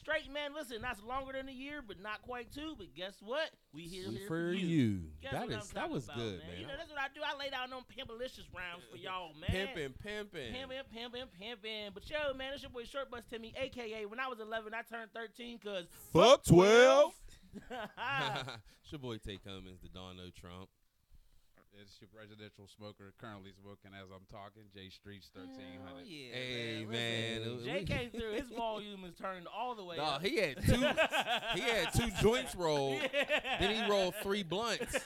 straight, man. Listen, that's longer than a year, but not quite two. But guess what? We here, We here for you. you. Guess That is that was about, good, man. man. You know, that's what I do. I lay down them pimpalicious rhymes for y'all, man. pimping, pimping. Pimpin', pimpin', pimpin'. But yo, man, it's your boy Short Bus Timmy, aka when I was 11, I turned 13 because Fuck 12. it's your boy Tay Cummins, the Donald Trump. It's your presidential smoker currently smoking as I'm talking. J Streets Hell 1300. yeah, Hey, man. man, Jay came through. His volume is turned all the way No, up. he had two. he had two joints rolled. Then he rolled three blunts,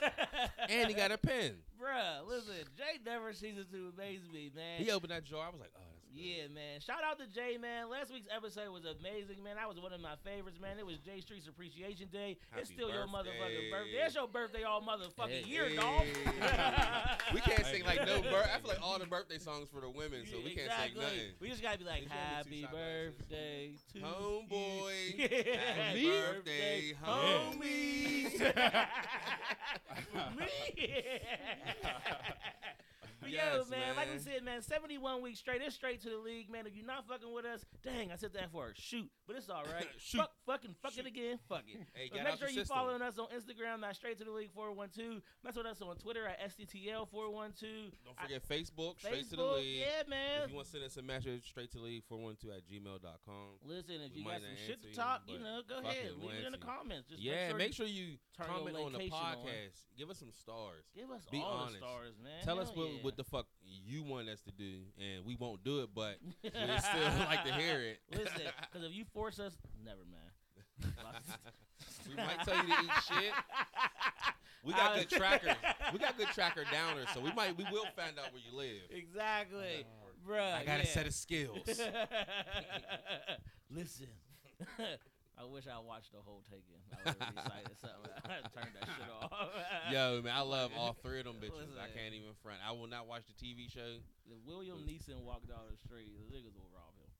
and he got a pen. Bruh, listen, Jay never ceases to amaze me, man. He opened that jar. I was like, oh. Yeah, man. Shout out to Jay, man. Last week's episode was amazing, man. That was one of my favorites, man. It was Jay Street's Appreciation Day. it's Happy still your motherfucking birthday. birthday. It's your birthday all motherfucking Hey, year, hey. dog. we can't sing like no birth. I feel like all the birthday songs for the women, so we can't exactly. sing nothing. We just gotta be like, They showed me two Happy birthday to Homeboy, happy birthday, homies. Me. Yo, Yes, man, like we said, man, 71 weeks straight. It's straight to the league, man. If you're not fucking with us, dang, I said that for a shoot. But it's all right. Shoot. Fuck, fucking, fuck it again. Fuck it. Hey, But make sure you're following us on Instagram, not straight to the league 412. Mess with us on Twitter at SDTL412. Don't forget Facebook, straight to the league. yeah, man. If you want to send us a message, straight to the league 412 at gmail.com. Listen, if We you got some shit to you, talk, you know, go ahead. Leave it in the comments. Just yeah, make sure, you you turn comment on the location on. podcast. Give us some stars. give us be all honest. the stars, man. Tell us what, yeah. what the fuck you want us to do, and we won't do it, but we still like to hear it. Listen, because if you force us, never mind. we might tell you to eat shit. We got good trackers. We got good tracker downers, so we might we will find out where you live. Exactly, bruh. I got yeah. a set of skills. Listen, I wish I watched the whole Taken. I would have recited something. I turned that shit off. Yo, man, I love all three of them bitches. I can't even front. I will not watch the TV show. If William mm. Neeson walked down the street, the niggas will rob him.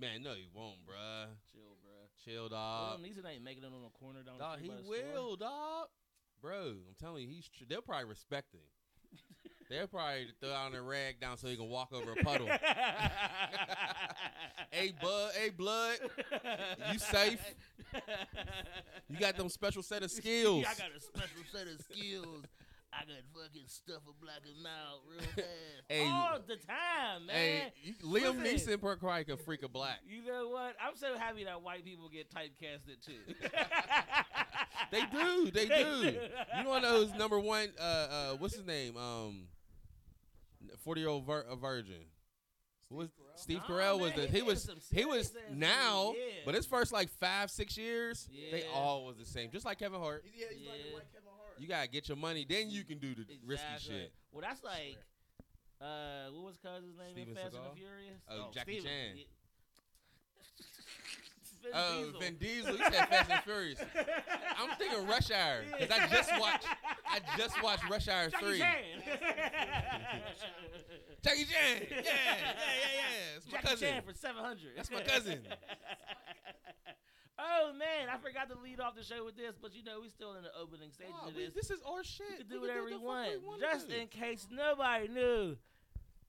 Man, no, he won't, bruh. Chill, bruh. Chill, dog. William Neeson ain't making it on the corner down Dog, the he street. the store. will, dog. Bro, I'm telling you, he's. They'll probably respect him. They'll probably throw out a rag down so he can walk over a puddle. hey, bud. Hey, blood. You safe? You got them special set of skills. I got a special set of skills. I got fucking stuff a black and out real fast. Hey, All the time, man. Hey, Liam Listen. Neeson probably can freak a black. You know what? I'm so happy that white people get typecasted too. They do. They do. You want to know who's number one? Uh, uh, what's his name? Um, forty year old vir- virgin. Who was Steve Nah, Carell was man, the he he was he was now, yeah. but his first like five six years, they all was the same, just like Kevin Hart. Yeah, he's Yeah. a white Kevin Hart. You gotta get your money, then you can do the risky shit. Well, that's like, uh, what was cousin's name Steven in Fast and Seagal? the Furious? Oh, Jackie Steven. Chan. Vin Oh, Diesel. Vin Diesel. You said Fast and Furious. I'm thinking Rush Hour because I just watched I just watched Rush Hour Jackie three. Chan. Jackie Chan. Yeah, yeah, yeah, yeah. It's my Jackie cousin. Chan for seven hundred. That's my cousin. oh man, I forgot to lead off the show with this, but you know we're still in the opening stages Nah, of we- this. this is our shit. You can We do whatever the you want. we wanna Just in case nobody knew,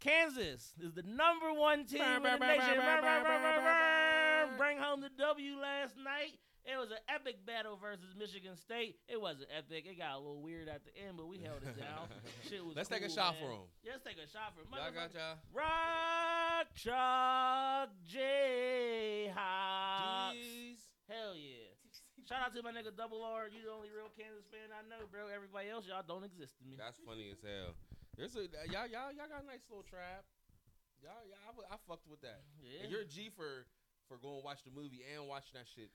Kansas is the number one team in the nation. Bring home the W last night. It was an epic battle versus Michigan State. It wasn't epic. It got a little weird at the end, but we held it down. Shit was Let's take a cool, shot man. for 'em. Yeah, let's take a shot for 'em. Y'all got Motherfucker- y'all. Rock Chalk Jayhawks. Jeez. Hell yeah. Shout out to my nigga Double R. You the only real Kansas fan I know, bro. Everybody else, y'all don't exist to me. That's funny as hell. There's a uh, y'all y'all y'all got a nice little trap. Y'all y'all I, I fucked with that. Yeah. And you're a G for for going watch the movie and watching that shit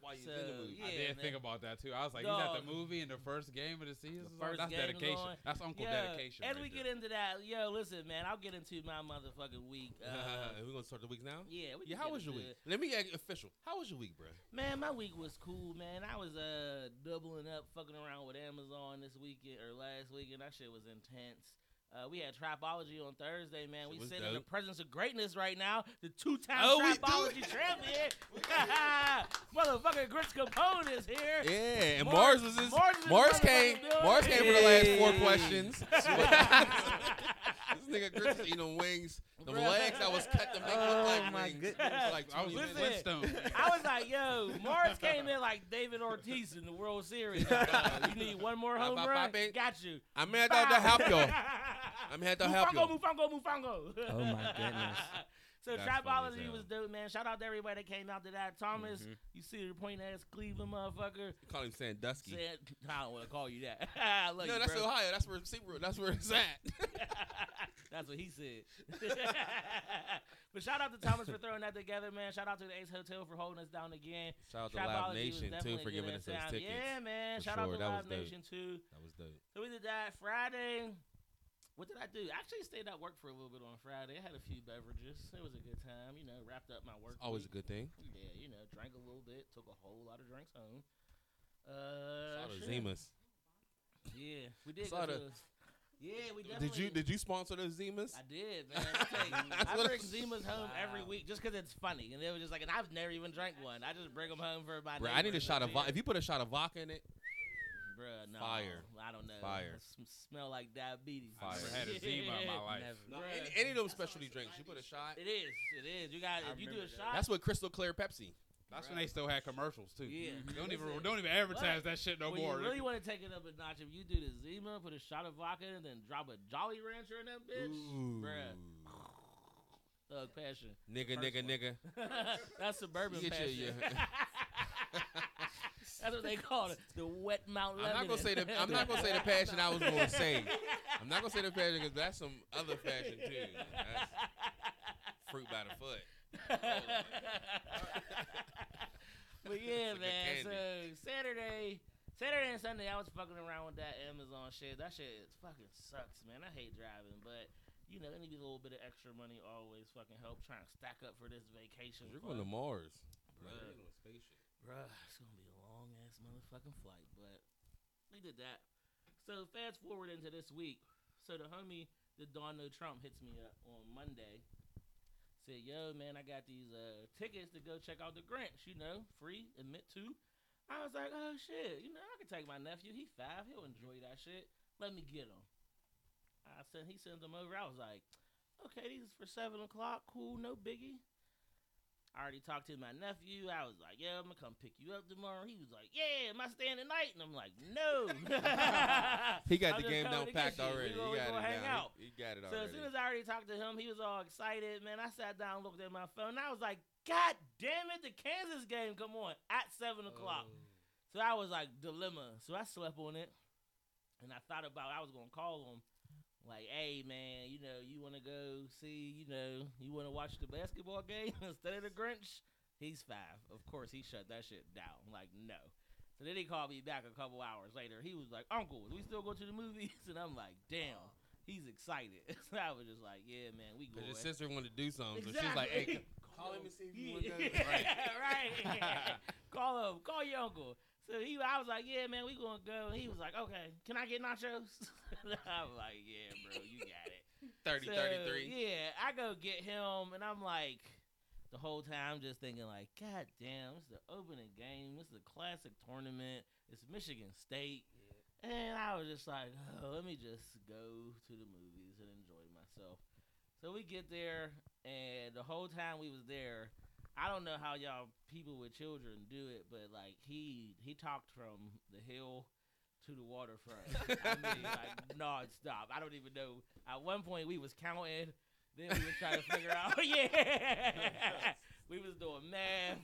while you're in the movie. I Yeah, did think man. about that too. I was like, he's at the movie in the first game of the season. The first That's game dedication. going. That's uncle Yo, dedication. As right we there. get into that, yo, listen, man, I'll get into my motherfucking week. Uh, We're gonna start the week now. yeah, we Yeah, how was your week? it. Let me get official. How was your week, bro? Man, my week was cool, man. I was uh doubling up, fucking around with Amazon this weekend or last weekend. That shit was intense. Uh, we had Trapology on Thursday, man. Shit We sit in the presence of greatness right now. The two-time Oh. Trapology champion, motherfucking Grits Capone is here. Yeah, and Mars- Mars, was his. Mars Mars came. Mars came for the last four questions. this This nigga Chris was eating them wings. The legs that was cut to make Oh, look like my wings. goodness. Like I was 20 with minutes. Listen. Flintstone. I was like, yo, Mars came in like David Ortiz in the World Series. Uh, you need one more home Bop, bop, run? bop, it. Got you. I'm here to help you. I'm here to help you. Mufango. Mufango, Mufango. Oh, my goodness. So That's Trapology was dope, man. Shout out to everybody that came out to that. Thomas, Mhm. you see the point ass Cleveland motherfucker. You call him Sandusky. Said, I don't want to call you that. I love No, you, that's bro. Ohio. That's where SeaWorld. That's where it's at. That's what he said. but shout out to Thomas for throwing that together, man. Shout out to the Ace Hotel for holding us down again. Shout out to Live Trapology was Nation too for giving us those tickets. Yeah, man. For Shout sure. out to That Live. Nation too. That was dope. So we did that Friday. What did I do? I actually stayed at work for a little bit on Friday. I had a few beverages. It was a good time. You know, wrapped up my work. Always a good thing. Yeah, you know, drank a little bit, took a whole lot of drinks home. Shout Uh, out to shit. Zimas. Yeah, we did. Go to, yeah, we definitely. Did you did you sponsor those Zimas? I did, man. I, take, That's I bring Zimas home every week just because it's funny, and they were just like, and I've never even drank one. I just bring them home for my. Bro, I need a shot of and vodka. If you put a shot of vodka in it, Bruh, no, Fire. I don't know. Fire. It sm- smell like diabetes. I never had a Zima in my life. No, any, any of them specialty drinks, you put a shot. It is. It is. You got. If you do a that. shot. That's what Crystal Clear Pepsi. That's when they still had commercials too. Yeah. Don't even don't even advertise that shit no when more. you really want to take it up a notch, if you do the Zima, put a shot of vodka, and then drop a Jolly Rancher in that bitch, Ooh. bruh. Thug passion. Nigga, First nigga, one. nigga. That's suburban You get passion. your- That's what they call it. The wet Mount I'm not gonna say the I'm not gonna say the passion I was gonna say. I'm not gonna say the passion because that's some other fashion too. That's fruit by the foot. but yeah, It's like a man. So. Saturday, Saturday and Sunday, I was fucking around with that Amazon shit. That shit fucking sucks, man. I hate driving, but you know, any little bit of extra money always fucking help. Trying to stack up for this vacation. You're fund. going to Mars. Bruh. You're on a spaceship. Bruh, it's gonna be ass motherfucking flight, but we did that. So fast forward into this week. So the homie, the Donald Trump, hits me up on Monday. Said, "Yo, man, I got these uh, tickets to go check out the Grinch. You know, free, admit to." I was like, "Oh shit, you know, I can take my nephew. He five. He'll enjoy that shit. Let me get him." I sent. He sends them over. I was like, "Okay, these is for seven o'clock. Cool, no biggie." I already talked to my nephew. I was like, "Yeah, I'm gonna come pick you up tomorrow." He was like, "Yeah, am I staying the night?" And I'm like, "No." He got I'm the game down packed already. We gonna, He got it hang out. He, he got it already. So as soon as I already talked to him, he was all excited. Man, I sat down, looked at my phone, and I was like, "God damn it, the Kansas game come on at seven oh. o'clock." Oh. So I was like dilemma. So I slept on it, and I thought about I was gonna call him, like, "Hey man, you know, you want to go see, you know, you want to watch the basketball game instead of the Grinch?" He's five. Of course, he shut that shit down. Like, no. So then he called me back a couple hours later. He was like, "Uncle, we still go to the movies?" And I'm like, "Damn." He's excited. So I was just like, "Yeah, man, we go." going." your sister wanted to do something, so she's like, "Hey, call him and see if you want to go." Right. right. call him. Call your uncle. So he, I was like, yeah, man, we gonna go. And he was like, okay, can I get nachos? I was like, yeah, bro, you got it. 30, So, 33. Yeah, I go get him, and I'm like, the whole time just thinking like, God damn, it's the opening game. This is a classic tournament. It's Michigan State. And I was just like, oh, let me just go to the movies and enjoy myself. So we get there, and the whole time we was there, I don't know how y'all people with children do it, but like he he talked from the hill to the waterfront. I mean, like nonstop. I don't even know. At one point, we was counting. Then we was trying to figure out. yeah, we was doing math.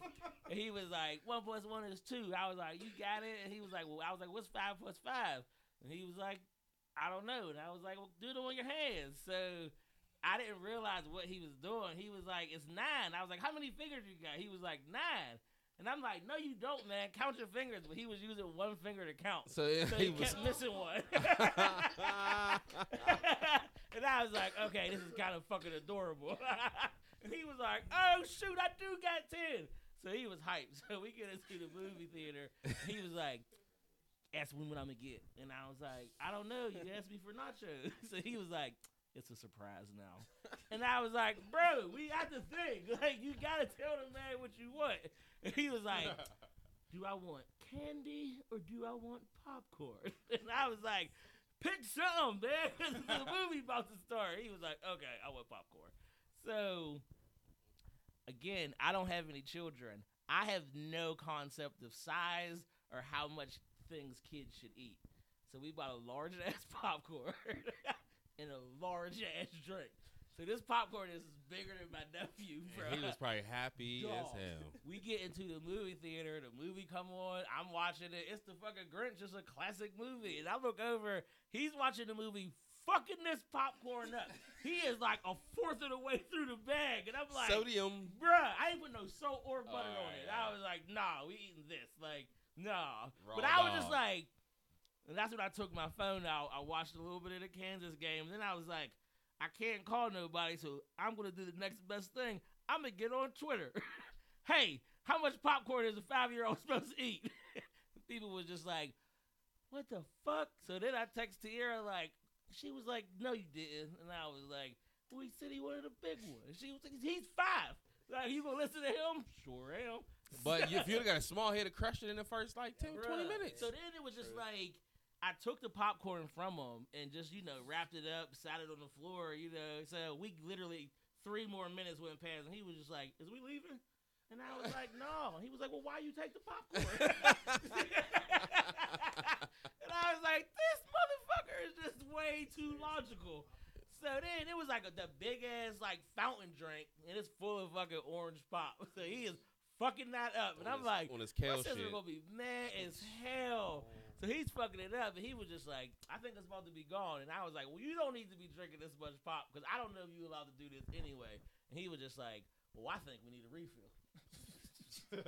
And he was like, one plus one is two. I was like, you got it. And he was like, well, I was like, what's five plus five? And he was like, I don't know. And I was like, well, do it on your hands. So I didn't realize what he was doing. He was like, it's nine. I was like, how many fingers you got? He was like, nine. And I'm like, no, you don't, man. Count your fingers. But he was using one finger to count. So, So he he was. kept missing one. and I was like, okay, this is kind of fucking adorable. and he was like, oh, shoot, I do got 10. So he was hyped. So we get into the movie theater. He was like, ask me what I'm going to get. And I was like, I don't know. You asked me for nachos. So he was like, it's a surprise now. And I was like, bro, we got to think. Like, you got to tell the man what you want. And he was like, do I want candy or do I want popcorn? And I was like, pick something, man. the movie about to start. He was like, okay, I want popcorn. So, again, I don't have any children. I have no concept of size or how much things kids should eat. So we bought a large ass popcorn and a large ass drink. So this popcorn is bigger than my nephew, bro. And he was probably happy as hell. We get into the movie theater. The movie come on. I'm watching it. It's the fucking Grinch. It's a classic movie. And I look over. He's watching the movie, fucking this popcorn up. He is like a fourth of the way through the bag, and I'm like, Sodium. bruh, I ain't put no salt or butter Oh, on it. I was like, nah, we eating this. Like, nah. Raw but I was just like, and that's when I took my phone out. I watched a little bit of the Kansas game. And then I was like, I can't call nobody, so I'm gonna do the next best thing. I'm gonna get on Twitter. hey, how much popcorn is a five year old supposed to eat? People was just like, what the fuck? So then I text Tierra like, she was like, no, you didn't, and I was like, We said he wanted a big one. And she was like, he's five. Like, you gonna listen to him? Sure am. But if you'd have got a small head of crushed it in the first like 10, 20 minutes. So then it was just True. like I took the popcorn from him and just you know wrapped it up, sat it on the floor. You know, so we literally three more minutes went past, and he was just like, "Is we leaving?" And I was like, "No." And he was like, "Well, why you take the popcorn?" and I was like, "This motherfucker is just way too logical." So then it was like a, the big ass like fountain drink, and it's full of fucking orange pop. So he is fucking that up, and On I'm his- like, on his my kale sister shit. gonna be mad as hell. So he's fucking it up, and he was just like, "I think it's about to be gone." And I was like, "Well, you don't need to be drinking this much pop because I don't know if you're allowed to do this anyway." And he was just like, "Well, I think we need a refill."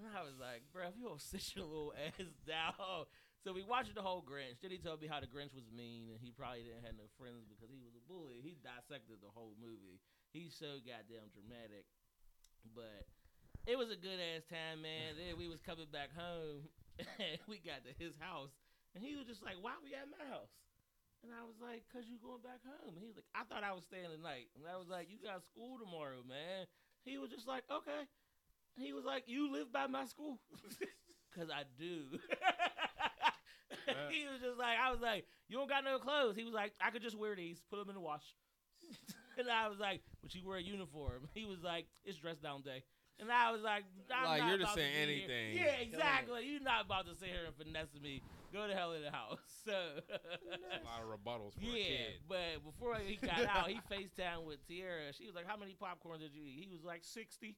and I was like, "Bro, if you don't sit your little ass down." So we watched the whole Grinch. Then he told me how the Grinch was mean, and he probably didn't have no friends because he was a bully. He dissected the whole movie. He's so goddamn dramatic, but it was a good ass time, man. Then we was coming back home, we got to his house, and he was just like, "Why we at my house?" And I was like, "Cause you going back home." And he was like, "I thought I was staying the night," and I was like, "You got school tomorrow, man." He was just like, "Okay." He was like, "You live by my school," cause I do. he was just like, I was like, "You don't got no clothes." He was like, "I could just wear these, put them in the wash." and I was like, "But you wear a uniform." He was like, "It's dress down day." And I was like, I'm Like, not you're just saying be here. anything. Yeah, exactly. You're not about to sit here and finesse me. Go to hell in the house. So, a lot of rebuttals for a yeah. But before he got out, he FaceTime with Tierra. She was like, How many popcorns did you eat? He was like, 60.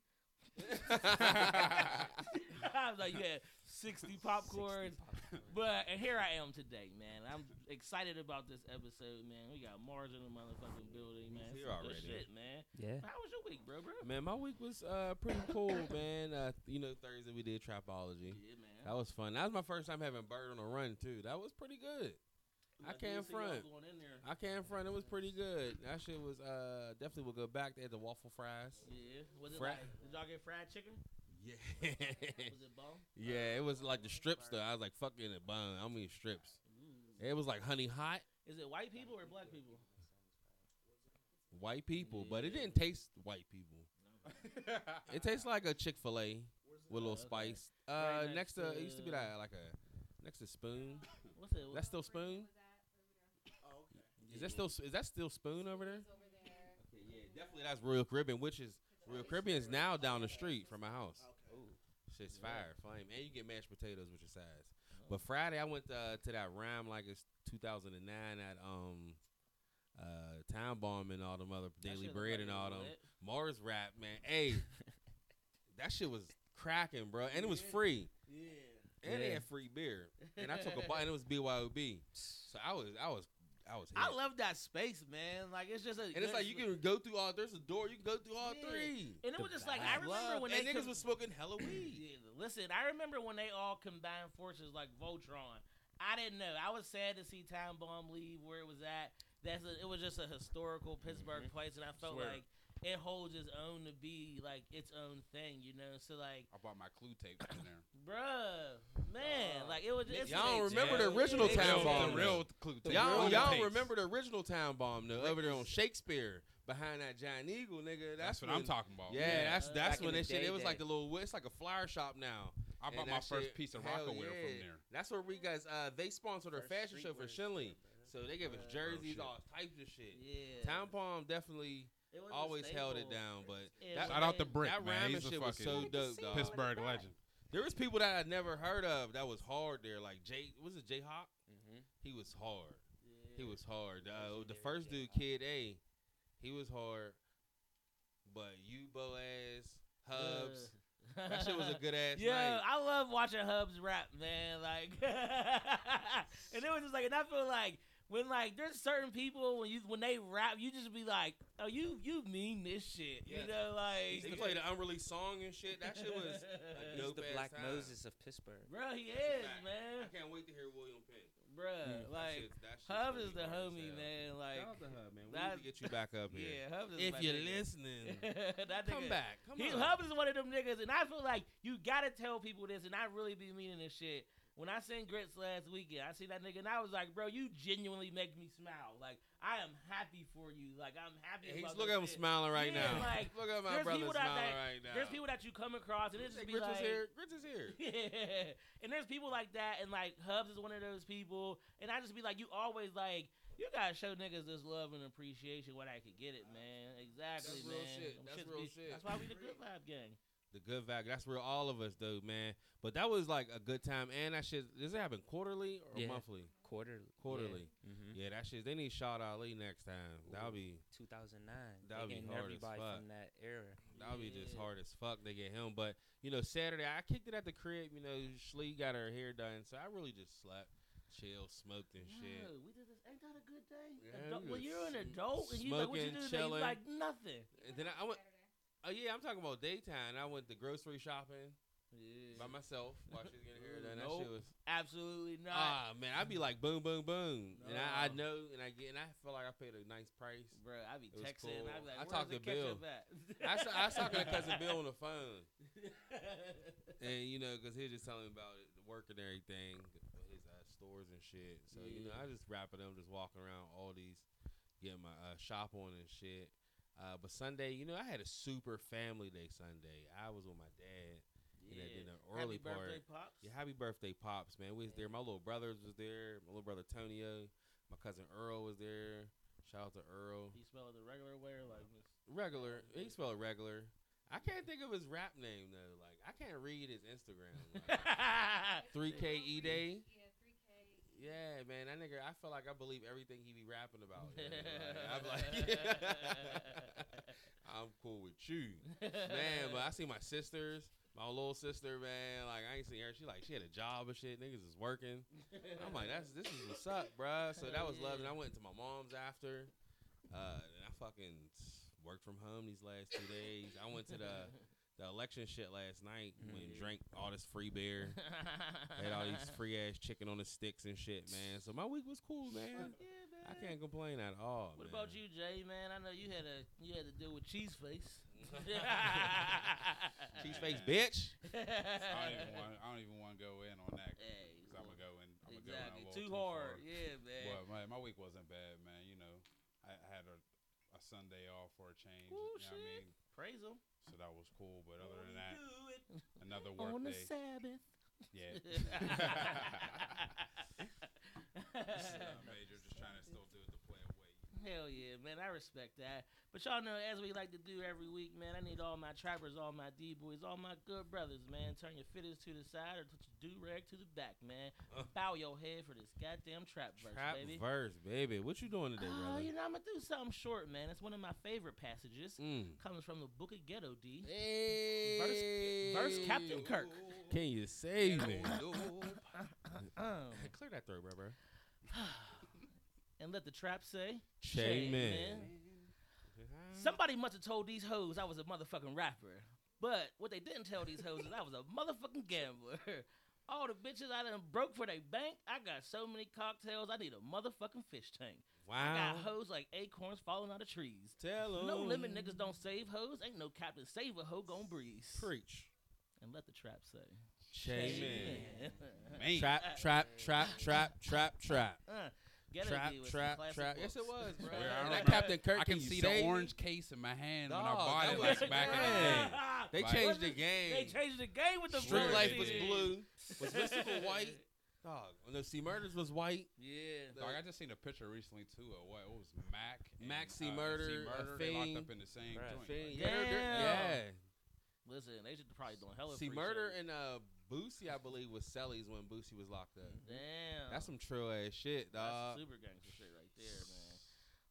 I was like, You had 60 popcorn. But here I am today, man. I'm excited about this episode, man. We got Mars in the motherfucking building, man. He's here Some already. shit, man. Yeah. How was your week, bro, bro? Man, my week was uh pretty cool, man. Uh, you know, Thursday we did trapology. Yeah, man. That was fun. That was my first time having Bird on a run too. That was pretty good. I Like, can't front. Going. I can't front. It was pretty good. That shit was uh definitely will go back. They had the waffle fries. Yeah. Was it Fra- like, did y'all get fried chicken? Yeah. Was it bomb? yeah, it was like the strips though. I was like, fucking it, it bun. I mean strips. Ooh. It was like honey hot Is it white people or black people? white people, but it didn't taste white people. It tastes like a Chick Fil A with a little Oh, okay. spice. Uh, Right next next to to- it used to be like like a next to Spoon. What's it? That's still Spoon. Is that still is that still Spoon over there? Okay, yeah, definitely that's Royal Caribbean, which is Royal Caribbean's now down the street from my house. Shit's fire, flame, and you get mashed potatoes with your sides. But Friday I went uh, to that rhyme like it's 2009 at um uh Time Bomb and all them other Daily Bread and all them. Mars rap man. Hey, that shit was cracking, bro, and it was free, Yeah. and they had free beer, and I took a bite, and it was BYOB. So I was I was I was. I love that space, man. Like it's just a. And it's like you can go through all. There's a door. You can go through all Yeah. three. And it was just like I remember Love. when and they niggas com- was smoking hella weed. Yeah, listen, I remember when they all combined forces like Voltron. I didn't know. I was sad to see Time Bomb leave where it was at. That's a, it was just a historical Pittsburgh Mhm. place, and I felt Swear. like it holds its own to be like its own thing, you know. So like, I bought my clue tape in there. bruh, man, Uh, like it was. Just, It's Y'all don't Hey, remember the original Yeah, Town yeah, Bomb? the real clue tape. Y'all, Real y'all tapes. remember the original Time Bomb though? Over there on Shakespeare, behind that Giant Eagle, nigga. That's, That's what when, I'm talking about. Yeah, Yeah, that's that's back when that shit. day It was like the little. It's like a flower shop now. I bought my first shit- piece of hell Rocawear yeah. from there. That's where we guys. Uh, they sponsored our fashion show for streetwear Shinley. So they give us jerseys, shit. all types of shit. Yeah. Time Bomb definitely It was a always held it down, but Yeah, that, Shout out to man. Brick, that man. ramen He's a shit was so fucking dope, dog. Pittsburgh legend. there was people that I'd never heard of that was hard there. Like Jay, was it Jay Hawk? Mm-hmm. He was hard. He was hard. Uh, the first dude, Hawk. Kid A, he was hard. But you, Boaz, Hubs, that shit was a good ass Yeah, night. I love watching Hubs rap, man. Like, and it was just like, and I feel like when like there's certain people when you when they rap, you just be like, oh, you you mean this shit, Yeah. you know, like. He played to play the unreleased song and shit. That shit was a He's the ass Black time. Moses of Pittsburgh. Bro, he is, Fact. I can't wait to hear William Penn. Bruh, That like shit's- that shit's Hubs is the homie, hell. man. Like, Shout out to Hub, man. We that- need to get you back up here. yeah, Hubs is If my you're nigga. listening, that come nigga- back. Come He on. Hub is one of them niggas, and I feel like you gotta tell people this, and I really be meaning this shit. When I seen Grits last weekend, I see that nigga, and I was like, bro, you genuinely make me smile. Like, I am happy for you. Like, I'm happy. He's about look at him shit. smiling right Yeah, now. like, look at my brother smiling that- right now. There's people that you come across, and it Say just be Grits like, is here. Grits is here. yeah. And there's people like that, and like Hubs is one of those people, and I just be like, you always like, you gotta show niggas this love and appreciation when I could get it, man. Exactly, That's man. real shit. That's real be- shit. That's why we the good vibe gang. The good value. That's where All of us, though, man. But that was like a good time. And that shit. Does it happen quarterly or Yeah. monthly? Quarterly. Quarterly. Yeah. Mm-hmm. Yeah, that shit. They need Shot Ali next time. That'll be 2009. That'd they be getting hard as everybody fuck. from that era. that'll be just Yeah. hard as fuck. They get him. But you know, Saturday I kicked it at the crib. You know, Schlee got her hair done, so I really just slept, chill, smoked and shit. We did this. Ain't that a good day? Yeah, Adult- we when was you're an adult and you like what you smoking, do today, you chilling. like nothing. And then I, I went. Oh yeah, I'm talking about daytime. I went to grocery shopping by myself while she was getting her hair done. That shit was. Absolutely not. Ah man, I'd be like boom, boom, boom, and I, I know, and I get, and I feel like I paid a nice price. Bro, I be texting. cool. I be like, I talked to Bill. I, was- I was talking to cousin Bill on the phone, and you know, because he was just telling me about it, the work and everything, his uh, stores and shit. So you know, I just rapping them, just walking around all these, getting my uh, shop on and shit. Uh, but Sunday, you know, I had a super family day Sunday. I was with my dad. yeah. And then the early Happy birthday, part. pops. Yeah, happy birthday, pops, man. We was there. My little brothers was there. My little brother Tonio. My cousin Earl was there. Shout out to Earl. He spelled it the regular way or like this? Regular. He spelled regular. I can't think of his rap name though. Like I can't read his Instagram. Three K E Day. Yeah, man, that nigga. I feel like I believe everything he be rapping about. Like, I'm like, I'm cool with you, man. But I see my sisters. My little sister, man, like I ain't seen her. She like she had a job and shit. Niggas is working. I'm like, that's this is what's up, bruh. So that was love. And I went to my mom's after. Uh, and I fucking worked from home these last two days. I went to the the election shit last night. Went and Mhm. drank all this free beer. Had all these free ass chicken on the sticks and shit, man. So my week was cool, man. Yeah, man. I can't complain at all. What man. about you, Jay? Man, I know you had a you had to deal with cheese face. Cheese face, bitch. I don't even want. I don't even want to go in on that Hey, because I'm gonna go in. I'm exactly. gonna go in a little too too hard. Far. Yeah, man. But my, my week wasn't bad, man. You know, I, I had a, a Sunday off for a change. Ooh, you know what I shit. mean? Praise him. So that was cool. But other than that, he do it another work on the day. Sabbath. Yeah. Uh, major, just trying to still do it the play away. Hell yeah, man. I respect that. But y'all know, as we like to do every week, man, I need all my trappers, all my D boys, all my good brothers, man. Turn your fitters to the side or touch your do rag to the back, man. Uh. Bow your head for this goddamn trap verse, Trap baby. verse, baby. What you doing today, Oh, brother? you know, I'm gonna do something short, man. It's one of my favorite passages. Mm. Comes from the Book of Ghetto D. Hey. verse Captain Kirk. Can you save me? Um, Clear that throat, bro, bro. and let the trap say, Che man. man. Somebody must have told these hoes I was a motherfucking rapper. But what they didn't tell these hoes is I was a motherfucking gambler. All the bitches I done broke for they bank. I got so many cocktails, I need a motherfucking fish tank. Wow. I got hoes like acorns falling out of trees. Tell 'em. No limit niggas don't save hoes. Ain't no captain save a hoe gon' breeze. Preach. And let the trap say. Che man. Man. Trap, trap, trap, trap, trap, trap. Uh, Ghetto Trap, D with some trap, classic trap. Yes, it was, bro. Yeah, I And that remember- Captain Kirk. I can see save the orange case in my hand when I bought it like back in the day. They Like- changed the game. They changed the game with the Street life was blue. Was Mystikal white. Dog. No, C Murders was white. Yeah. Dog, I just seen a picture recently too of what, what was Mac, and, Mac, C. uh, Murder, C. a Murder. They locked up in the same Right. joint. Like, Yeah, they're- they're- Damn. yeah. Listen, they should probably doing hella. See, Murder shows. and uh, Boosie, I believe, was Selly's when Boosie was locked up. Mm-hmm. Damn. That's some true ass shit, dog. That's super gangster shit right there, man.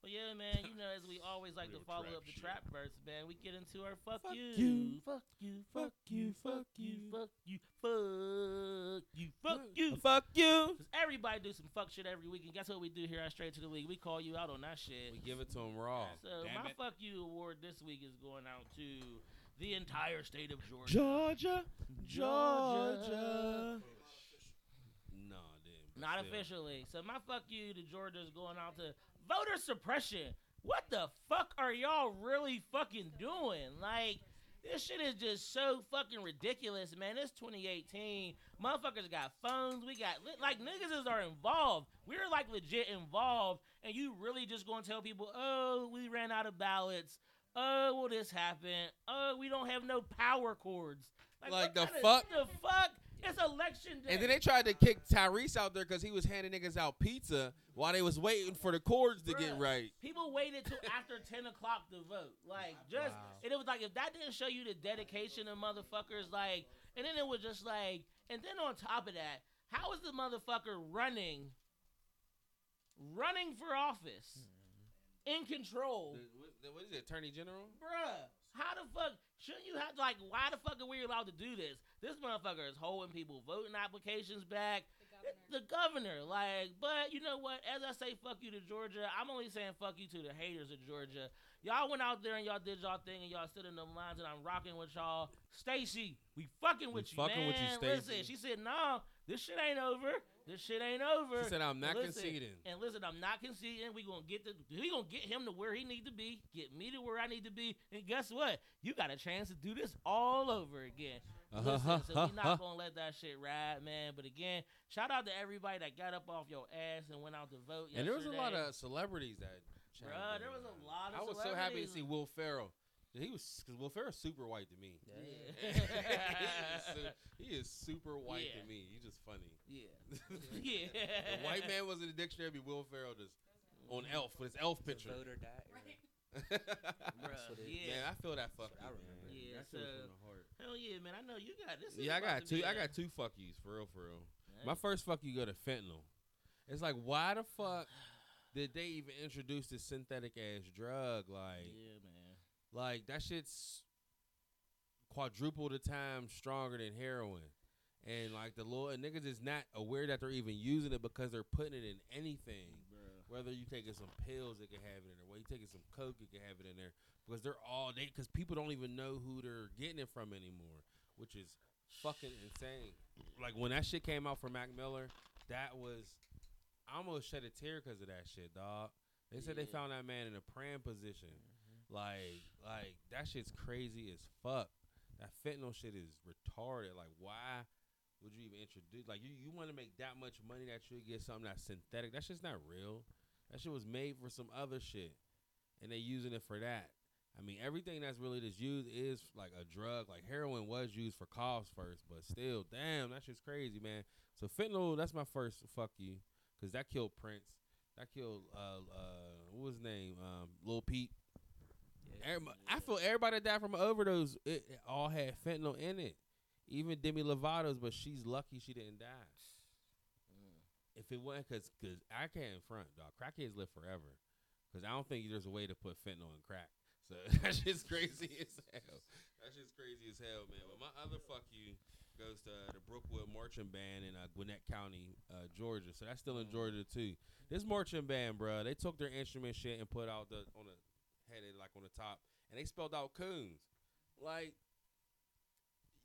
But yeah, man, you know, as we always like to follow up the shit. trap verse, man, we get into our fuck, Fuck you, you. fuck you, Fuck you, fuck you. fuck you, fuck you, fuck you. Fuck you. Cause everybody do some fuck shit every week, and guess what we do here at Straight to the League? We call you out on that shit. We give it to them raw. So Damn my it. fuck you award this week is going out to the entire state of Georgia. Georgia, Georgia. No, damn. but Not still. officially. So my fuck you to Georgia is going out to voter suppression. What the fuck are y'all really fucking doing? Like, this shit is just so fucking ridiculous, man. It's 2018. Motherfuckers got phones. We got li- like niggas is are involved. We're like legit involved, and you really just gonna tell people, oh, we ran out of ballots. Oh, well, this happened. Oh, we don't have no power cords. Like what the fuck? The fuck? It's election day. And then they tried to kick Tyrese out there because he was handing niggas out pizza while they was waiting for the cords to get right. People waited till after ten o'clock to vote. Like just Wow. and it was like if that didn't show you the dedication of motherfuckers, like and then it was just like and then on top of that, how is the motherfucker running running for office hmm. in control? The- What is it, Attorney General? Bruh, how the fuck shouldn't you have like why the fuck are we allowed to do this? This motherfucker is holding people voting applications back. The governor, like, but you know what? As I say, fuck you to Georgia. I'm only saying fuck you to the haters of Georgia. Y'all went out there and y'all did y'all thing and y'all stood in the lines and I'm rocking with y'all. Stacey, we fucking with you, fucking man. with you, Listen, she said, "No, this shit ain't over. This shit ain't over." She said, "I'm not Listen, conceding." And listen, I'm not conceding. We gonna get the we gonna get him to where he need to be, get me to where I need to be, and guess what? You got a chance to do this all over again. Uh-huh, Listen, so we not gonna let that shit ride, man. But again, shout out to everybody that got up off your ass and went out to vote. And there was a lot of celebrities that. Bruh, there was a lot of celebrities. I was so happy to see Will Ferrell. He was because Will Ferrell's super white to me. Yeah. he, is su- he is super white Yeah. to me. He's just funny. yeah, yeah. the white man was in the dictionary. Be Will Ferrell just on mm-hmm. Elf with his Elf picture. Vote or die. Bruh, what it is. yeah. Man, I feel that fuck I remember. Yeah, That so- from the heart. Hell yeah, man. I know you got this. Yeah, I got two. be I a- got two fuck yous for real, for real. Hey. My first fuck you go to fentanyl. It's like, why the fuck did they even introduce this synthetic ass drug? Like, Yeah, man. Like that shit's quadruple the time stronger than heroin. And like the little and niggas is not aware that they're even using it because they're putting it in anything. Bruh. Whether you taking some pills, it can have it in there. Whether you taking some coke, it can have it in there. Because they're all they because people don't even know who they're getting it from anymore, which is fucking insane. Like when that shit came out for Mac Miller, that was I almost shed a tear because of that shit, dog. They said they found that man in a praying position. Like, like that shit's crazy as fuck. That fentanyl shit is retarded. Like, why would you even introduce? Like, you you want to make that much money that you get something that's synthetic? That shit's not real. That shit was made for some other shit, and they using it for that. I mean, everything that's really just used is like a drug. Like heroin was used for coughs first, but still, damn, that shit's crazy, man. So fentanyl, that's my first fuck you, cause that killed Prince. That killed uh uh what was his name? Um, Lil Peep. I feel everybody that died from an overdose, it, it all had fentanyl in it. Even Demi Lovato's, but she's lucky she didn't die. Mm. If it wasn't cause, cause I can't front, dog. Crackheads live forever. Cause I don't think there's a way to put fentanyl in crack. So that's just crazy as hell. That's just crazy as hell, man. But my other fuck you goes to the Brookwood Marching Band in uh, Gwinnett County, uh, Georgia. So that's still in Georgia too. This marching band, bro, they took their instrument shit and put out the on the headed like on the top, and they spelled out coons. Like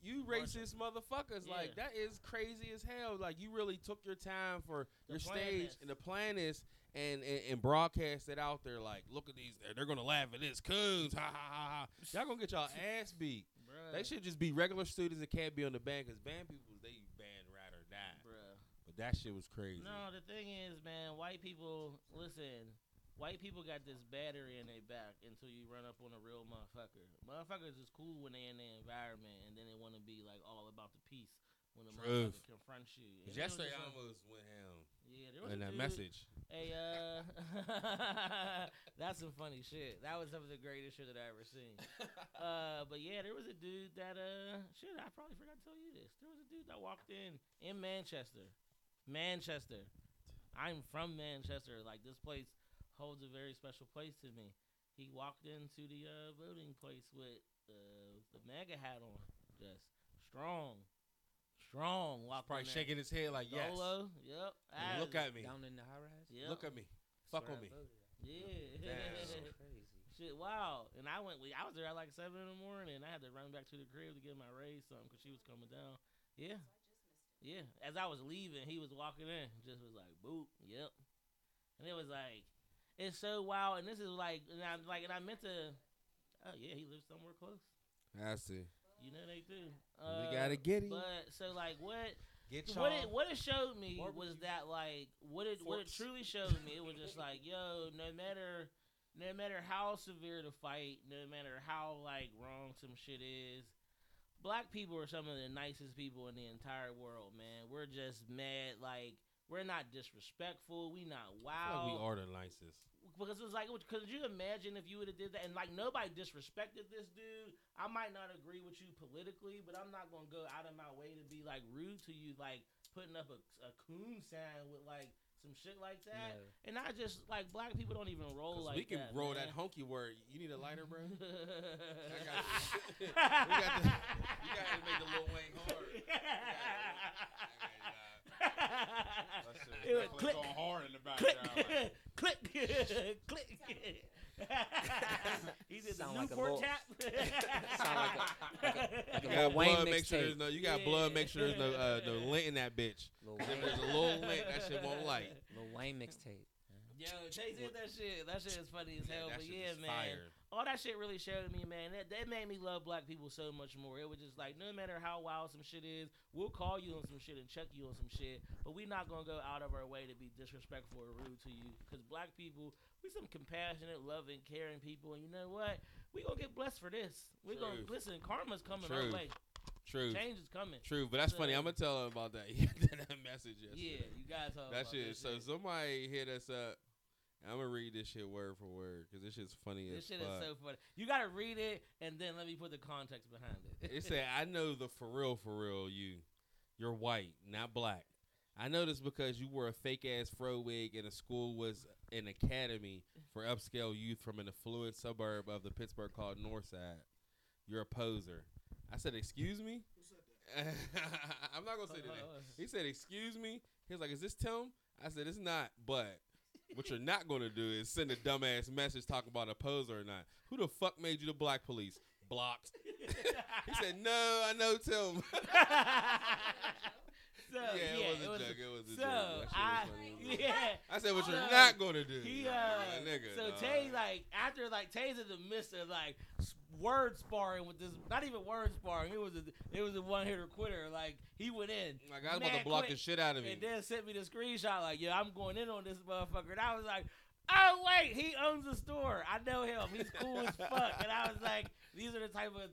you racist motherfuckers. Like that is crazy as hell. Like you really took your time for To your stage this. and the plan is and, and and broadcast it out there. Like, look at these. They're, they're gonna laugh at this coons. Ha ha ha ha. Y'all gonna get y'all ass beat. Bruh. They should just be regular students that can't be on the band because band people they band ride or die. Bruh. But that shit was crazy. No, the thing is, man, white people listen. White people got this battery in their back until you run up on a real motherfucker. Motherfuckers is cool when they in their environment, and then they want to be like all about the peace when the Truth. motherfucker confronts you. And 'Cause there was yesterday just I a- almost went ham yeah, there was in a that dude- message. Hey, uh, that's some funny shit. That was some of the greatest shit that I ever seen. Uh, but yeah, there was a dude that uh, shit. I probably forgot to tell you this. There was a dude that walked in in Manchester, Manchester. I'm from Manchester. Like this place holds a very special place to me. He walked into the uh, voting place with uh, the mega hat on, just strong, strong. Walked Probably in shaking his head like yes. Dolo, yep. And Look at me. Down in the high rise. Yep. Look at me. Fuck That's with me. voted. Yeah. Damn. Crazy. Shit, wow. And I went, I was there at like 7 in the morning, and I had to run back to the crib to get my raise something because she was coming down. Yeah. Yeah. As I was leaving, he was walking in, just was like, boop, yep. And it was like, it's so wild. And this is like, and I, like, and I meant to, oh, yeah, he lives somewhere close. I see. You know they do. we Uh, gotta get him. But, so, like, what, Get what it what it showed me Barbecue. was that like what it what it truly showed me it was just like yo no matter no matter how severe the fight no matter how like wrong some shit is black people are some of the nicest people in the entire world man we're just mad like we're not disrespectful we not wild like we are the nicest. because it was like, could you imagine if you would have did that? And like nobody disrespected this dude. I might not agree with you politically, but I'm not gonna go out of my way to be like rude to you, like putting up a, a coon sign with like some shit like that. No. And I just like black people don't even roll like we can that. roll man. that honky word. You need a lighter, bro? I got. We got the- you got to make the Lil Wayne hard. It was click, going hard in the click, background. click, click. he did the Sound like a Newport tap. Sound like a- like a- like a You got Wayne blood. Make sure there's no. You got blood. Make sure there's no uh, no lint in that bitch. Lil 'Cause if there's a little lint, that shit won't light. Lil Wayne mixtape. Yo, Tay did that shit. That shit is funny as hell. that but yeah, man. fire. All that shit really showed me, man. That, that made me love black people so much more. It was just like, no matter how wild some shit is, we'll call you on some shit and check you on some shit. But we're not gonna go out of our way to be disrespectful or rude to you. Cause black people, we some compassionate, loving, caring people. And you know what? We gonna get blessed for this. We gonna listen. Karma's coming Truth. our way. True. Change is coming. True, but that's funny. I'm gonna tell him about that. That message yesterday. Yeah, you guys talk That shit. this So shit. somebody hit us up. I'm gonna read this shit word for word because this shit's funny as well. This as shit fuck. is so funny. You gotta read it and then let me put the context behind it. it said, "I know the for real, for real you. You're white, not black. I know this because you wore a fake ass fro wig and the school was an academy for upscale youth from an affluent suburb of the Pittsburgh called Northside. You're a poser." I said, "Excuse me." I'm not gonna say the oh, name. Oh, oh. He said, "Excuse me." He was like, "Is this Tim?" I said, "It's not." But what you're not gonna do is send a dumbass message talking about a poser or not. Who the fuck made you the black police? Blocked. he said, "No, I know Tim." so, yeah, yeah, it was a it was joke. It was a so joke. I, funny. It was a joke. yeah. I said, "What you're not gonna do?" He uh, nigga, so dawg. Tay like after like Tay's in the midst of like word sparring with this, not even word sparring. It was a it was a one hitter quitter. Like he went in, Like I was about to block quick, the shit out of me. and then sent me the screenshot like, yeah, I'm going in on this motherfucker. And I was like, oh wait, he owns a store. I know him. He's cool as fuck. And I was like, these are the type of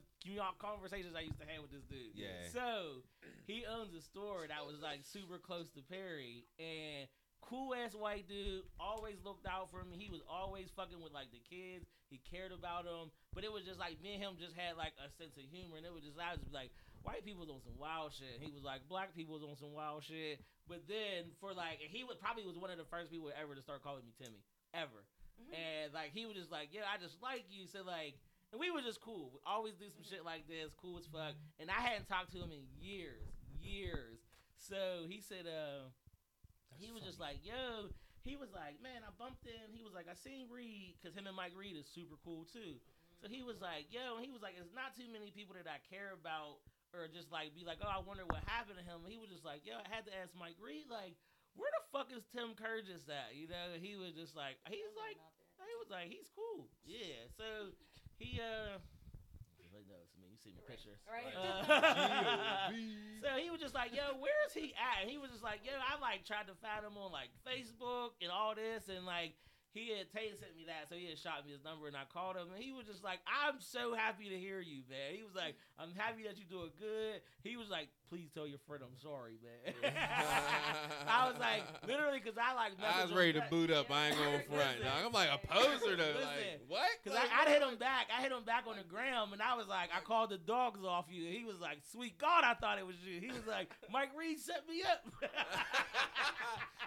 conversations I used to have with this dude. Yeah. So he owns a store that was like super close to Perry and. Cool ass white dude, always looked out for me. He was always fucking with like the kids. He cared about them, but it was just like me and him just had like a sense of humor, and it was just I was like, white people's on some wild shit. He was like, black people's on some wild shit. But then for like, he would probably was one of the first people ever to start calling me Timmy, ever. And like he was just like, yeah, I just like you. So like, and we were just cool. We always do some shit like this, cool as fuck. And I hadn't talked to him in years, years. So he said, uh, he was just like, yo. He was like, man, I bumped in. He was like, I seen Reed because him and Mike Reed is super cool too. So he was like, yo, and he was like, it's not too many people that I care about or just like be like, oh, I wonder what happened to him. He was just like, yo, I had to ask Mike Reed, like, where the fuck is Tim Curtis at? You know, he was just like, he was like, he was like, he's cool. Yeah. So he, uh, like, no, it's me. You see my pictures. Right. Uh, so he was just like, yo, where is he at? And he was just like, yo, I like tried to find him on like Facebook and all this, and like he had Tate sent me that, so he had shot me his number, and I called him, and he was just like, "I'm so happy to hear you, man." He was like, "I'm happy that you're doing good." He was like, "Please tell your friend I'm sorry, man." I was like, literally, because I like. I was ready to boot up. I ain't going front. Listen. I'm like a poser though. Listen. Like what? Cause I, I hit him back. I hit him back on the gram, and I was like, I called the dogs off you. And he was like, Sweet God, I thought it was you. He was like, Mike Reed set me up.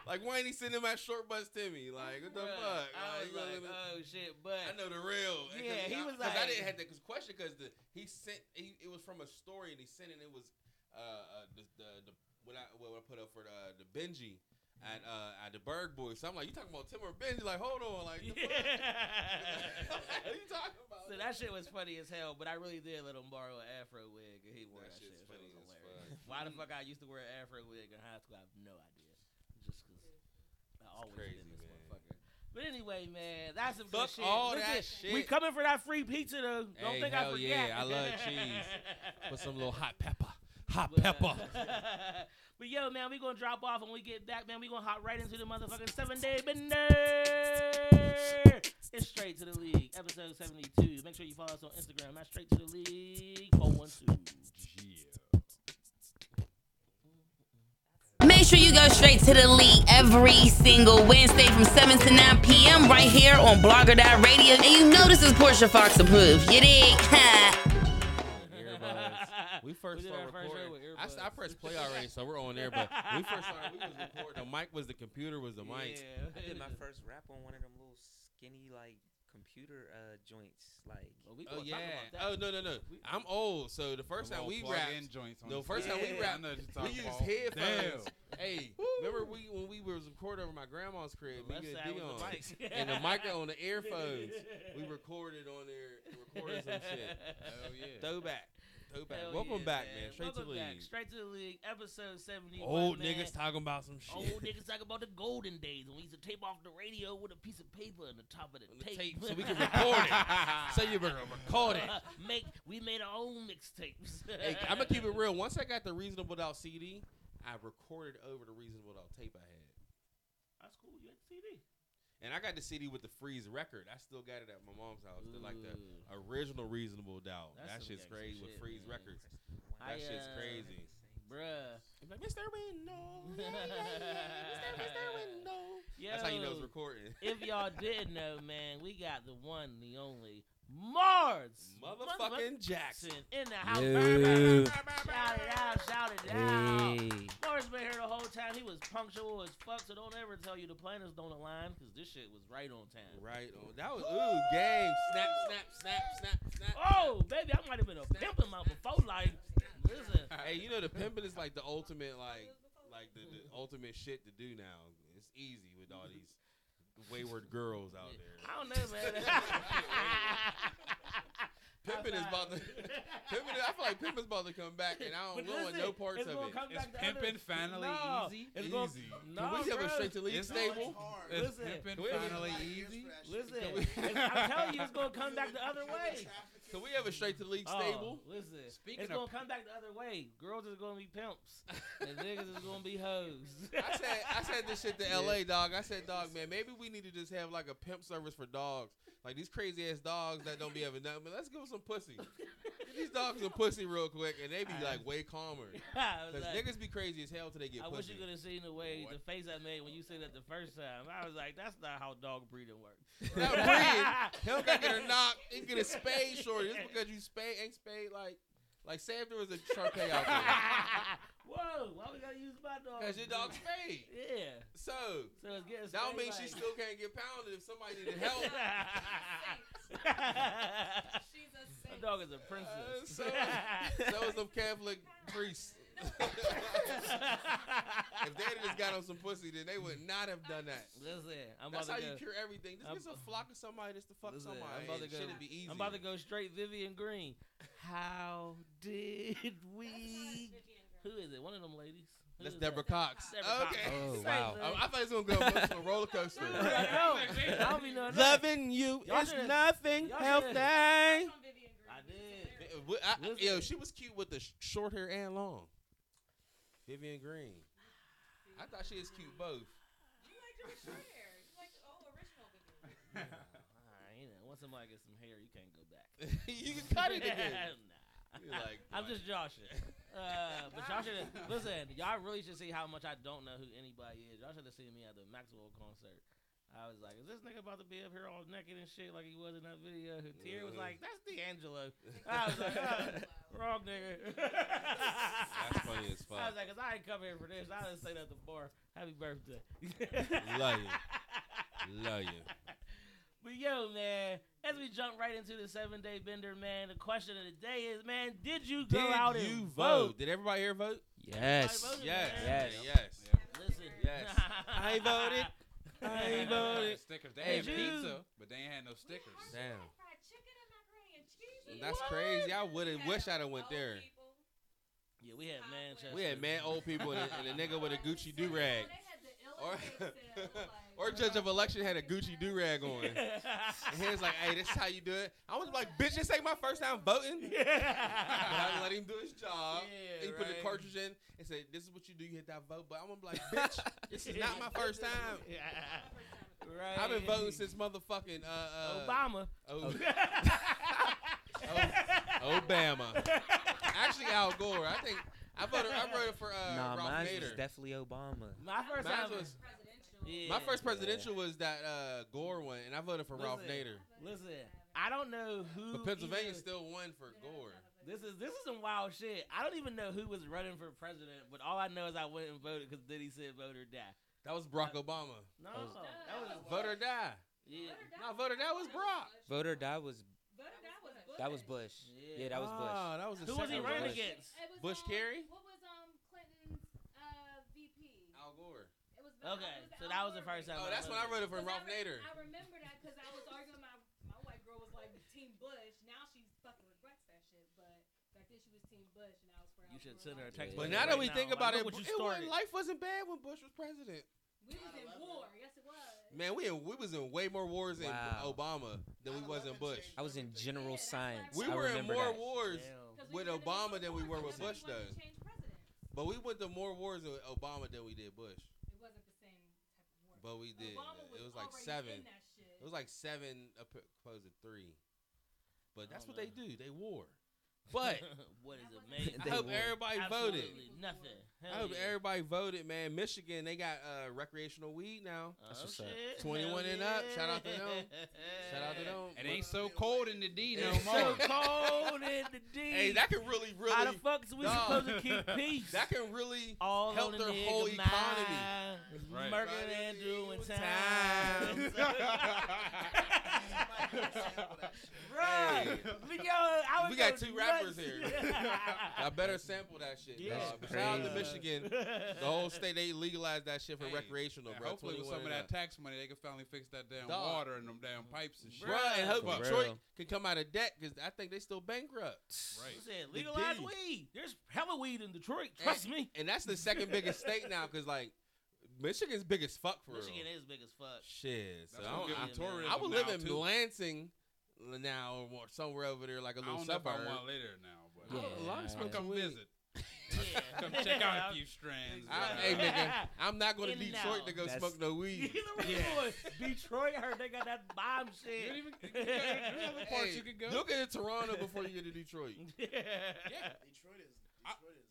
like why ain't he sending my short bus to me? Like what the Bruh, fuck? I was like, mean? oh shit, but I know the real. Yeah, he I- like, I didn't have that cause question because the he sent he, it was from a story and he sent it. It was uh, uh the, the the what I what I put up for the the Benji at uh at the Berg Boys. So I'm like, you talking about Tim or Benji? Like, hold on, like, the fuck? what are you talking about? so that shit was funny as hell. But I really did let him borrow an afro wig, and he wore That that, shit. funny was as hilarious. Why the fuck I used to wear an afro wig in high school? I have no idea. Just cause I always crazy, been this man. motherfucker. But anyway, man, that's some Fuck good shit. all Listen, that shit. We coming for that free pizza though. Don't Hey, think I hell forget. yeah, I love cheese. Put some little hot pepper. Hot pepper. but yo, man, we gonna drop off when we get back, man. We gonna hop right into the motherfucking seven day bender. It's straight to the league, episode seventy two. Make sure you follow us on Instagram. That's straight to the league four one two. Sure you go straight to the league every single Wednesday from 7 to 9 p.m. right here on Blogger Radio. And you know this is Portia Fox approved. You dig? Earbuds. We first We started our first show recording. with I, s- I earbuds. pressed play already, so we're on there. But we first started, we was recording. The mic was the computer, was the mic. Yeah. I did my first rap on one of them little skinny like computer uh joints. Like Well, we Oh yeah. about that. Oh no no no. We- I'm old, so the first time we rapped, in joints on no the first time we Yeah. I rapped, know we talking used about. headphones. Damn. Hey, remember we when we was recording over my grandma's crib, The me left and side was the Dion, mics. and the mic on the earphones. We recorded on there, recorded some shit. Hell yeah. Throwback, throwback. Hell Welcome yeah, back, man. Straight Welcome to the back. league. Straight to the league. Episode seventy. Old man. niggas talking about some shit. Old niggas talking about the golden days when we used to tape off the radio with a piece of paper on the top of the, tape. tape, so we can record it. so you better record it. Make we made our own mixtapes. Hey, I'm gonna keep it real. Once I got the Reasonable Doubt CD, I recorded over the Reasonable Doubt tape I had, That's cool. You had the CD. And I got the CD with the Freeze record. I still got it at my mom's house. Like the original Reasonable Doubt. That's that some shit's gangsta crazy with shit, Freeze man. Records. I, That shit's uh, crazy. Bruh. Like Mr. Window, yeah, yeah, yeah, Mr. Mr. Window. That's how you know it's recording. if y'all didn't know, man, we got the one, the only Mars Motherfucking Jackson. in the house. Yo. Shout it out, shout it out. hey, Mars been here the whole time. He was punctual as fuck, so don't ever tell you the planets don't align, because this shit was right on time. Right on. That was ooh gang. Snap, snap, snap, snap, snap. Oh, baby, I might have been a pimp in my before life. Listen. Hey, you know the pimping is like the ultimate, like, like the, the ultimate shit to do now. It's easy with all these wayward girls out there. I don't know, man. Pimping is about to. Pimping, I feel like pimping is about to come back, and I don't But want listen, no parts it's of gonna it. come Is back to pimping finally no, easy? It's gonna, Easy. No, Can we have a straight to league It's stable? Is Listen, pimping Can we- finally easy? Listen, it's- I'm telling you, it's gonna come back the other way. Can we have a straight to the league Oh, stable? listen, Speaking it's gonna come back the other way. Girls is gonna be pimps, and niggas is gonna be hoes. I said I said this shit to LA dog. I said dog man, maybe we need to just have like a pimp service for dogs. Like these crazy ass dogs that don't be having nothing. But let's give them some pussy. Get these dogs some pussy real quick, and they be like way calmer. Cause like, niggas be crazy as hell till they get I wish you could have seen the way What? the face I made when you said that the first time. I was like, that's not how dog breeding works. Not breeding. He don't got get a knock. He get a spade shorty. Just because you spade ain't spade like like say if there was a Sharpay out there. Whoa, why we gotta use my dog? Cause your dog's spade. Yeah. So So it's getting that don't mean spade she still can't get pounded if somebody needed help. She's a My dog is a Uh, princess. so, so is them Catholic priests. if they had just got on some pussy, then they would not have done that. Listen, I'm That's about how to you cure everything. Just I'm- get some flock of somebody just to fuck Listen, somebody. I'm about to go. Shit'd be easy. I'm about to go straight Vivian Green. How did we? Who is it? One of them ladies. Who That's Deborah that? Cox. Deborah Cox. okay. Oh, wow. I, I thought he was gonna go on some roller coaster. I know. I don't be knowing that. Loving you Y'all is should've- nothing y'all healthy. should've- That's on Vivian Green. I did. What- I- yo, she was cute with the short hair and long. Vivian Green. I thought she was cute both. You liked her with short hair. You liked the old original Vivian. Alright, you know, once somebody gets some hair, you can't go back. you can cut it again. nah. You're like, I'm just joshing. Uh, but y'all should listen. Y'all really should see how much I don't know who anybody is. Y'all should have seen me at the Maxwell concert. I was like, "Is this nigga about to be up here all naked and shit like he was in that video?" Tier was like, "That's D'Angelo." I was like, oh, "Wrong nigga." That's funny as fuck. I was like, "Cause I ain't come here for this. I didn't say that at the bar. Happy birthday." Love you. Love you. But yo, man, as we jump right into the seven day bender, man, the question of the day is, man, did you go Did out you and vote? Did everybody here vote? Yes. voted, Yes. man. Yes. Yes. Listen, Yes. I voted. I They voted. had stickers. They Hey, had pizza, but they ain't had no stickers. Damn. Fried chicken and macaroni and cheese. That's What? crazy. I would have wish I'd have went there. Yeah, we had Manchester. We had mad old people and a, and a nigga with a Gucci do rag. Or, or judge of election had a Gucci do rag on. And he was like, "Hey, this is how you do it." I was like, "Bitch, this ain't my first time voting." But I let him do his job. Yeah, he put the cartridge in and said, "This is what you do. You hit that vote." But I'm gonna be like, "Bitch, this is not my first time. right. I've been voting since motherfucking uh, uh Obama. Oh, Obama. Actually, Al Gore. I think I voted. I voted for uh, nah, Ralph mine Nader. was definitely Obama. My first Mine time was- yeah. My first presidential was that uh, Gore one, and I voted for Ralph Listen. Nader. Listen, I don't know who. But Pennsylvania even- still won for Gore. This is this is some wild shit. I don't even know who was running for president, but all I know is I went and voted because Diddy said vote or die. That was Barack Obama. No, That was- that was Vote or die. yeah. No, vote or die was Brock. Vote or die was that was Bush. Yeah. Yeah, that was Bush. Oh, that was the Who was he second running Bush. against? Bush Kerry? What was um Clinton's uh, VP? Al Gore. It was Okay, it so Al that was the first time. Oh, that's when I voted for 'Cause I Ralph re- Nader. I remember that because I was arguing with my my white girl was like Team Bush. Now she fucking regrets that shit, but back then she was Team Bush and I was for. You Al should send her a text. But now that right we think like, about it, look it wasn't, life wasn't bad when Bush was president. We was in war. Yes, it was. Man, we in, we was in way more wars in Wow. Obama than we was in Bush. I was in general Yeah, science. We I were in more that. wars Damn. 'Cause with had Obama than we were with Bush, though. to change presidents. But we went to more wars with Obama than we did Bush. It wasn't the same type of war. But we did. Obama was It was like seven. In that shit. It was like seven oppo- opposed to three. But that's what they do. They war. But what is it, mate? I hope won. everybody voted. Absolutely nothing. I hope yeah. everybody voted, man. Michigan, they got uh, recreational weed now. Oh, That's what's up. 21 Hell and up. Shout out to them. Shout out to them. It ain't so cold in the D no more. So cold in the D. Hey, that can really, really. How the fuck is we Dog. supposed to keep peace? that can really all help their the whole mind, economy. Right. Murking and doing Time. time. Right. We, yo, I would We got two rappers nuts. here. I better sample that shit, Yeah. dog. But shout out to Michigan. The whole state, they legalized that shit for Hey, recreational, And bro. hopefully with some of that tax money, they can finally fix that damn Dog. water and them damn pipes and shit. Bruh, and hope For Detroit real. can come out of debt because I think they still bankrupt. Right. Said legalize D. weed? There's hella weed in Detroit. Trust me. And that's the second biggest state now because, like, Michigan's big as fuck for Michigan real. is big as fuck. Shit. So That's I, gonna don't- give I, them tourism I would live now, in too. Lansing now or somewhere over there, like a I little don't know if I suburb. want to live now, but Yeah, Oh, long as I- we come weed. visit. Yeah. Come check out a few strands. I, uh, hey, nigga, I'm not going to In and Detroit out. to go That's- smoke no weed. Either way, Detroit, I heard they got that bomb You shit. don't even, you got, there's other parts Hey, you could go. Look at Toronto before you get to Detroit. yeah. Detroit is I- Detroit is where it's at.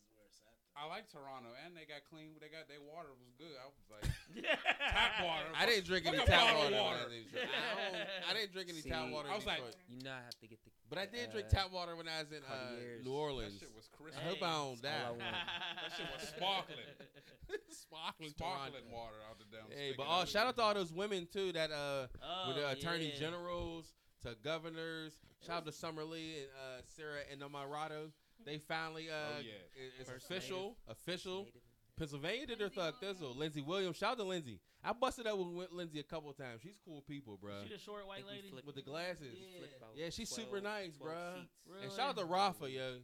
I like Toronto, and they got clean. They got their water was good. I was like tap water. I didn't drink any tap water. water. I was in Detroit. I, don't- I didn't drink any tap water I was like- You know I have to get the. but I did drink uh, tap water when I was in uh, New Orleans. That shit was crisp. I hope I don't That's all I die. want. That shit was sparkling. Sparkling Sparkling Toronto. water out the damn. Hey, but out all shout out to all those women too that uh Oh, with the attorney yeah. generals to governors. Shout out to Summer Lee and uh, Sarah Innamorato. They finally uh Oh, yeah. it's First official official. Native. Pennsylvania did their thug thizzle. Lindsey Williams. Shout out to Lindsey. I busted up with Lindsey a couple times. She's cool people, bro. She the short white lady. flipped- With the glasses. Yeah. Yeah, she's super nice, 12 bruh. Really? And shout out to Rafa, yo.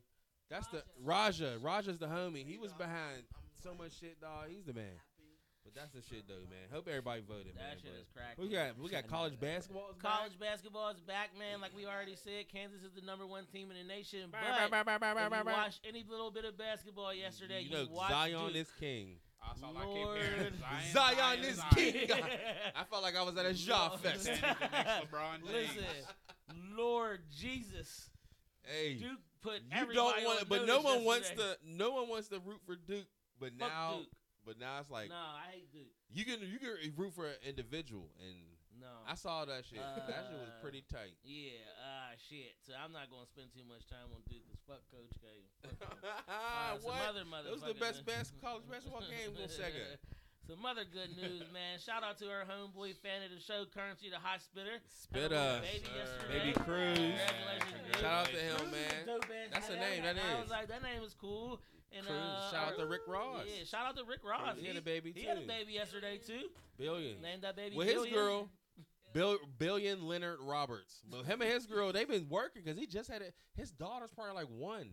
That's the Raja. Raja's the homie. He was behind so much shit, dog. He's the man. But that's the shit though, man. Hope everybody voted, man. That shit but is cracking. we got we got college basketball. is back. College basketball is back, man. Like we already said, Kansas is the number one team in the nation. But if you bah. watched any little bit of basketball yesterday, you know watched Zion Duke. is king. I keep Lord. hearing. Zion is Zion. king. I felt like I was at a Ja Lord. fest. Standing up next to LeBron James. Listen, Lord Jesus, hey, Duke put you don't want, on but no notice one wants yesterday. to. No one wants to root for Duke. But Fuck now, Duke. But now it's like no, I hate Duke. you can you can root for an individual, and No. I saw that shit. that shit was Uh, pretty tight. yeah, ah, shit. So I'm not gonna spend too much time on Duke. Cause fuck Coach K. Fuck. Uh, what? other Those the best best college basketball games on Sega. Some other good news, man. Shout out to our homeboy fan of the show, Currency the Hot Spitter. Spit Had a little us. Baby Baby Cruz. Congratulations, Shout out to him, man. a dope ass That's a name. name, I was like, that name is cool. And, Cruz. uh, Shout out to Rick Ross. Yeah, shout out to Rick Ross. He had a baby, He had a baby yesterday too. Billion. Named that baby. Well, his girl, Bill, Billion Leonard Roberts. But him and his girl, they've been working because he just had it. His daughter's probably like one.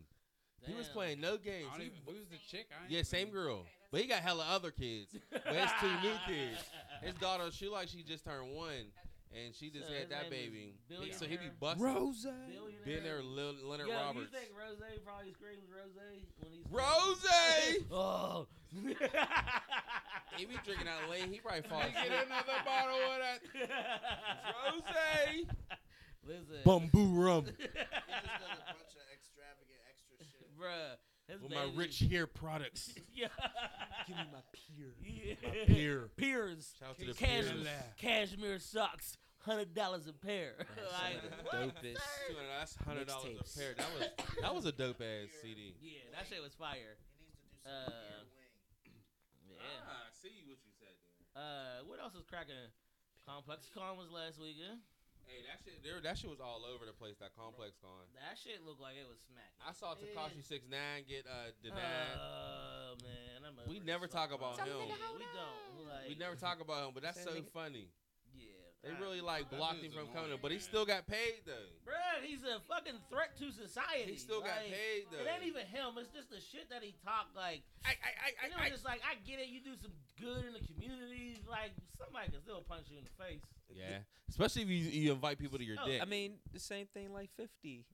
He was playing no games. He- even, who's the chick? I yeah, same even- girl. But he got hella other kids. But his two new kids. His daughter, she like she just turned one, and she just So had that baby. So he be busting. Rose. Billionaire. Being there, Lil- Leonard Yo, Roberts. you think Rose probably screams Rose when he's Rose! Oh. he be drinking out late. He probably fall asleep. get another bottle of that. Rose! Listen, Bumbu rum. He just does a bunch of extravagant extra shit. bruh. His With my rich hair products. Yeah. Give me my peer. yeah. Peer. Peers. Shout out to the Cashmere, peers. cashmere socks. Hundred dollars a pair. like, what, dopest. sir? That's hundred dollars a pair. That was that was a dope ass CD. Yeah, that shit was fire. He needs to do some Uh, wing. Yeah. Ah, I see what you said there. Uh, what else is cracking? Complex Con was last weekend. Hey, that shit, there, that shit was all over the place. That complex con. That shit looked like it was smacked. I saw Tekashi Six Nine get uh denied. Oh man, I'm We never talk about him. We don't. Like, we never talk about him, but that's so nigga. funny. Yeah, They I- really like blocked him from annoying, coming, but he still got paid though. Bruh, he's a fucking threat to society. He still got Like, paid though. It ain't even him. It's just the shit that he talked. Like, I, I, I, and it was just like, I get it. You do some good in the community. Like, somebody can still punch you in the face. yeah, especially if you, you invite people to your Oh, dick. I mean, the same thing like 50.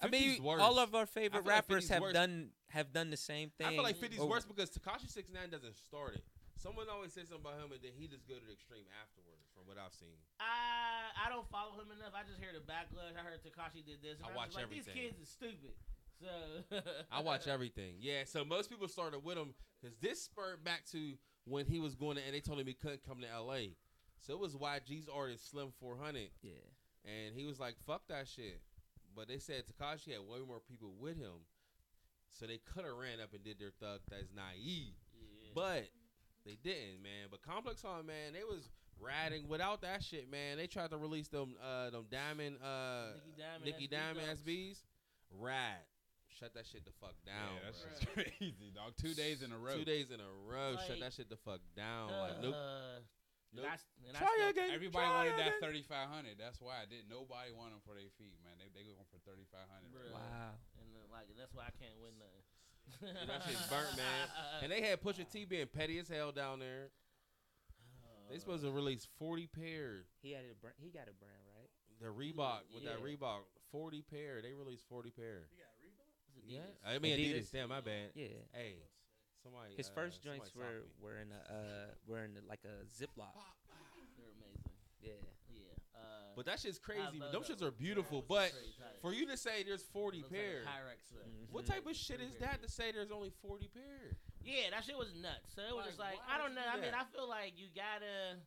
I 50's mean, worse. all of our favorite feel like rappers 50's have worse. done have done the same thing. I feel like 50's over- worse because Tekashi Six Nine doesn't start it. Someone always says something about him, and then he just go to the extreme afterwards. From what I've seen, I I don't follow him enough. I just hear the backlash. I heard Tekashi did this. And I I'm watch like, These kids are stupid. So I watch everything. Yeah, so most people started with him because this spurred back to when he was going to, and they told him he couldn't come to L.A. So it was YG's artist Slim 400, Yeah. and he was like, "Fuck that shit." But they said Tekashi had way more people with him, so they could have ran up and did their thug that's naive, yeah. but they didn't, man. But Complex on, man, they was ratting without that shit, man. They tried to release them, uh, them diamond, uh, Nicky Diamond, Nicky SB Diamond dogs. SBs, rad. Shut that shit the fuck down. yeah, that's bro. just crazy, dog. Two days in a row. Two days in a row. Like, shut that shit the fuck down. like nope. Uh, Nope. and I, and I Try still- again. Everybody Try wanted that thirty five hundred. That's why I didn't. Nobody wanted them for their feet, man. They they going for thirty five hundred. Bruh. Wow. And uh, like that's why I can't win nothing. That shit's burnt, man. And they had Pusha T being petty as hell down there. They supposed to release forty pair. He had a br- he got a brand, right? The Reebok with that Yeah. Reebok forty pair. They released forty pair. You got Reebok? Yeah, I mean Adidas. Adidas. Damn, my bad. Yeah. Hey, somebody. His uh, first somebody joints stop were me. were in a uh were in like a Ziploc. They're amazing. Yeah. Yeah. Uh, But that shit's crazy. love those. shits are beautiful. Those But for you to say there's forty Looks like a pairs, Pyrex set. Mhm. what type of shit is that to say there's only forty pairs? Yeah, that shit was nuts. So it was just Like, like I don't know. I mean, I feel like you gotta.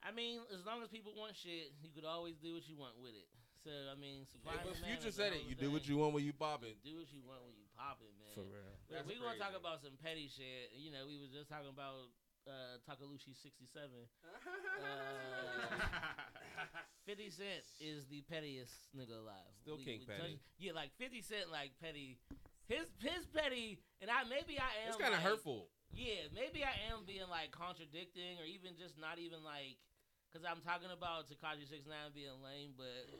I mean, as long as people want shit, you could always do what you want with it. So I mean, supply Yeah, but Future said it. You do what you want when you bobbing. do what you want when you pop it, man. For real. That's we gonna talk about some petty shit. You know, we was just talking about uh, Takalushi sixty seven. Fifty Cent is the pettiest nigga alive. Still King Petty. touched- yeah, like Fifty Cent, like petty. His his petty, and I maybe I am. it's kind of like, hurtful. Yeah, maybe I am being like contradicting, or even just not even like, because I'm talking about Tekashi Six Nine being lame, but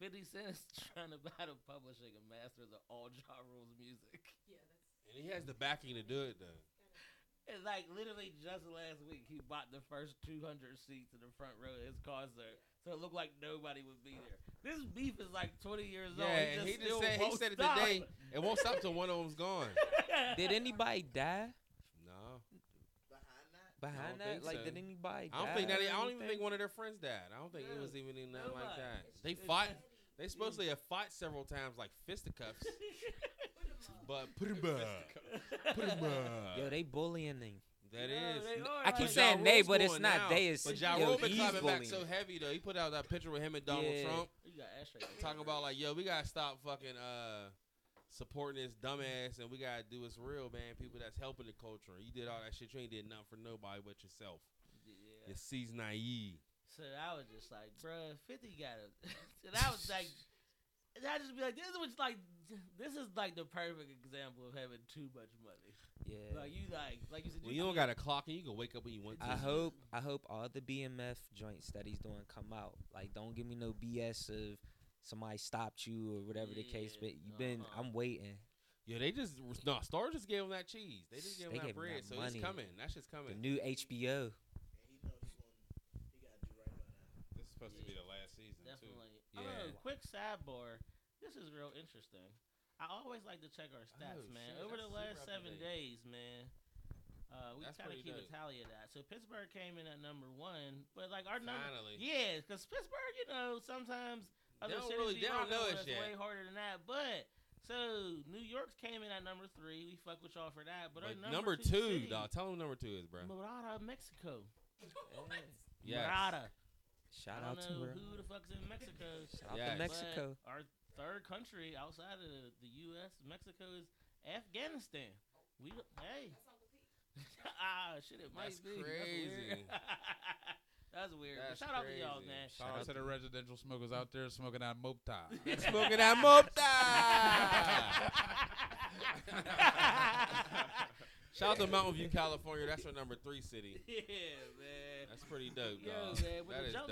Fifty Cent is trying to buy the publishing and masters of all Ja Rule's music. Yeah, that's And he has the backing to do it though. And like literally just last week, he bought the first 200 seats in the front row of his concert, so it looked like nobody would be there. This beef is like 20 years old. Yeah, He just, he just said he said it stop. today. It won't stop till one of them's gone. Did anybody die No, Behind that? behind that? Like, so. did anybody? I don't think that. I don't even think one of their friends died. I don't think it was even in nothing like that. It's- They it's fought. just- They supposedly have fought several times, like fisticuffs. but put him back. Put him back. Yo, they bullying them. That Yeah, is. are, I keep like- saying Ja they, but it's not now. they. It's But Ja yo, Rule been he's climbing back so heavy though. He put out that picture with him and Donald Yeah. Trump You got ashtray. talking about like, yo, we gotta stop fucking uh supporting this dumbass and we gotta do what's real, man. People that's helping the culture. You did all that shit. You ain't did nothing for nobody but yourself. Yeah. You're season naive. So I was just like, bruh, 50 got it. and I was like, and I just be like, this is like, this is like the perfect example of having too much money. Yeah. Like you like, like you said, When you don't got a clock and you can wake up when you want to. I hope I hope all the BMF joints that he's doing come out. Like, don't give me no BS of somebody stopped you or whatever the case. But you've been. uh-huh. I'm waiting. Yeah, they just no. Star just gave him that cheese. They just gave him They that gave him bread, that so money. it's coming. That shit's coming. The new HBO. And he know he going he gotta do right by that. This is supposed to be the last season Definitely. Yeah. Oh, quick sidebar. This is real interesting. I always like to check our stats, Oh, man. shit, Over the last seven days, man. Uh, we That's kind of pretty keep a tally of that. So Pittsburgh came in at number one, but like our number, yeah, because Pittsburgh, you know, sometimes other don't cities really- they don't know with us us yet. way harder than that. But so New York's came in at number three. We fuck with y'all for that. But, But our number, two, two, city, dog. Tell them number two is, bro. Murata, Mexico. Yes. Murata. Shout I out don't to know her. who the fuck's in Mexico. Shout out Yes. to Mexico. But our third country outside of the, the U.S., Mexico, is Afghanistan. We hey. ah shit, it might That's be. crazy. That's weird. That's weird. But That's shout out to y'all, man. Shout out to the residential smokers out there smoking out Mopta. Smoking that mopta. Shout out to Mountain View, California. That's our number three city. yeah, man. That's pretty dope, Yo, dog. man, but That to is jump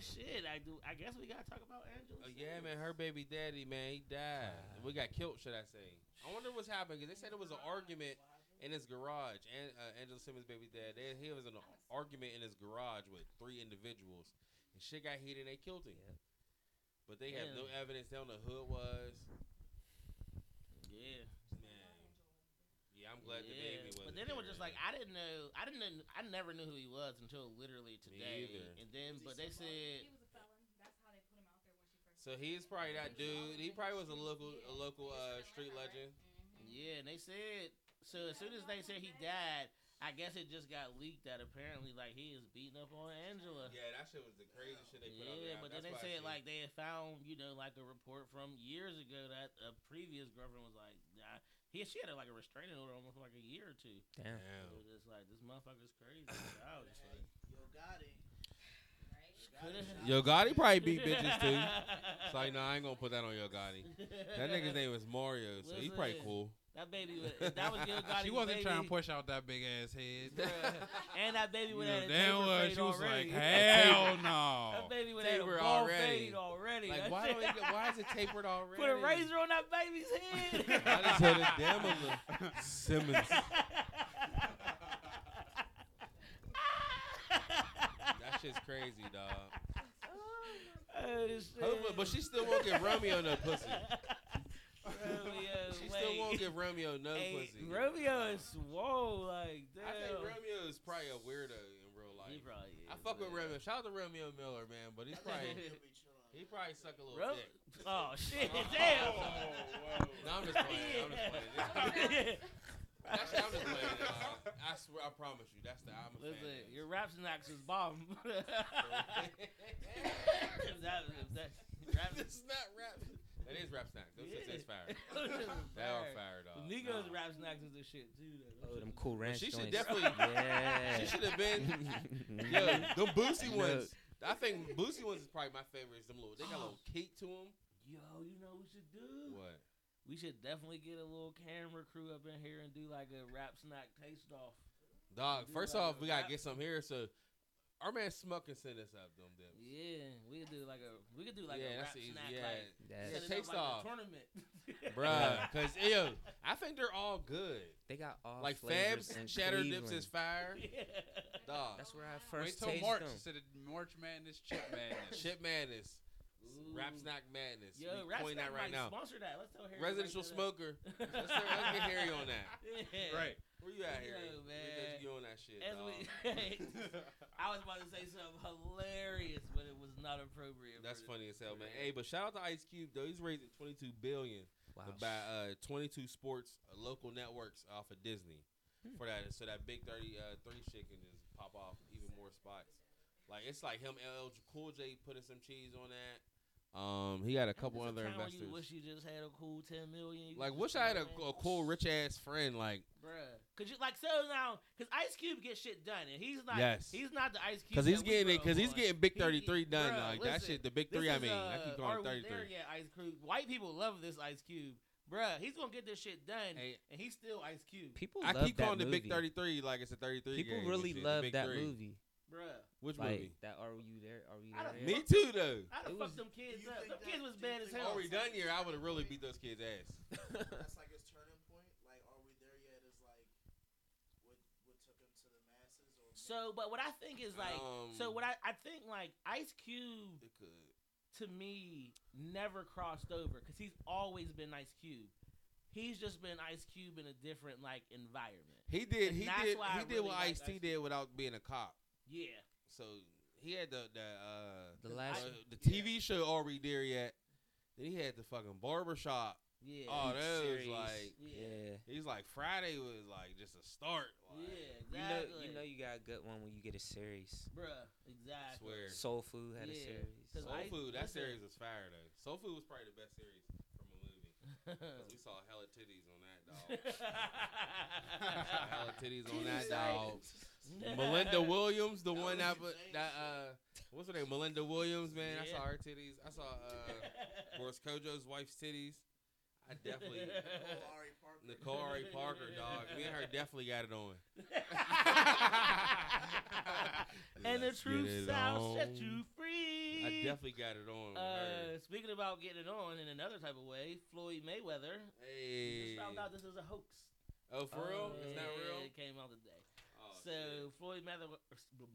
shit, I do. I guess we gotta talk about Angela. Oh, yeah, man. Her baby daddy, man, he died. we got killed, should I say? I wonder what's happened because they said it was an argument in his garage. And uh, Angela Simmons' baby dad, they, he was in an argument in his garage with three individuals, and shit got heated. and They killed him. Yep. But they have no evidence. They don't know who it was. Yeah. Man, yeah, I'm glad the baby was. But then it was just like I didn't know. I didn't. Know, I never knew who he was until literally today. either. And then, but they said, He was a felon. That's how they put him out there when she first. So he's probably that dude. He probably was a local, a local uh, street legend. yeah. And they said, so as soon as they said he died, I guess it just got leaked that apparently like he is beating up on Angela. Yeah, that shit was the crazy shit they put out there. Yeah, but then they That's what said like they had found, you know, like a report from years ago that a previous girlfriend was like, nah, he she had a, like a restraining order almost for like a year or two. Damn. It was just like this motherfucker's crazy. I was just like, Yo Gotti. coulda- Yo Gotti probably beat bitches too. It's like, no, I ain't gonna put that on Yo Gotti. That nigga's name is Mario, so he's probably cool. That baby, was, if that was Yo Gotti's she wasn't baby, trying to push out that big ass head. and that baby You would know have damn taper well she was already. like, hell no. That baby would have a bald already. fade already. Like, That why shit- don't get, why is it tapered already? Put a razor on that baby's head. I just had a damn on the Simmons. That shit's crazy, dog. Oh, this but she still won't give Romeo no pussy. Romeo, She still won't give Romeo no Hey, pussy. Romeo is swole, like damn. I think Romeo is probably a weirdo in real life. He probably is. I fuck with. Romeo. Shout out to Romeo Miller, man, but he's probably He'll be chilling. he probably suck a little Ro- dick. Oh shit! Oh, Damn. No, I'm just playing. I'm just playing. Actually, I'm just playing. Uh, I swear, I promise you, that's the I'm a Listen, fan. your rap snacks is bomb. that, that, rap, this is not rap. That is rap snacks. Those Yeah. shits is fire. Those shits is They are fire. fire, dog. Niggas Nah. rap snacks is the shit too. Though. Oh, them cool ranch she should joints. definitely- Yeah. She should have been. Yo, them Boosie ones. I think Boosie ones is probably my favorite. Them little, they got a little cake to them. Yo, you know what we should do? What? We should definitely get a little camera crew up in here and do like a rap snack taste off. Dog. Do First like off, a we gotta rap- get some here. So, our man Smuck can send us up them. them. Yeah, we could do like a we could do like Yeah, a that's rap easy. snack Yeah. like That's- Yeah, set up taste like off. tournament. bruh. Cause yo, I think they're all good. They got all Like flavors Fabs in cheddar dips is fire. Yeah. Dog. That's where I Wait first till tasted March them. instead of March Madness, Chip Madness. Chip madness. Ooh. Rap snack madness. Yo, we Rap coin Snack that right might now. Sponsor that. Let's tell Harry. Residential write that smoker. Let's, let's get Harry on that. Yeah. Right. Where you at, Harry? We man. you get on that shit. As we, I was about to say something hilarious, but it was not appropriate. That's funny as hell, man. the- Hey, but shout out to Ice Cube though. He's raising twenty two billion Wow. to buy uh, 22 sports uh, local networks off of Disney Hmm. for that, so that big 30 uh, three shit can just pop off even more spots. Like it's like him, LL Cool J putting some cheese on that. Um, he had a couple other time investors. You wish you just had a cool ten million. You like, wish I had a, a cool rich ass friend. Like, Bruh. Cause you like so now, cause Ice Cube gets shit done, and he's not. Yes. He's not the Ice Cube. cause he's getting it, cause he's getting Big Thirty Three done. bruh, like that shit, the Big this Three. I is, mean, I keep uh, calling Are We Thirty There Ice Cube. White people love this Ice Cube. Bruh, he's gonna get this shit done, Hey, and he's still Ice Cube. People I love keep calling the. Big Thirty Three like it's a Thirty Three. People really love that movie. Bruh, Which like movie? that. Are you there? Are we I there? Me too, though. I'd have It fucked was- them kids You up. think Them kids was bad as hell. Are we done here? I would have really beat those kids' ass. That's like his turning point. Like, are we there yet? Is like what what took him to the masses, or So, but what I think is like, so Um, what I I think like Ice Cube It could. to me never crossed over because he's always been Ice Cube. He's just been Ice Cube in a different like environment. He did. And He did. why I He did really what Ice T did without being a cop. Yeah. So he had the the uh, The last. uh, the TV show already there yet. Then he had the fucking barbershop. Yeah. Oh, that was like yeah. yeah. he's like Friday was like just a start. Like, Yeah, You know, you know, you got a good one when you get a series. Bruh, I exactly. swear. Soul Food had a series. Soul I- Food, that series was fire though. Soul Food was probably the best series from a movie. 'Cause we saw hella titties on that dog. hella titties on that dog. Melinda Williams, the one that you, put- James. that uh, what's her name? Melinda Williams, man. I saw her titties. I saw uh, Boris Kodjoe's wife's titties. I definitely Nicole Ari Parker. Nicole Ari Parker, dog. Me and her definitely got it on. and the truth shall set you free. I definitely got it on. Uh, speaking about getting it on in another type of way, Floyd Mayweather hey. just found out this is a hoax. Oh, for real? Yeah, It's not real. It came out today. So shit. Floyd Mayweather,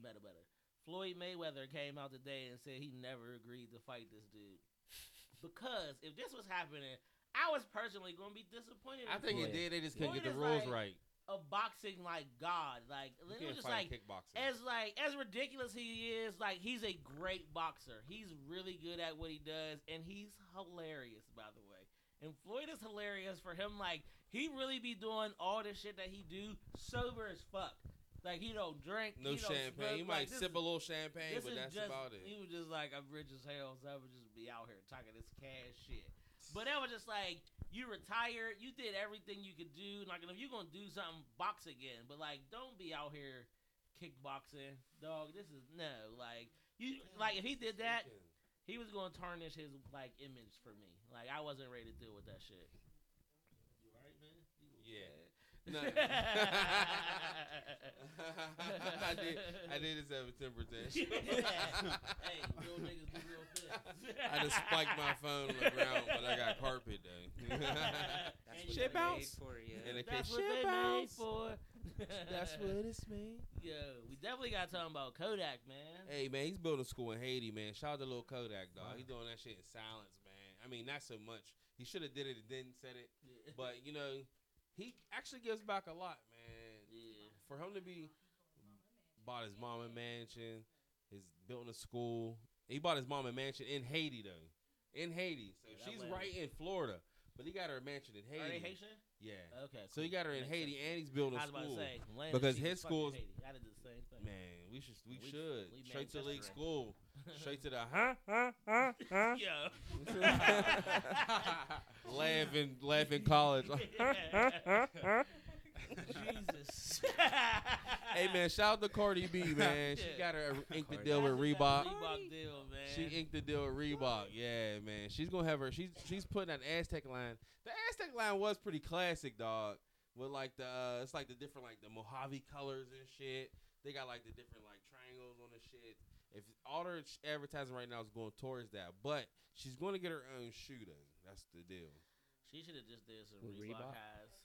Mayweather, Floyd Mayweather came out today and said he never agreed to fight this dude because if this was happening, I was personally going to be disappointed. I think Floyd. it did. They just couldn't Floyd get the rules like- right. a boxing like god. Like You it was just like kickboxing. as like as ridiculous he is, like he's a great boxer. He's really good at what he does, and he's hilarious, by the way. And Floyd is hilarious for him. Like he really be doing all the shit that he do sober as fuck. Like he don't drink, no he champagne. smoke. Like, might this sip a little champagne, but that's just, about it. He was just like, I'm rich as hell, so I would just be out here talking this cash shit. But that was just like, you retired, you did everything you could do. Like, if you're gonna do something, box again. But like, don't be out here kickboxing, dog. This is no, like you, like if he did that, he was gonna tarnish his like image for me. Like I wasn't ready to deal with that shit. You alright, man? You Yeah. okay? No. I did. I did this at a temper tantrum. hey, real niggas do real things. I just spiked my phone on the ground, but I got carpet though. That's And what shit they made bounce. for you. And it That's what shit they made bounce. for. That's what it's made. Yo, we definitely got talking about Kodak, man. Hey man, he's building a school in Haiti, man. Shout out to little Kodak, dog. He's doing that shit in silence, man. I mean, not so much. He should have did it and then said it, Yeah. but you know, he actually gives back a lot, man. yeah. For him to be bought his mom a mansion, his building a school. He bought his mom a mansion in Haiti though, in Haiti. So Yeah, she's right in Florida, but he got her a mansion in Haiti. Are they Haitian? Yeah. Okay. So he got her in Makes Haiti, sense. and he's building I a was about school. to say Because his as fuck in school's- Haiti. I did the same thing. Man, we should we, We- should we straight to league school, straight to the huh huh huh huh. Yo. laughing, laughing college. Jesus. hey man, shout out to Cardi B, man. She Yeah. got her inked the deal with That's Reebok. Reebok deal, man. She inked the deal with Reebok. Yeah, man. She's gonna have her. She's she's putting that Aztrek line. The Aztrek line was pretty classic, dog. With like the uh, it's like the different like the Mojave colors and shit. They got like the different like triangles on the shit. If all her advertising right now is going towards that, but she's going to get her own shoe though. That's the deal. She should have just did some With Reebok, Reebok? highs.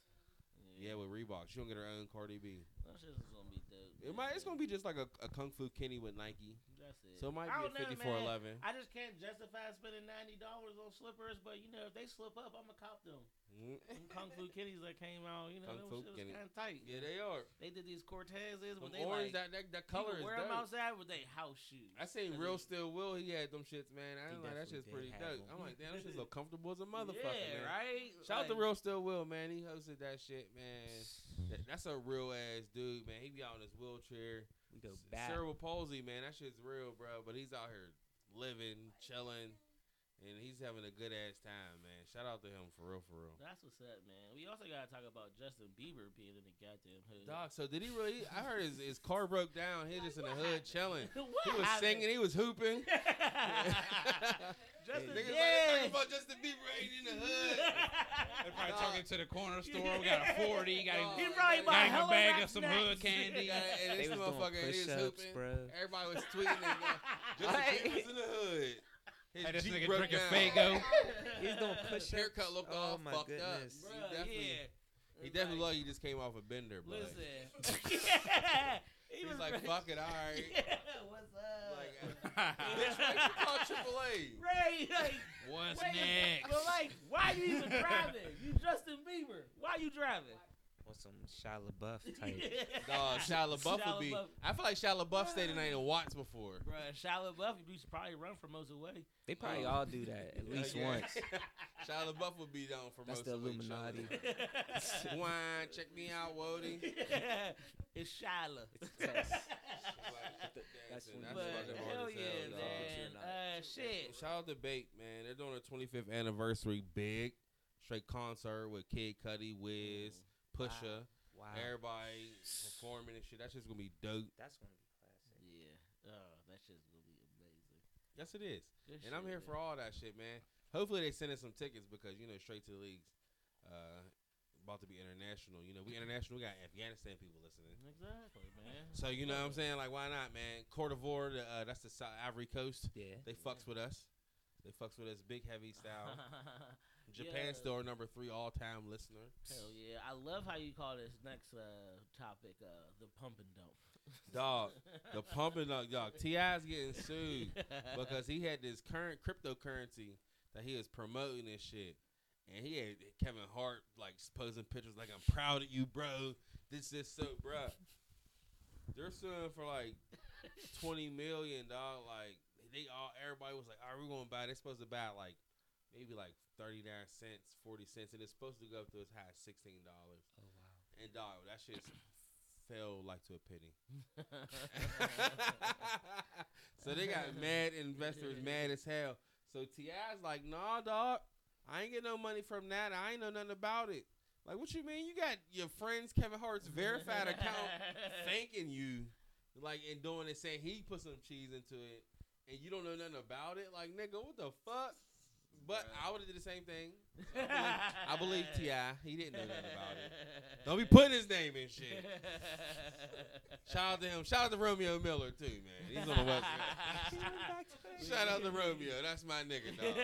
Yeah, with Reebok, she gonna get her own Cardi B. That shit gonna be dope. It might. It's gonna be just like a, a Kung Fu Kenny with Nike. That's it. So it might I be a don't know, fifty four man. eleven. I just can't justify spending ninety dollars on slippers, but you know if they slip up, I'ma cop them. Mm-hmm. Them Kung Fu Kitties that came out, you know, Kung them Fu shit was kind of tight. Yeah, they are. They did these Cortezes, but they orange, like that, that that color is wear them dope. outside with they house shoes. I seen Real they- Still Will. He had them shits, man. I was like, that shit's pretty dope. them. I'm like, damn, that shit's so comfortable as a motherfucker, yeah, man. right. Shout out to Real Still Will, man. He hosted that shit, man. That- that's a real ass dude, man. He be out in his wheelchair. We go back. Cerebral palsy, man. That shit's real, bro. But he's out here living, chilling, and he's having a good ass time, man. Shout out to him for real, for real. That's what's up, man. We also gotta talk about Justin Bieber being in the goddamn hood. Dog, so did he really? I heard his, his car broke down. He was just in the hood chilling. What He was happened? singing. He was hooping. Justin, Niggas yeah. they talking about Justin Bieber ain't in the hood. They're probably Dog. talking to the corner store. We got a 40. Got Dog. him, he probably Got him a bag of some snacks. hood candy. Yeah, and They this was doing motherfucker he was push-ups, hooping. bro. Everybody was tweeting. Justin Hey. Bieber's in the hood. His Hey, this Jeep nigga broke drinking down. Fago. He's doing His push haircut looked oh all oh my fucked goodness. up. He definitely, yeah. he definitely looked like he just came off a bender, bro. Listen. yeah. He he's was like, ready- fuck it, all right. Yeah, what's up? Like, bitch, why you call AAA? Ray, like, What's wait, next? But like, why you even driving? You Justin Bieber. Why you driving? On some Shia LaBeouf type. Dog, Shia LaBeouf would be. LaBeouf. I feel like Shia LaBeouf stayed in night in Watts before. Bruh, Shia LaBeouf, you should probably run for most of the way. They probably Oh. all do that at least Yeah. once. Shia LaBeouf would be down for That's most the of the Illuminati. Wine, check me out, Wody. it's Shyla. It's a. That's, when that's you But hell as hell, yeah, dog. man. You're. Uh, shit. Shout out to Bake, man. They're doing a 25th anniversary big straight concert with Kid Cudi, Wiz, Pusha, Wow. everybody performing and shit. That shit's gonna be dope. That's gonna be classic. Yeah. Oh, that shit's gonna be amazing. Yes, it is. Good And I'm shit, here for all that shit, man. Hopefully they send us some tickets because you know straight to the leagues. Uh, about to be international. You know we international. We got Afghanistan people listening. Exactly, man. So you know what I'm saying? Like why not, man? Cote d'Ivoire, uh, that's the South Ivory Coast. Yeah. They fucks with us. They fucks with us big heavy style. Japan Yeah. our number three all time listener. Hell yeah. I love how you call this next uh, topic uh, the pump and dump. Dog, the pumping dog, dog. T.I.'s getting sued because he had this current cryptocurrency that he was promoting and shit. And he had Kevin Hart like posing pictures like I'm proud of you, bro. This is so, bro. They're suing for like twenty million, dog. Like they all, everybody was like, "Are we going to buy?" They're supposed to buy like maybe like thirty nine cents, forty cents, and it's supposed to go up to as high as sixteen dollars. Oh wow. And dog, that shit fell like to a penny. so they got mad investors, mad as hell. So T.I.'s like, nah, dog, I ain't get no money from that. I ain't know nothing about it. Like, what you mean? You got your friends Kevin Hart's verified account thanking you, like, and doing it, saying he put some cheese into it, and you don't know nothing about it. Like, nigga, what the fuck? But I would have did the same thing. I believe, I believe Ti. He didn't know nothing about it. Don't be putting his name in shit. Shout out to him. Shout out to Romeo Miller too, man. He's on the west. Shout out to Romeo. That's my nigga, dog.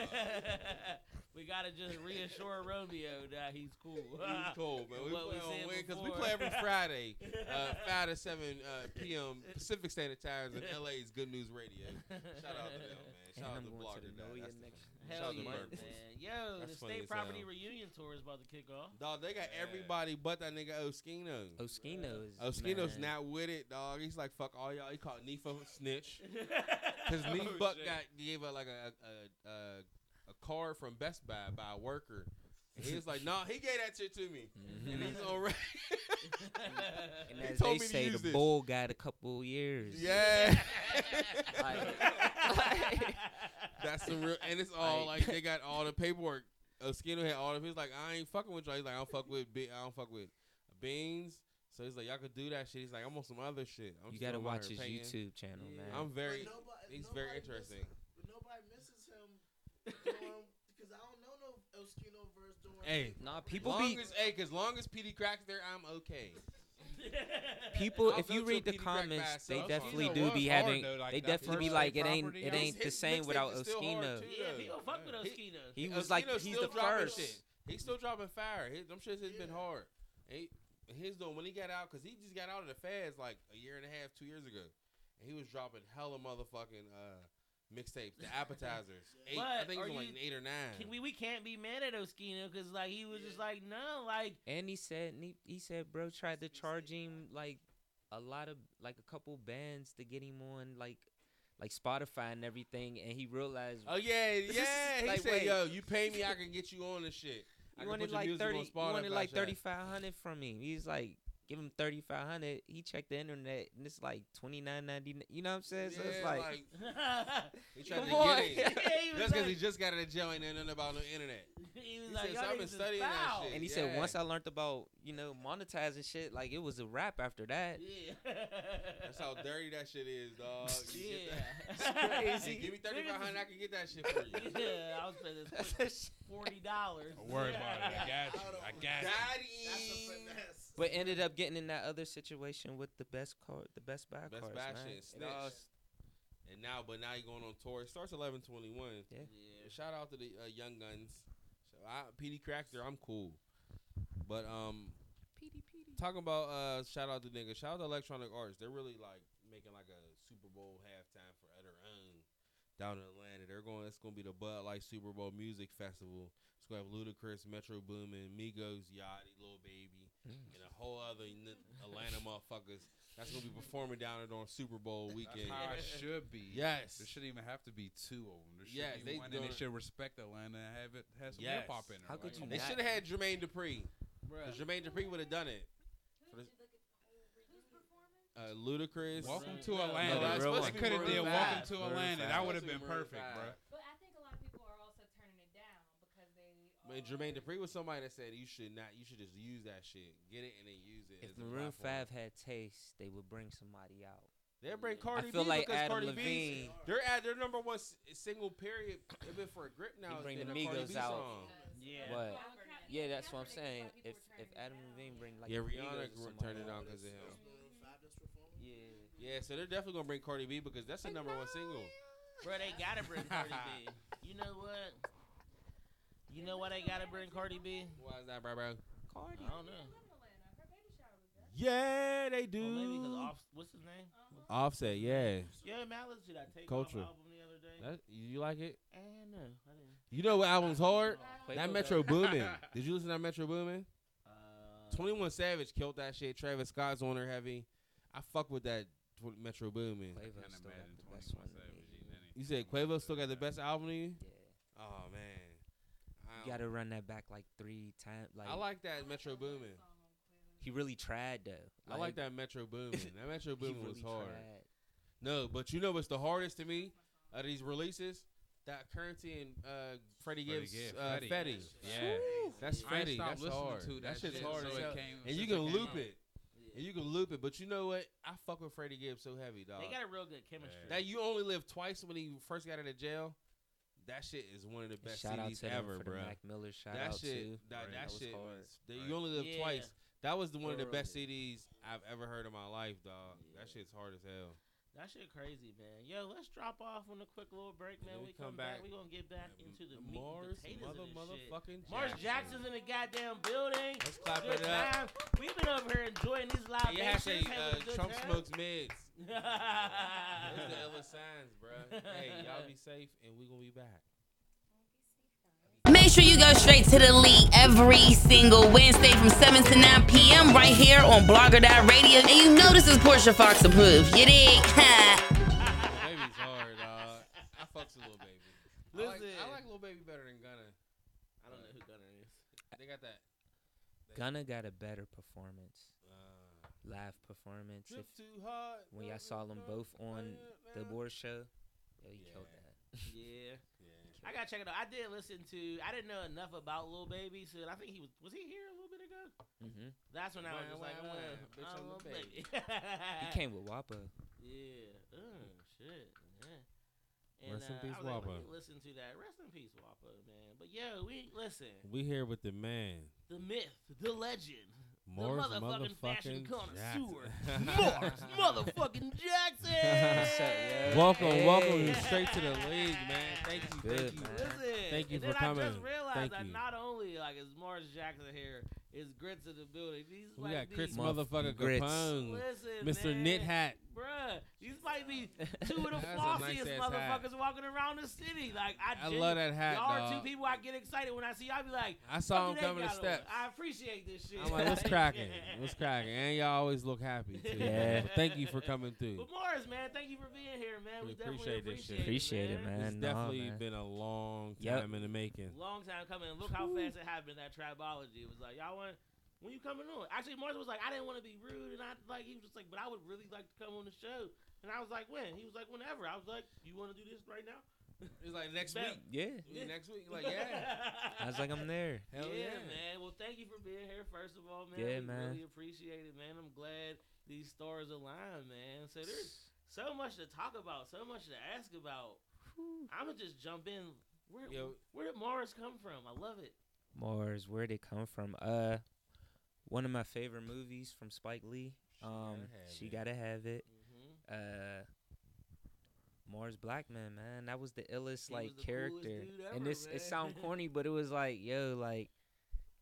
we gotta just reassure Romeo that he's cool. He's cool, man. We play on Win because we play every Friday, uh, five to seven uh, p.m. Pacific Standard Time in LA's Good News Radio. Shout out to them, man. And Shout out I'm to going to Blogger. The Dad. Know Your That's the- Next Hell Shout yeah, man. Yo, That's the funny state as property hell. reunion tour is about to kick off. Dog, they got everybody but that nigga Oschino. Oschino is. Oschino's man. not with it, dog. He's like, fuck all y'all. He called Nefa a snitch. Because Oh, Neef Buck shit. got gave her like a a, a a card from Best Buy by a worker. And he was like, no, he gave that shit to me. Mm-hmm. And he's on re- And He as told they me say, the this. bull got a couple years. Yeah. Like- That's the real, and it's all Like- like they got all the paperwork. Oschino had all of his like, I ain't fucking with y'all. He's like, I don't fuck with, be- I don't fuck with beans. So he's like, y'all could do that shit. He's like, I'm on some other shit. I'm you gotta watch his paying. YouTube channel, Yeah. man. I'm very, nobody- he's very interesting. Misses, but nobody misses him because I don't know no Oschino verse doing. Hey, nah, people long be as hey, cause long as PD cracks there, I'm okay. people. If you read the comments, by they definitely do be having. though, like they definitely be like, state it ain't. It ain't the same without is Oschino. too. Yeah, people fuck with He- was like, Oschino's he's still the dropping first. He's still dropping fire. His, them shits has been hard. He, his doing when he got out, cause he just got out of the feds like a year and a half, two years ago, and he was dropping hella motherfucking uh, mixtapes, the appetizers. eight, I think it was like you- eight or nine. Can we we can't be mad at Oschino because like he was just like no like And he said and he, he said bro tried to charge him like a lot of like a couple bands to get him on like like Spotify and everything, and he realized Oh yeah, yeah. He Like, said, wait. "Yo, you pay me, I can get you on the shit." I he can wanted put your like music on thirty. He Spotify, wanted like thirty five hundred from me. He's like, give him thirty five hundred. He checked the internet, and it's like twenty nine ninety. You know what I'm saying? so it's Yeah, like, he tried Come to on. get it. Yeah, Just because like- he just got out of jail, ain't know nothing about no internet. he was He like said, "So I've been niggas is studying that shit. and he Yeah. said once I learned about you know monetizing shit, like it was a rap after that. Yeah. That's how dirty that shit is, dog. You get Yeah. that- crazy. Hey, give me thirty five hundred, I can get that shit for you. yeah, I was spending That's forty dollars. Don't worry about it. I got you. I got you. Daddy. That's a. But ended up getting in that other situation with the best card, the best buy Best cards, Buy man. shit, It all snitch. And now, but now you're going on tour. It starts eleven twenty one. Yeah. Yeah. Shout out to the uh, young guns. So I, PD Crackster, I'm cool. But um, PD PD. talking about uh, shout out to niggas. Shout out to Electronic Arts. They're really like making like a Super Bowl halftime for their own down in Atlanta. They're going. It's gonna be the Bud Light Super Bowl Music Festival. It's gonna have Ludacris, Metro Boomin, Migos, Yachty, Lil Baby, mm. and a whole other n- Atlanta motherfuckers. That's gonna be performing down there on Super Bowl weekend. That's how it should be. Yes. There shouldn't even have to be two of them. There should Yes, be they one, and they should respect Atlanta and have it have some Yes. hip hop in there. How could Like, you They not- should have had Jermaine Dupri. Bruh. 'Cause Jermaine Dupri would have done it. For the- Uh, Ludacris. Welcome to Atlanta. no, that's They supposed to be could have did. Welcome to Atlanta. That would have been perfect, bro. But I think a lot of people are also turning it down because they. I mean, are- Jermaine Dupri was somebody that said you should not. You should just use that shit, get it, and then use it. If as a Maroon. Five had taste, they would bring somebody out. they'll bring I Cardi I feel B like because Adam Cardi B. Levine. They're at their number one s- single period. They've been for a grip now. bring it's the been a Migos out. song. Yeah. What? Well, Ka- Yeah, that's what I'm saying. a lot of people If if Adam it Levine bring like Yeah, the Rihanna Migos or gr- turned it out. down because of It's him. Yeah. Yeah, so they're definitely gonna bring Cardi B because that's the number one single. Bro, they gotta bring Cardi B. You know what? You know why they gotta bring Cardi B? Why is that, bro? bro? Cardi. I don't know. She live in Atlanta. Her baby shower was there. Yeah, they do. Well, maybe because off. What's his name? Offset, yeah. Yeah, man, I listened to that Take Culture. Off album the other day. That, you like it? Eh, no, I didn't. You know what album's hard? That Metro Boomin. Did you listen to that Metro Boomin? Uh, Twenty One Savage killed that shit. Travis Scott's on there heavy. I fuck with that tw- Metro Boomin. Quavo Can't still got the best one. to me. You said Quavo still got the best album to you? Yeah. Oh man. I, You gotta run that back like three times. Like, I like that Metro Boomin. he really tried though. I like that Metro Boomin. That Metro He Boomin really was hard. tried. No, but you know what's the hardest to me out of these releases? That Curren$y and uh, Freddie Freddie Gibbs, Gibbs, uh, Fetty. Fetty. Yeah. That's I ain't Fetty. stopped That's listening hard. to that that shit's shit hard so as it hell. came- And you since it can came loop out. it. And you can loop it. But you know what? I fuck with Freddie Gibbs so heavy, dog. They got a real good chemistry. Yeah. That you only live twice when he first got out of jail. That shit is one of the best shout out CDs to ever, for bro. the Mac Miller shout That out shit, too. that, Right. that, That was shit hard. was. That Right. You only live Yeah. twice. That was the one of the best. CDs I've ever heard in my life, dog. That shit's hard as hell. That shit crazy, man. Yo, let's drop off on a quick little break, man. We we come come back. back. We gonna get back into the meat Mars, and potatoes mother, of this shit. motherfucking Mars Jackson's in the goddamn building. Let's clap Good it up. time. We've been over here enjoying these live Yeah, hashtag uh, Trump time. smokes mids. Those the illest signs, bro. Hey, y'all be safe, and we gonna be back. Make sure you go straight to the league every single Wednesday from 7 to 9 p.m. right here on Blogger Radio. And you know this is Portia Fox approved. You dig? Baby's hard, dog. I fucks a little Baby. I like, Listen. I like little Baby better than Gunna. I don't know who Gunna is. They got that. Gunna got a better performance, Uh, live performance. If too hard. when y'all saw them both on the board show, yo, he Yeah. killed that. Yeah. Yeah. I gotta check it out. I did listen to. I didn't know enough about Lil Baby, so I think he was. Was he here a little bit ago? hmm That's when I was just like, wah, uh, bitch, oh, I'm the Lil baby. He came with WAPA. Yeah. Oh shit. Yeah. Rest in uh, peace, I like, Wappa. listen to that. Rest in peace, Wappa, man. But yo, we listen. We here with the man. The myth, the legend, Mars the motherfucking fashion Jackson. connoisseur, Mars motherfucking Jackson. welcome, Hey. welcome straight to the league, man. Thank you, Good, thank you. man. Listen, Thank you and for then I coming. just realized Thank that you. not only like is Mars Jackson here, is Grits in the building. These We might got be, Chris Motherf- motherfucker Grits. Capone, Listen, Mr. man, Knit Hat. Bruh, these might be two of the That's a flossiest nice-ass motherfuckers walking around the city. Like I, I genu- love that hat, Y'all are two people I get excited when I see y'all. Be like, I saw him coming the got 'em." steps. I appreciate this shit. I'm like, what's cracking? What's cracking? And y'all always look happy too. Yeah. Well, thank you for coming through. But Mars, man, thank you for being here, man. We, We appreciate this shit. appreciate, Appreciate it, man. It's Nah, definitely man. been a long Yep. time in the making. Long time coming. Look how fast it happened. That tribology. It was like, y'all want when you coming on? Actually, Mars was like, I didn't want to be rude, and I like he was just like, but I would really like to come on the show. And I was like, when? He was like, whenever. I was like, you want to do this right now? It's like next Bet. week. Yeah. Yeah. Next week, like yeah. I was like, I'm there. Hell yeah, yeah. man. Well, thank you for being here. First of all, man. Yeah, we man. Really appreciate it, man. I'm glad these stars align, man. So there's so much to talk about, so much to ask about. I'ma just jump in. Where Yo. where did Mars come from? I love it. Mars, where'd it come from? Uh, one of my favorite movies from Spike Lee. She Um, Gotta Have she It. gotta have it. hmm Uh, Mars Blackman, man, that was the illest He like the character. dude and ever, this it sound corny, but it was like, yo, like,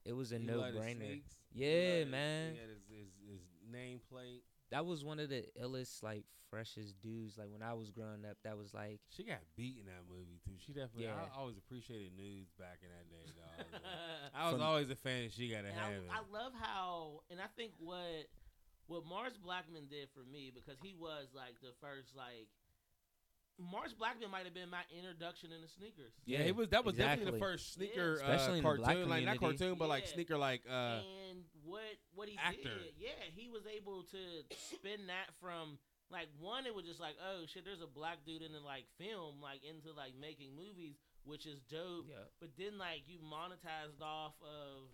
it was a no brainer. Yeah, man. His, his, his nameplate. That was one of the illest, like, freshest dudes. Like when I was growing up, that was like, She got beat in that movie too. She definitely. Yeah. I always appreciated nudes back in that day, dog. I was From- always a fan. of She gotta And have it. I, I love how, and I think what what Mars Blackman did for me because he was like the first like. Mars Blackman might have been my introduction into sneakers. yeah, he was. That was definitely the first sneaker, Especially uh, in the cartoon, like not cartoon, but like sneaker, like uh, and what what he actor. did, yeah, he was able to spin that from like one, it was just like, oh shit, there's a black dude in the like film, like into like making movies, which is dope. yeah, But then like you monetized off of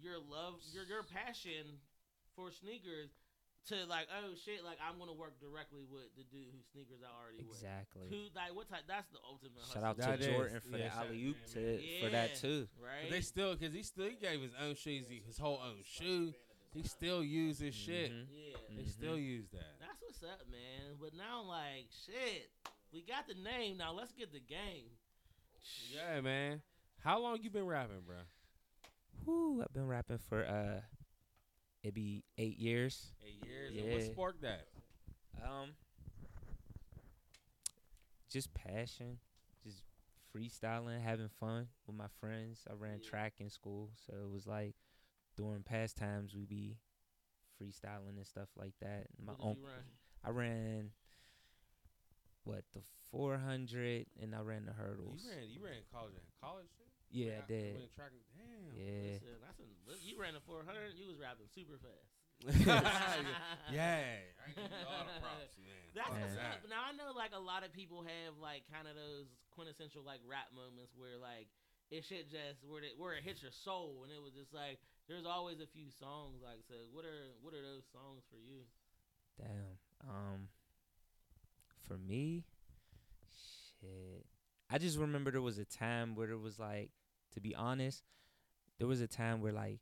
your love, your your passion for sneakers to like, oh shit, like I'm gonna work directly with the dude whose sneakers I already wear. exactly. Who like what type? That's the ultimate. Shout out That to is- Jordan for yeah, the shout- alley oop to man. for that too. right? they still because he still he gave his own shoes, he- his whole own shoe. He still used his shit. Yeah. They Mhm. still use that. That's what's up, man. But now I'm like, shit, we got the name. Now let's get the game. Yeah, man. How long you been rapping, bro? Whew, I've been rapping for uh, it be eight years. Eight years. And what sparked that? Um, just passion, just freestyling, having fun with my friends. I ran Yeah. track in school, so it was like during pastimes we be freestyling and stuff like that. My own, run? I ran what the 400 and I ran the hurdles. You ran. You ran college. College. Yeah, I Ran- did. ran track Damn. Yeah. Listen, that's a, you ran a 400. You was rapping super fast. yeah. I give you all the props, man. That's Fuck what's up. Now I know like a lot of people have like kind of those quintessential like rap moments where like it shit just where it, where it hits your soul and it was just like there's always a few songs like so what are what are those songs for you? Damn. Um for me, shit. I just remember there was a time where there was like to be honest, there was a time where like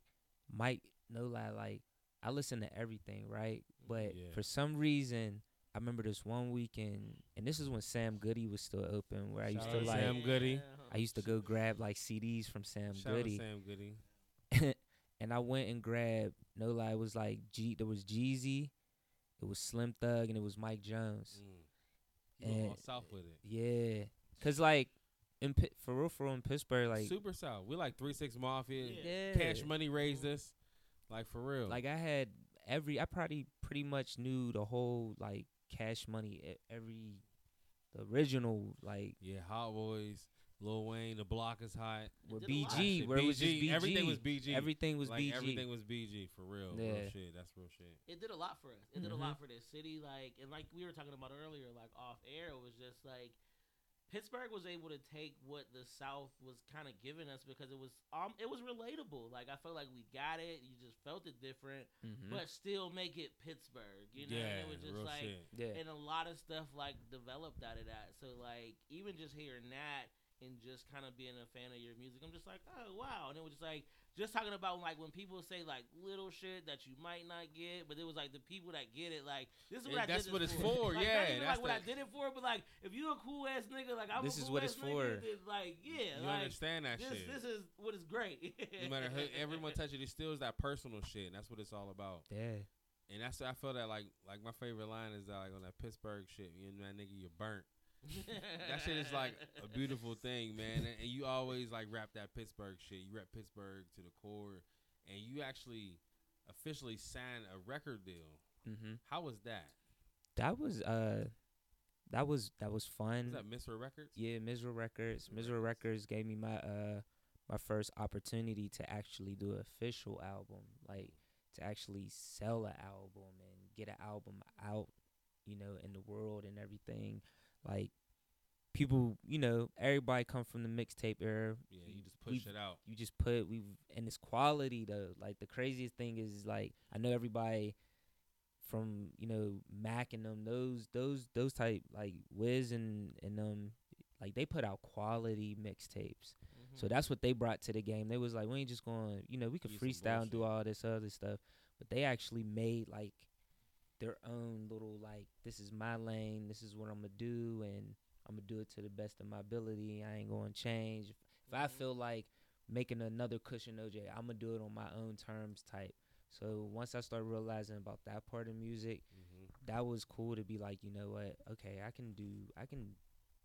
Mike no lie, like I listened to everything, right? But Yeah. for some reason I remember this one weekend and this is when Sam Goody was still open where I used to like Sam Goody. I used to go grab like CDs from Sam Shout Goody. Sam Goody. and I went and grabbed no lie, it was like G there was Jeezy, it was Slim Thug and it was Mike Jones. Mm. And- south with it. Yeah, cause like in Pi- for real, for real in Pittsburgh, like Super south. We like three six mafia. yeah, Cash Money raised us. Like for real. Like I had every, I probably pretty much knew the whole like Cash Money, every the original like yeah, Hot Boys, Lil Wayne, The Block is hot. where did a. BG, where it was just BG, BG, Everything was BG. Everything was like BG. everything was BG for real. Real Yeah. shit. That's real shit. It did a lot for us. It did a Mhm. lot for this city like and like we were talking about earlier like off air it was just like Pittsburgh was able to take what the South was kind of giving us because it was um it was relatable. Like I felt like we got it. You just felt it different, Mhm. but still make it Pittsburgh. You know, yeah, and it was just like shit. yeah, and a lot of stuff like developed out of that. So like even just hearing that and just kind of being a fan of your music, I'm just like, oh wow. And it was just like just talking about like when people say like little shit that you might not get, but it was like the people that get it. Like this is what And I that's did what it's for. for, Like, yeah, Not even that's like what I did it for, but like if you a cool ass nigga, like I'm This a is cool what ass it's nigga, for. then, like yeah, You like understand that this shit. this is what is great. no matter who, everyone touches it, it still is that personal shit, and that's what it's all about. Yeah. And that's I feel that like like my favorite line is that, like on that Pittsburgh shit, you know that nigga you burnt. That shit is like a beautiful thing, man. And, and you always like rap that Pittsburgh shit. You rap Pittsburgh to the core, and you actually officially signed a record deal. Mhm. How was that? That was uh, that was that was fun. Was that Misra Records? Yeah, Misra Records. Misra Records gave me my uh my first opportunity to actually do an official album, like to actually sell an album and get an album out, you know, in the world and everything. Like people, you know, everybody come from the mixtape era. Yeah, you just push We've- it out. You just put we and it's quality though. Like the craziest thing is like I know everybody from you know Mac and them those those those type like Wiz and and um like they put out quality mixtapes. Mm-hmm. So that's what they brought to the game. They was like, we ain't just going, you know, we could freestyle and do all this other stuff, but they actually made like their own little like, this is my lane, this is what I'm gonna do, and I'm gonna do it to the best of my ability. I ain't gonna change. If, if I Mhm. feel like making another Kush & OJ, I'm gonna do it on my own terms type. So once I started realizing about that part of music, hmm that was cool to be like, you know what? Okay, I can do, I can,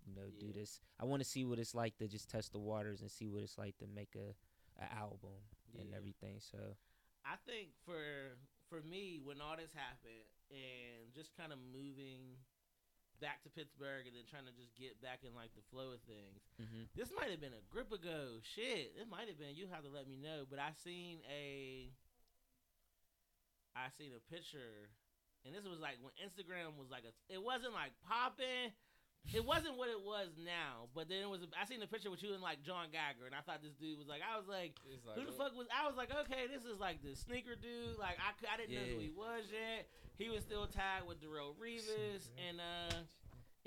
you know, do this. I want to see what it's like to just test the waters and see what it's like to make a, a album and everything. So I think for for me, when all this happened and just kind of moving back to Pittsburgh and then trying to just get back in like the flow of things, mm-hmm. this might have been a grip ago. Shit, it might have been. You have to let me know. But I seen a, I seen a picture, and this was like when Instagram was like a. It wasn't like popping. It wasn't what it was now, but then it was. I seen the picture with you and like John Geiger, and I thought this dude was like. I was like, like, who the fuck was? I was like, okay, this is like the sneaker dude. Like I, cou- I didn't know who he was yet. He was still tied with Darrelle Revis and uh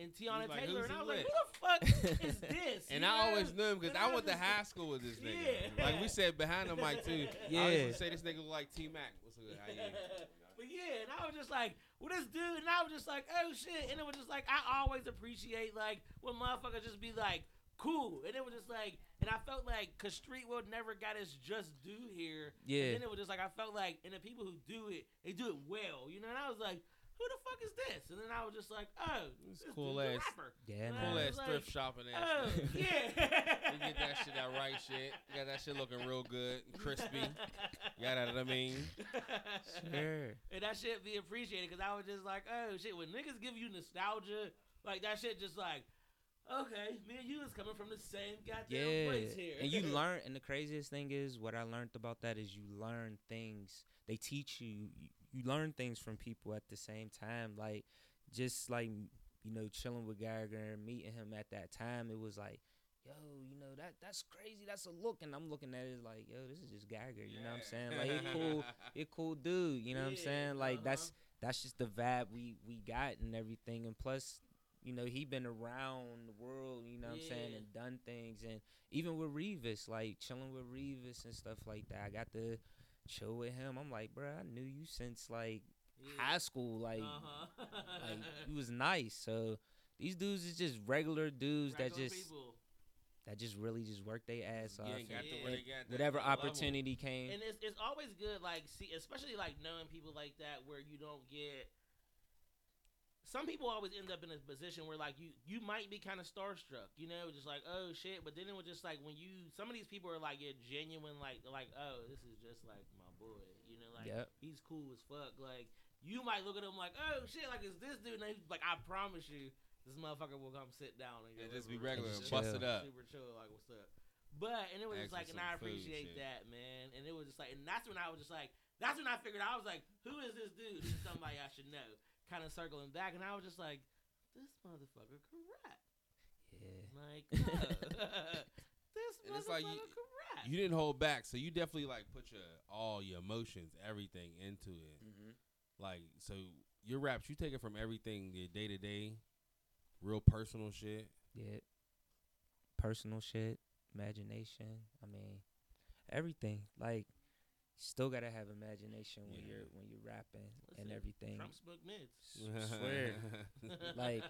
and Teyana like, Taylor, and I was like, who the fuck is this? And you I know? always knew him because I went to high school with this nigga. Yeah. Like we said behind the mic too. I Yeah. used to say this nigga look like T Mac. What's good? How you? but yeah, and I was just like, well, this dude, and I was just like, oh shit, and it was just like, I always appreciate like when motherfuckers just be like, cool, and it was just like, and I felt like, cause Street World never got its just due here, yeah, and then it was just like, I felt like, and the people who do it, they do it well, you know, and I was like, who the fuck is this? And then I was just like, oh, This this cool dude's ass- rapper. yeah, Cool was ass like, thrift shopping ass. Oh yeah, You get that shit, that right shit. You got that shit looking real good, crispy. You got what I mean? sure, and that shit be appreciated because I was just like, oh shit, when niggas give you nostalgia, like that shit just like, okay, me and you is coming from the same goddamn yeah. place here. And you learn, and the craziest thing is, what I learned about that is you learn things. They teach you, you, learn things from people at the same time. Like just like you know, chilling with Geiger and meeting him at that time, it was like. Yo, you know that that's crazy. That's a look, and I'm looking at it like, yo, this is just Geiger. You know what I'm saying? Like, he cool, he cool dude. You know what I'm saying? Like uh-huh. that's that's just the vibe we we got and everything. And plus, you know, he been around the world. You know what I'm saying? And done things. And even with Revis, like chilling with Revis and stuff like that. I got to chill with him. I'm like, bro, I knew you since like Yeah. high school. Like, uh-huh. like you was nice. So these dudes is just regular dudes that just people. that just really just work their ass off. You ain't got Yeah. where they got whatever level. opportunity came. And it's it's always good, like see, especially like knowing people like that, where you don't get. Some people always end up in a position where like you you might be kind of starstruck, you know, just like oh shit. But then it was just like when you some of these people are like you're genuine, like like oh this is just like my boy, you know, like Yep. he's cool as fuck. Like you might look at him like oh shit, like is this dude? And he's like I promise you, this motherfucker will come sit down and Yeah, just be regular and and bust just it up. super chill, like what's up. But and it was just like, and I some food appreciate that, man. And it was just like, and that's when I was just like, that's when I figured I was like, who is this dude? He's somebody I should know. Kind of circling back, and I was just like, this motherfucker can rap. yeah. Like, oh, this And motherfucker like you- can rap. You didn't hold back, so you definitely like put your all your emotions, everything into it. Mm-hmm. Like so, your raps, you take it from everything, your day to day, real personal shit. Yeah. Personal shit, imagination. I mean, everything. Like, still gotta have imagination when Yeah. you're when you're rapping and everything. Trump smoked mids. swear. Like-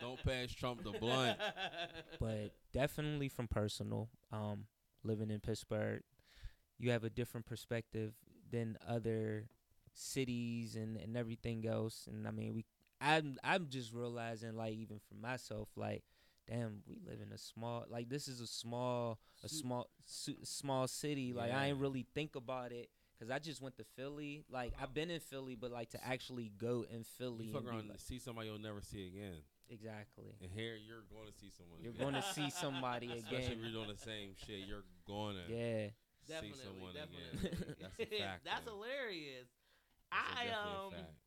don't pass Trump the blunt. but definitely from personal um living in pittsburgh you have a different perspective than other cities and and everything else and i mean we i'm i'm just realizing like even for myself like damn we live in a small like this is a small a small su- small city like i ain't really think about it because i just went to philly like i've been in philly but like to actually go in philly You fuck and around like- see somebody you'll never see again. exactly And here you're going to see someone. you're again. going to see somebody again. Especially if again you're doing the same shit. You're going to yeah see Definitely, someone definitely. again. That's a fact. That's though. hilarious. That's a- I definitely a um fact. shit.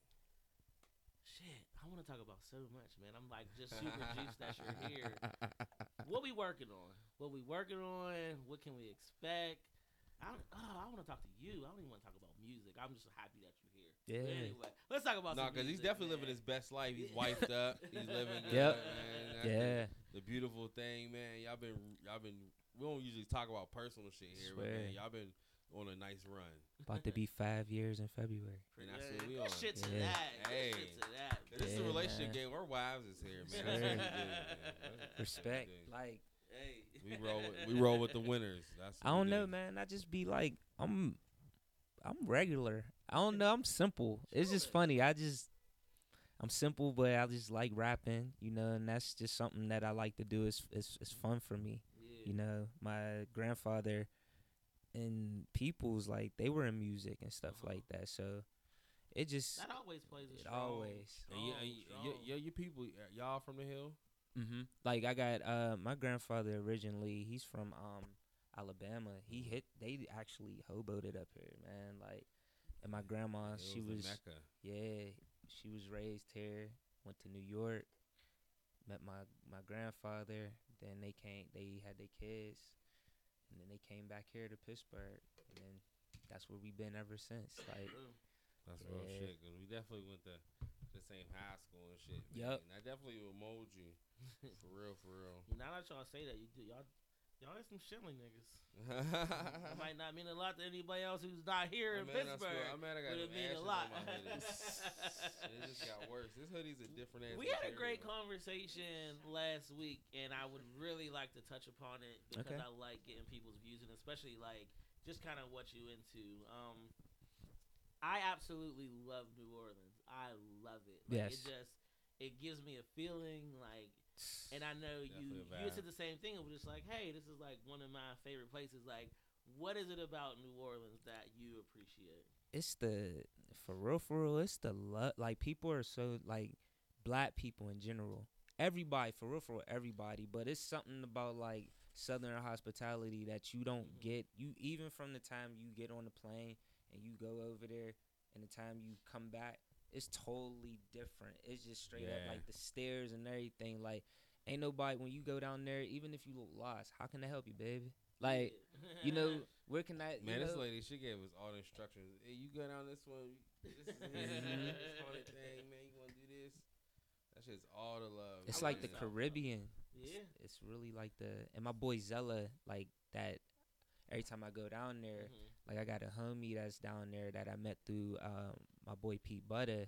I want to talk about so much, man. I'm like just super juiced that you're here. What we working on? What we working on? What can we expect? I don't, oh, I want to talk to you. I don't even want to talk about music. I'm just happy that you're here. But Yeah. Anyway, let's talk about. No, some because he's music, definitely living his best life. He's wifed up. He's living good, Yep. man. Yeah. The, beautiful thing, man. Y'all been, y'all been. We don't usually talk about personal shit here, but man, y'all been on a nice run. About to be five years in February. And that's Yeah, what we good on. shit to Yeah. that. Hey. shit to that. This is a relationship man. game. Our wives is here, man. Swear. That's what we do, man. That's what we Respect. do. Like Hey. We roll. With, we roll with the winners. That's. I don't we know, do. man. I just be like, I'm, I'm regular. I don't know. I'm simple. It's just funny. I just, I'm simple, but I just like rapping, you know, and that's just something that I like to do. It's it's, it's fun for me, Yeah. you know. My grandfather and people's like they were in music and stuff Uh-huh. like that, so it just That always plays a it strong, always. And you, strong, and you, strong. you, you, you people, y'all from the hill? Mm-hmm. Like I got uh my grandfather originally. He's from um Alabama. He hit. They actually hoboed it up here, man. Like, and my grandma, It she a was Mecca. yeah, she was raised here. Went to New York. Met my my grandfather. Then they came. They had their kids, and then they came back here to Pittsburgh, and then that's where we've been ever since. Like, Boom. That's real Yeah. shit. Cause we definitely went to the same high school and shit. Man. Yup. And I definitely will mold you. For real, for real. Now that y'all say that, you do y'all. Y'all are some shilling niggas. That might not mean a lot to anybody else who's not here in I'm mad, I swear, Pittsburgh. I'm mad I got but it mean a lot. on it just got worse. This hoodie's a different ass. we had a great conversation last week, and I would really like to touch upon it because Okay. I like getting people's views, and especially like just kind of what you into. Um, I absolutely love New Orleans. I love it. Like, Yes. It just it gives me a feeling like, and I know you you said the same thing. It was just like, hey, this is like one of my favorite places. Like, what is it about New Orleans that you appreciate? it's the for real for real it's the love like people are so like black people in general everybody for real for real everybody but it's something about like southern hospitality that you don't Mhm. get you even from the time you get on the plane and you go over there and the time you come back it's totally different it's just straight up like the stairs and everything like ain't nobody when you go down there even if you look lost how can i help you baby like you know where can i you Man, this know, lady, she gave us all the instructions. Hey, you go down this one. This is here, this haunted thing, man. You want to do this? That shit's all the love. It's I like like the that. Caribbean. yeah. It's, it's really like the and my boy Zella like that. Every time I go down there, Mhm. Like I got a homie that's down there that I met through um, my boy Pete Butter.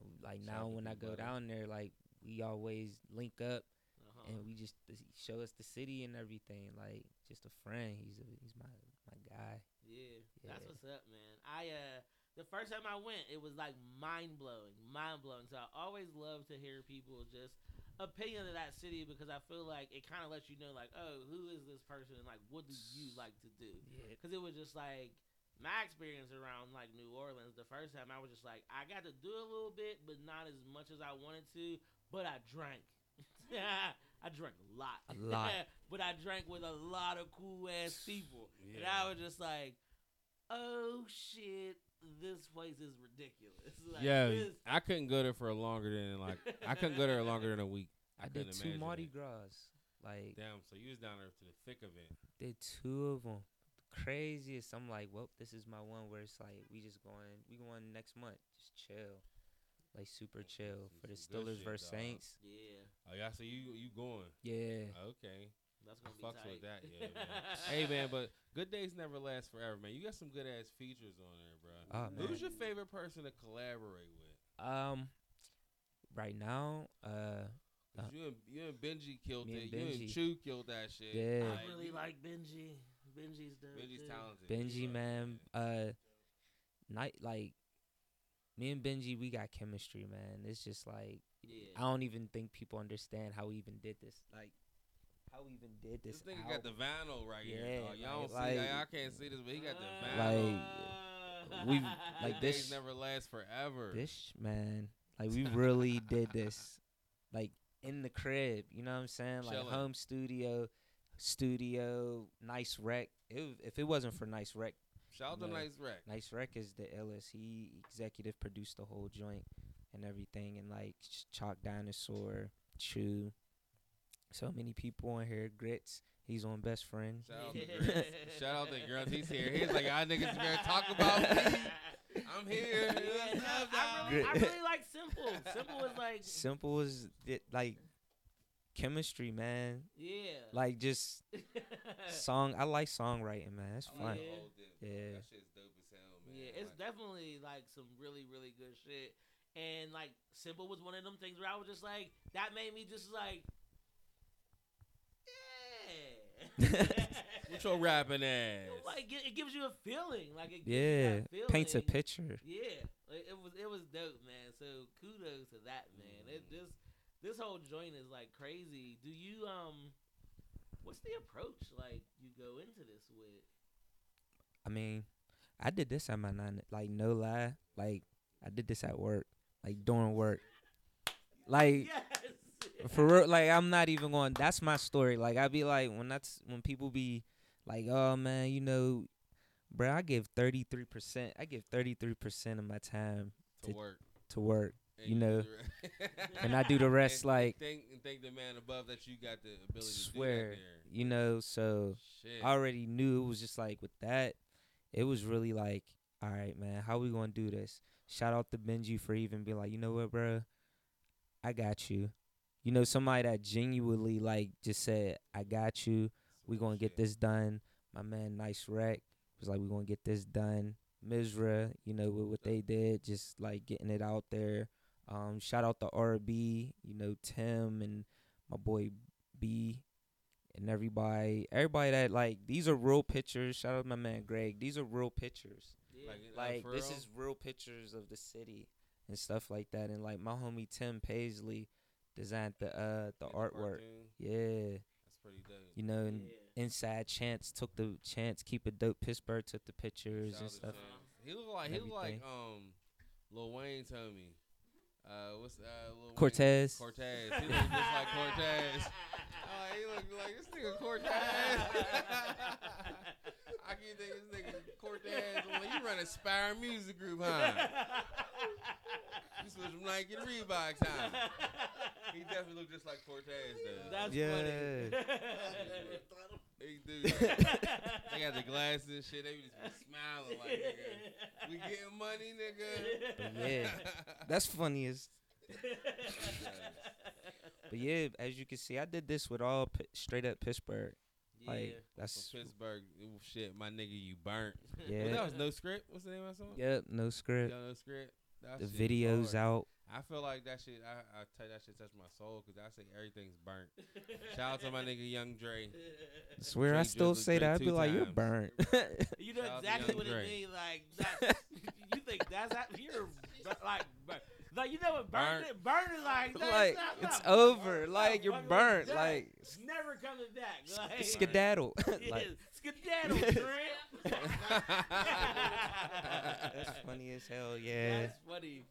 And like Shout now when I go Butter. down there, like we always link up Uh-huh. and we just show us the city and everything. Like just a friend. He's a, he's my my guy. Yeah, that's what's up, man. I uh the first time I went, it was like mind blowing, mind blowing. So I always love to hear people just opinion of that city because I feel like it kind of lets you know, like, oh, who is this person and like what do you like to do? Yeah. Because it was just like my experience around like New Orleans. The first time I was just like, I got to do a little bit, but not as much as I wanted to. But I drank. I drank a lot. A lot. but I drank with a lot of cool ass people. And I was just like, oh shit, this place is ridiculous. Like, yeah, this- I couldn't go there for longer than like I couldn't go there longer than a week. I, did two imagine Mardi. Gras. Like Damn, so you was down there to the thick of it. did two of them. Craziest. I'm like, well, this is my one where it's like we just going, we going next month, just chill, like super chill for the some Steelers shit, versus dawg. Saints. yeah. Oh yeah, so you you going? Yeah, Okay. That's gonna be Fucks tight. with that, yeah. Man. hey man, but good days never last forever, man. You got some good ass features on there, bro. Oh, man. Who's your favorite person to collaborate with? Um, right now, uh, 'Cause Uh, you and you and Benji killed me it. and You and Benji. Chew killed that shit. Yeah. I really like Benji. Benji's dope. Benji's too. talented. Benji, Yeah. man, uh, night like me and Benji, we got chemistry, man. It's just like Yeah. I don't even think people understand how we even did this. Like how we even did This this. nigga got the vinyl right here. Yeah, dog. Y'all don't like- see. like- Y'all can't see this, but he got the vinyl. Like, we've- like this- days never lasts forever. this man. Like we really did this, like in the crib. You know what I'm saying? Like Chillin'. home studio, studio, nice rec. It, if it wasn't for nice rec, Shout out to Nice Rec. Nice Rec is the illest. He executive produced the whole joint and everything, and like Chalk Dinosaur, Chew, so many people on here. Grits, he's on Best Friend. Shout out to Grits. Shout out to Grunts. He's here. He's like, y'all niggas better talk about me. I'm here. Yeah, no, What's up, I, really, I really like Simple. Simple is like, Simple as it, like chemistry, man. yeah. Like just song. I like songwriting, man. It's I like fun. Oh, yeah. Yeah. That shit's dope as hell, man. Yeah, it's Like, definitely like some really, really good shit. And like Simple was one of them things where I was just like, that made me just like, yeah. With your rapping ass. like it, it gives you a feeling, like it gives Yeah, feeling. paints a picture. Yeah, like, it was it was dope, man. So kudos to that, man. It just this whole joint is like crazy. Do you um, what's the approach like you go into this with? I mean, I did this at my nine. Like no lie, like I did this at work, like during work. Like Yes. For real, like I'm not even going. That's my story. Like I be like when that's when people be like, oh man, you know, bro, I give thirty three percent. I give thirty three percent of my time to to- work. to work, And you know, and I do the rest And like think and think the man above that you got the ability to swear, you know. So. Shit. I already knew it was just like with that, it was really like, all right, man, how we gonna do this? Shout out to Benji for even being like, you know what, bro, I got you. You know, somebody that genuinely like just said, I got you. We Real gonna get this done. My man, Nice Rec was like, we gonna get this done. Misra, you know, with what they did, just like getting it out there. Um, shout out to RB, you know, Tim and my boy B and everybody everybody that like these are real pictures. Shout out to my man Greg. These are real pictures. Yeah. Like, Like this real? is real pictures of the city and stuff like that. And like my homie Tim Paisley designed the uh the Get artwork. cartoon. Yeah. That's pretty dope. You know, and Yeah. inside Chance took the Chance keep it dope. Pittsburgh took the pictures Shout and stuff. He look like he look like Everything. um Lil Wayne told me. Uh, what's uh Lil Wayne? Cortez. Cortez. He look just like Cortez. Oh, he looked like this nigga Cortez. I keep thinking this nigga Cortez. Well, you run Aspire Music Group, huh? You switch from Nike to Reebok, huh? He definitely look just like Cortez does. That's Yeah. funny. He do. they got the glasses and shit. They be just be smiling like, nigga, we getting money, nigga. But yeah, that's funny as. But yeah, as you can see, I did this with all Pi- straight up Pittsburgh. yeah. Like From that's Pittsburgh, shit, my nigga, you burnt. Well, yeah. that was no script. What's the name of that song? Yep, no script. Yo, no script. That The videos hard. out. I feel like that shit. I, I tell you that shit touched my soul because I say everything's burnt. Shout out to my nigga Young Dre. I swear, I still say looked that. I'd be two like, you're burnt. You know Shout exactly what Dre. it means. Like that, you think that's that? You're like, bu- like you know what burn? Burnt. It, burn is like, that's like not- it's not- over. not Like you're burnt. done. Like It's never coming back. Like, skedaddle. like skedaddle, Trent. that's funny as hell. Yeah. That's funny.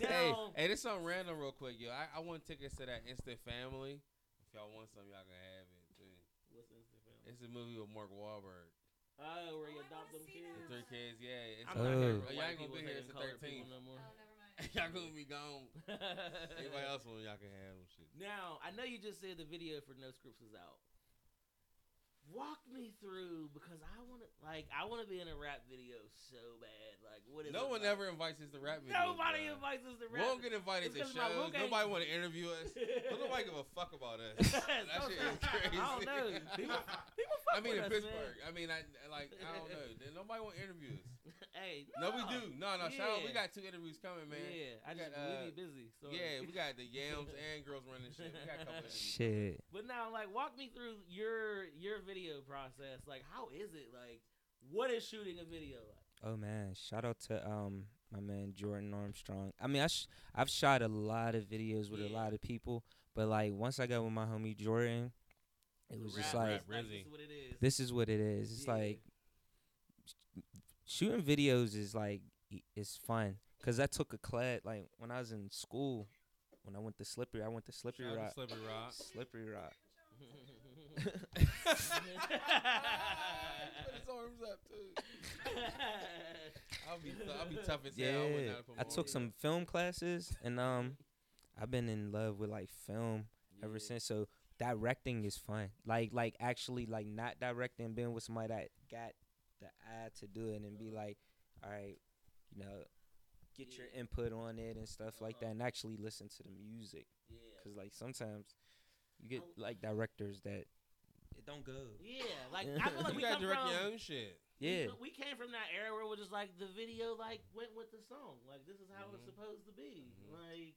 hey, Now, hey, this something random real quick, yo. I, I want tickets to that Instant Family. If y'all want some, y'all can have it too. what's this film? It's a movie with Mark Wahlberg. Oh, where you oh, I adopt wanna them see kids. The three kids, yeah. It's I'm Oh. not here Oh, for y'all white ain't gonna people be here. hating It's the colored people 13th. no more. Oh, never mind. y'all gonna be gone. Anybody else want? Y'all can have them shit. now, I know you just said the video for No Scripts is out. Walk me through because I want to like I want to be in a rap video so bad. Like what is No one like? ever invites us to rap videos. Nobody bruh. invites us to We rap. don't get invited to shows. Nobody want to interview us. Nobody give a fuck about us. that shit is crazy. I don't know. People, people fuck I mean, in us, Pittsburgh. I mean, I like I don't know. Nobody want to interview us. Man. Hey, No, we do. No, no. Shout out. We got two interviews coming, man. Yeah, I We just got, we uh, be busy. So Yeah, we got the yams and girls running shit. We got a couple interviews. Shit. But now, like, walk me through your your video process. Like, how is it? Like, what is shooting a video like? Oh man, shout out to um my man Jordan Armstrong. I mean, I sh- I've shot a lot of videos with a lot of people, but like once I got with my homie Jordan, it was just like rap, this is what it is. this is what it is. It's Yeah. like sh- shooting videos is like it's fun because I took a class like when I was in school. When I went to Slippery, I went to Slippery Shout Rock. to Slippery Rock. Slippery Rock. Put his arms up too. I'll be I'll be tough as hell. Yeah, have I took some up. film classes, and um, I've been in love with like film ever since. So directing is fun. Like like actually like not directing, being with somebody that got the eye to do it and be like, all right, you know, get your input on it and stuff like that, and actually listen to the music. Yeah. Cause like sometimes you get like directors that it don't go. Yeah, like I feel like You we gotta direct from. your own shit. we- Yeah. we, came from that era where it was just like the video like went with the song. Like this is how it's Mhm. supposed to be. Mhm. Like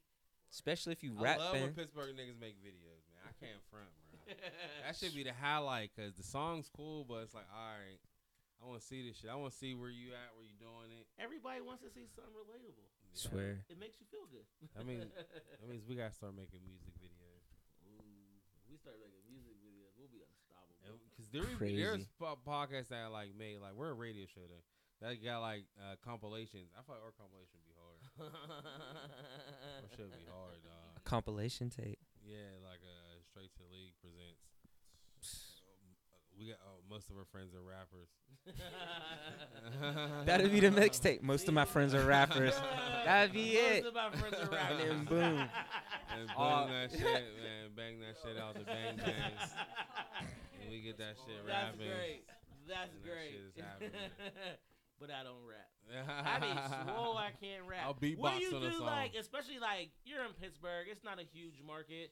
Especially if you rap. I love when. Pittsburgh niggas make videos, man. I can't front, bro. That should be the highlight because the song's cool, but it's like, all right, I want to see this shit. I want to see where you at, where you doing it. everybody wants to see something relatable. Yeah. Swear. It makes you feel good. I mean, That means we gotta start making music videos. Ooh, we start making music videos, we'll be unstoppable. Because there, Crazy. there's podcasts that like made like we're a radio show though that got like uh, compilations. I thought our compilation would be hard. Our should be hard, A compilation tape. Yeah, like uh, straight to the league presents. We got oh, most of our friends are rappers. That'd be the mixtape. Most of my friends are rappers. That'd be Most it. Most of my friends are rappers. And then boom. And bang Uh, that shit, man. Bang that shit out the bang bangs. And we get that shit rapping. That's great. That's And that great. shit is but I don't rap. I be swole I can't rap. I'll what do you on do like especially like you're in Pittsburgh, it's not a huge market.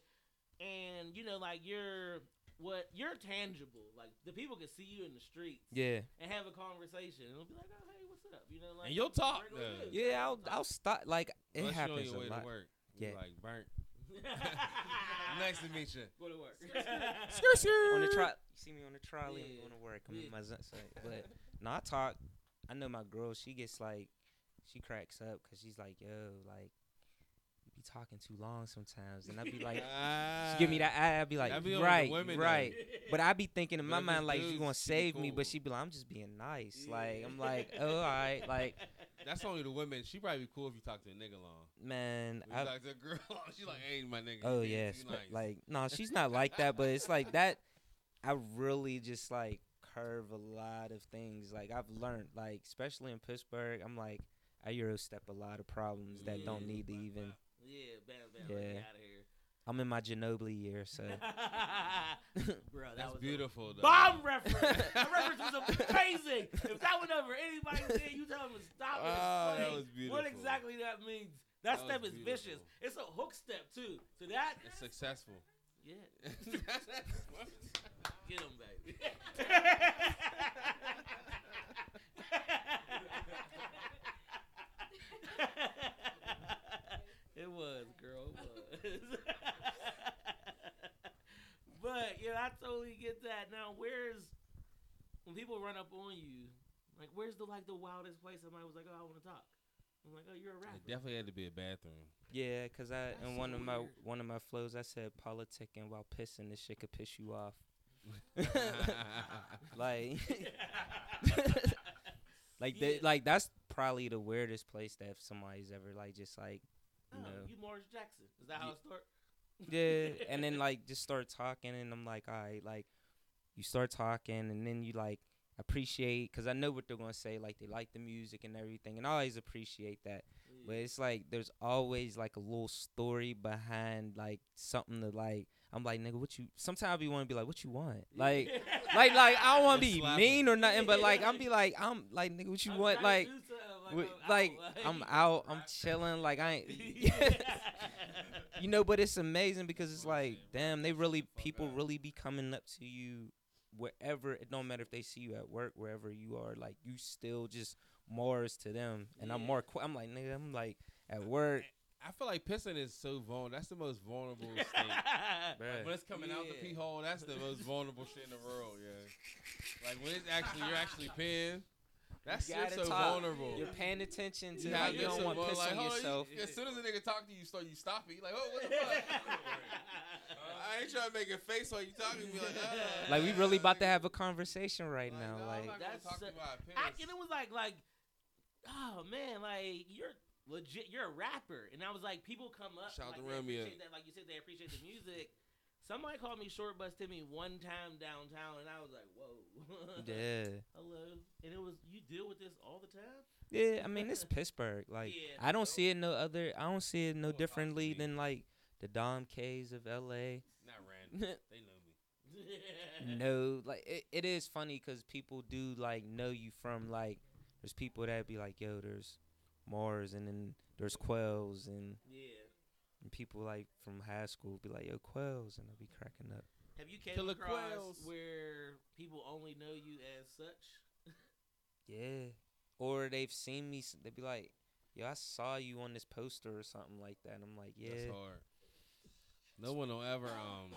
And you know, like you're what you're tangible. Like the people can see you in the streets Yeah. and have a conversation. And it'll be like, Oh hey, what's up? You know, like And you'll talk, regular though. dude. Yeah, I'll I'll stop. Like it Unless happens you on your way a lot. to work. Yeah. You like burnt. nice to meet you. Go to work. on the trolley. You see me on the trolley. I'm going to work. I'm Yeah. in my zone. But no, I talk. I know my girl. She gets like, she cracks up because she's like, yo, like, you be talking too long sometimes, and I'd be like, ah. she give me that eye. I be like, be on the right, though. right. But I'd be thinking in my mind like she gonna save me, but she'd be like, I'm just being nice. Like I'm like, oh, all right, like That's only the women. She probably be cool if you talk to a nigga long. man, I talk to a girl she like, hey, my nigga. Oh yeah, nice. like no, she's not like that. But it's like that. I really just like curve a lot of things. Like I've learned, like especially in Pittsburgh, I'm like I euro step a lot of problems that don't mm. need to even. Yeah, bam, bam, Yeah. yeah. out of here. I'm in my Ginobili year, so Bro, that That's was beautiful, A though. bomb reference. that reference was amazing. If that went over anybody's head, you tell them to stop and Oh, that explain was beautiful. what exactly that means. That, That step was is vicious. It's a hook step too. So that, It's successful. yeah, get him, baby. it was, girl. It was. But yeah, I totally get that. Now, where's when people run up on you? Like, where's the like the wildest place somebody was like, "Oh, I want to talk." I'm like, "Oh, you're a rapper." It definitely had to be a bathroom. yeah, cause I That's in so one of my one of my flows I said politicking while pissing. This shit could piss you off. like, like they, Yeah. like that's probably the weirdest place that somebody's ever like just like oh, you know you Mars Jackson. Is that how it started? Yeah and then like just start talking and i'm like all right like you start talking and then you like appreciate because i know what they're gonna say like they like the music and everything and i always appreciate that but it's like there's always like a little story behind like something to like I'm like, nigga, what you? Sometimes you want to be like, what you want? Like, like, like I don't want to be mean or nothing, but like I'm be like, I'm like, nigga, what you I'm want? Like, to do something, I'm like out, I'm out, I'm chilling, like I ain't. you know, but it's amazing because it's like, damn, they really people really be coming up to you wherever. It don't matter if they see you at work, wherever you are. Like you still just Mars to them, and I'm more. Qu- I'm like, nigga, I'm like at work. I feel like pissing is so vulnerable. That's the most vulnerable state. Bruh. When it's coming out the Yeah. pee hole, that's the most vulnerable shit in the world, yeah. Like when it's actually you're actually peeing, that You shit's so talk. vulnerable. You're paying attention to You how you don't so want vul- piss like, on hold on, yourself. You, as soon as a nigga talk to you, start you stop it. You're like, oh, what the fuck? I ain't trying to make a face while you talking to me. Like, ah. Like we really about to have a conversation right now. no, I'm Like not That's talk so- you about piss. I, and it was like like, oh man, like you're legit, you're a rapper, and I was like, people come up, Shout like, to they Romeo. appreciate that, like you said, they appreciate the music. Somebody called me Short Bus Timmy one time downtown, and I was like, whoa, yeah, hello, and it was you deal with this all the time. yeah. I mean, it's Pittsburgh. Like Yeah, I don't so- see it no other. I don't see it no Well, fuck differently than like the Dom K's of L.A. Not random. they know me. no, like it, it is funny because people do like know you from like. There's people that be like, yo, there's Mars, and then there's Quells, and, yeah. And people like from high school be like, yo, Quells, and I'll be cracking up. Have you came Killer across Quails. where people only know you as such? Yeah. Or they've seen me. s- They be like, "Yo, I saw you on this poster or something like that." And I'm like, "Yeah." That's hard. No one will ever. Um,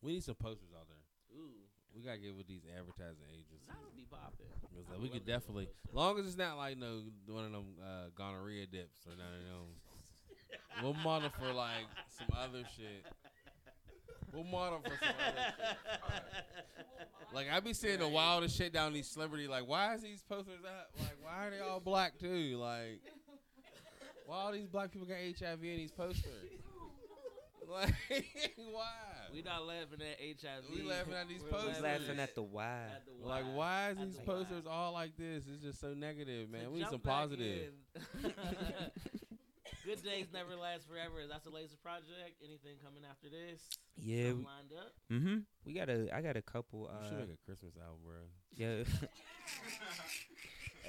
we need some posters out there. Ooh, We gotta get with these advertising agencies. that would be popping. Like, we could to do a definitely, long as it's not like no one of them uh, gonorrhea dips or none of them. We'll model for like some other shit. We'll model for some other shit. Like I be seeing the wildest shit down these celebrity. Like why is these posters up? Like why are they all black too? Like why all these black people got HIV in these posters? Like why? We not laughing at HIV. We laughing at these We're posters. We laughing at the why. at the Like why. why is At these the posters why. all like this? It's just so negative, To man. We need some positive. in. Good days never last forever. That's a laser project. Anything coming after this? Yeah. Something lined up. Mm-hmm. We got a. I got a couple. You should Uh, make a Christmas album, bro. yeah.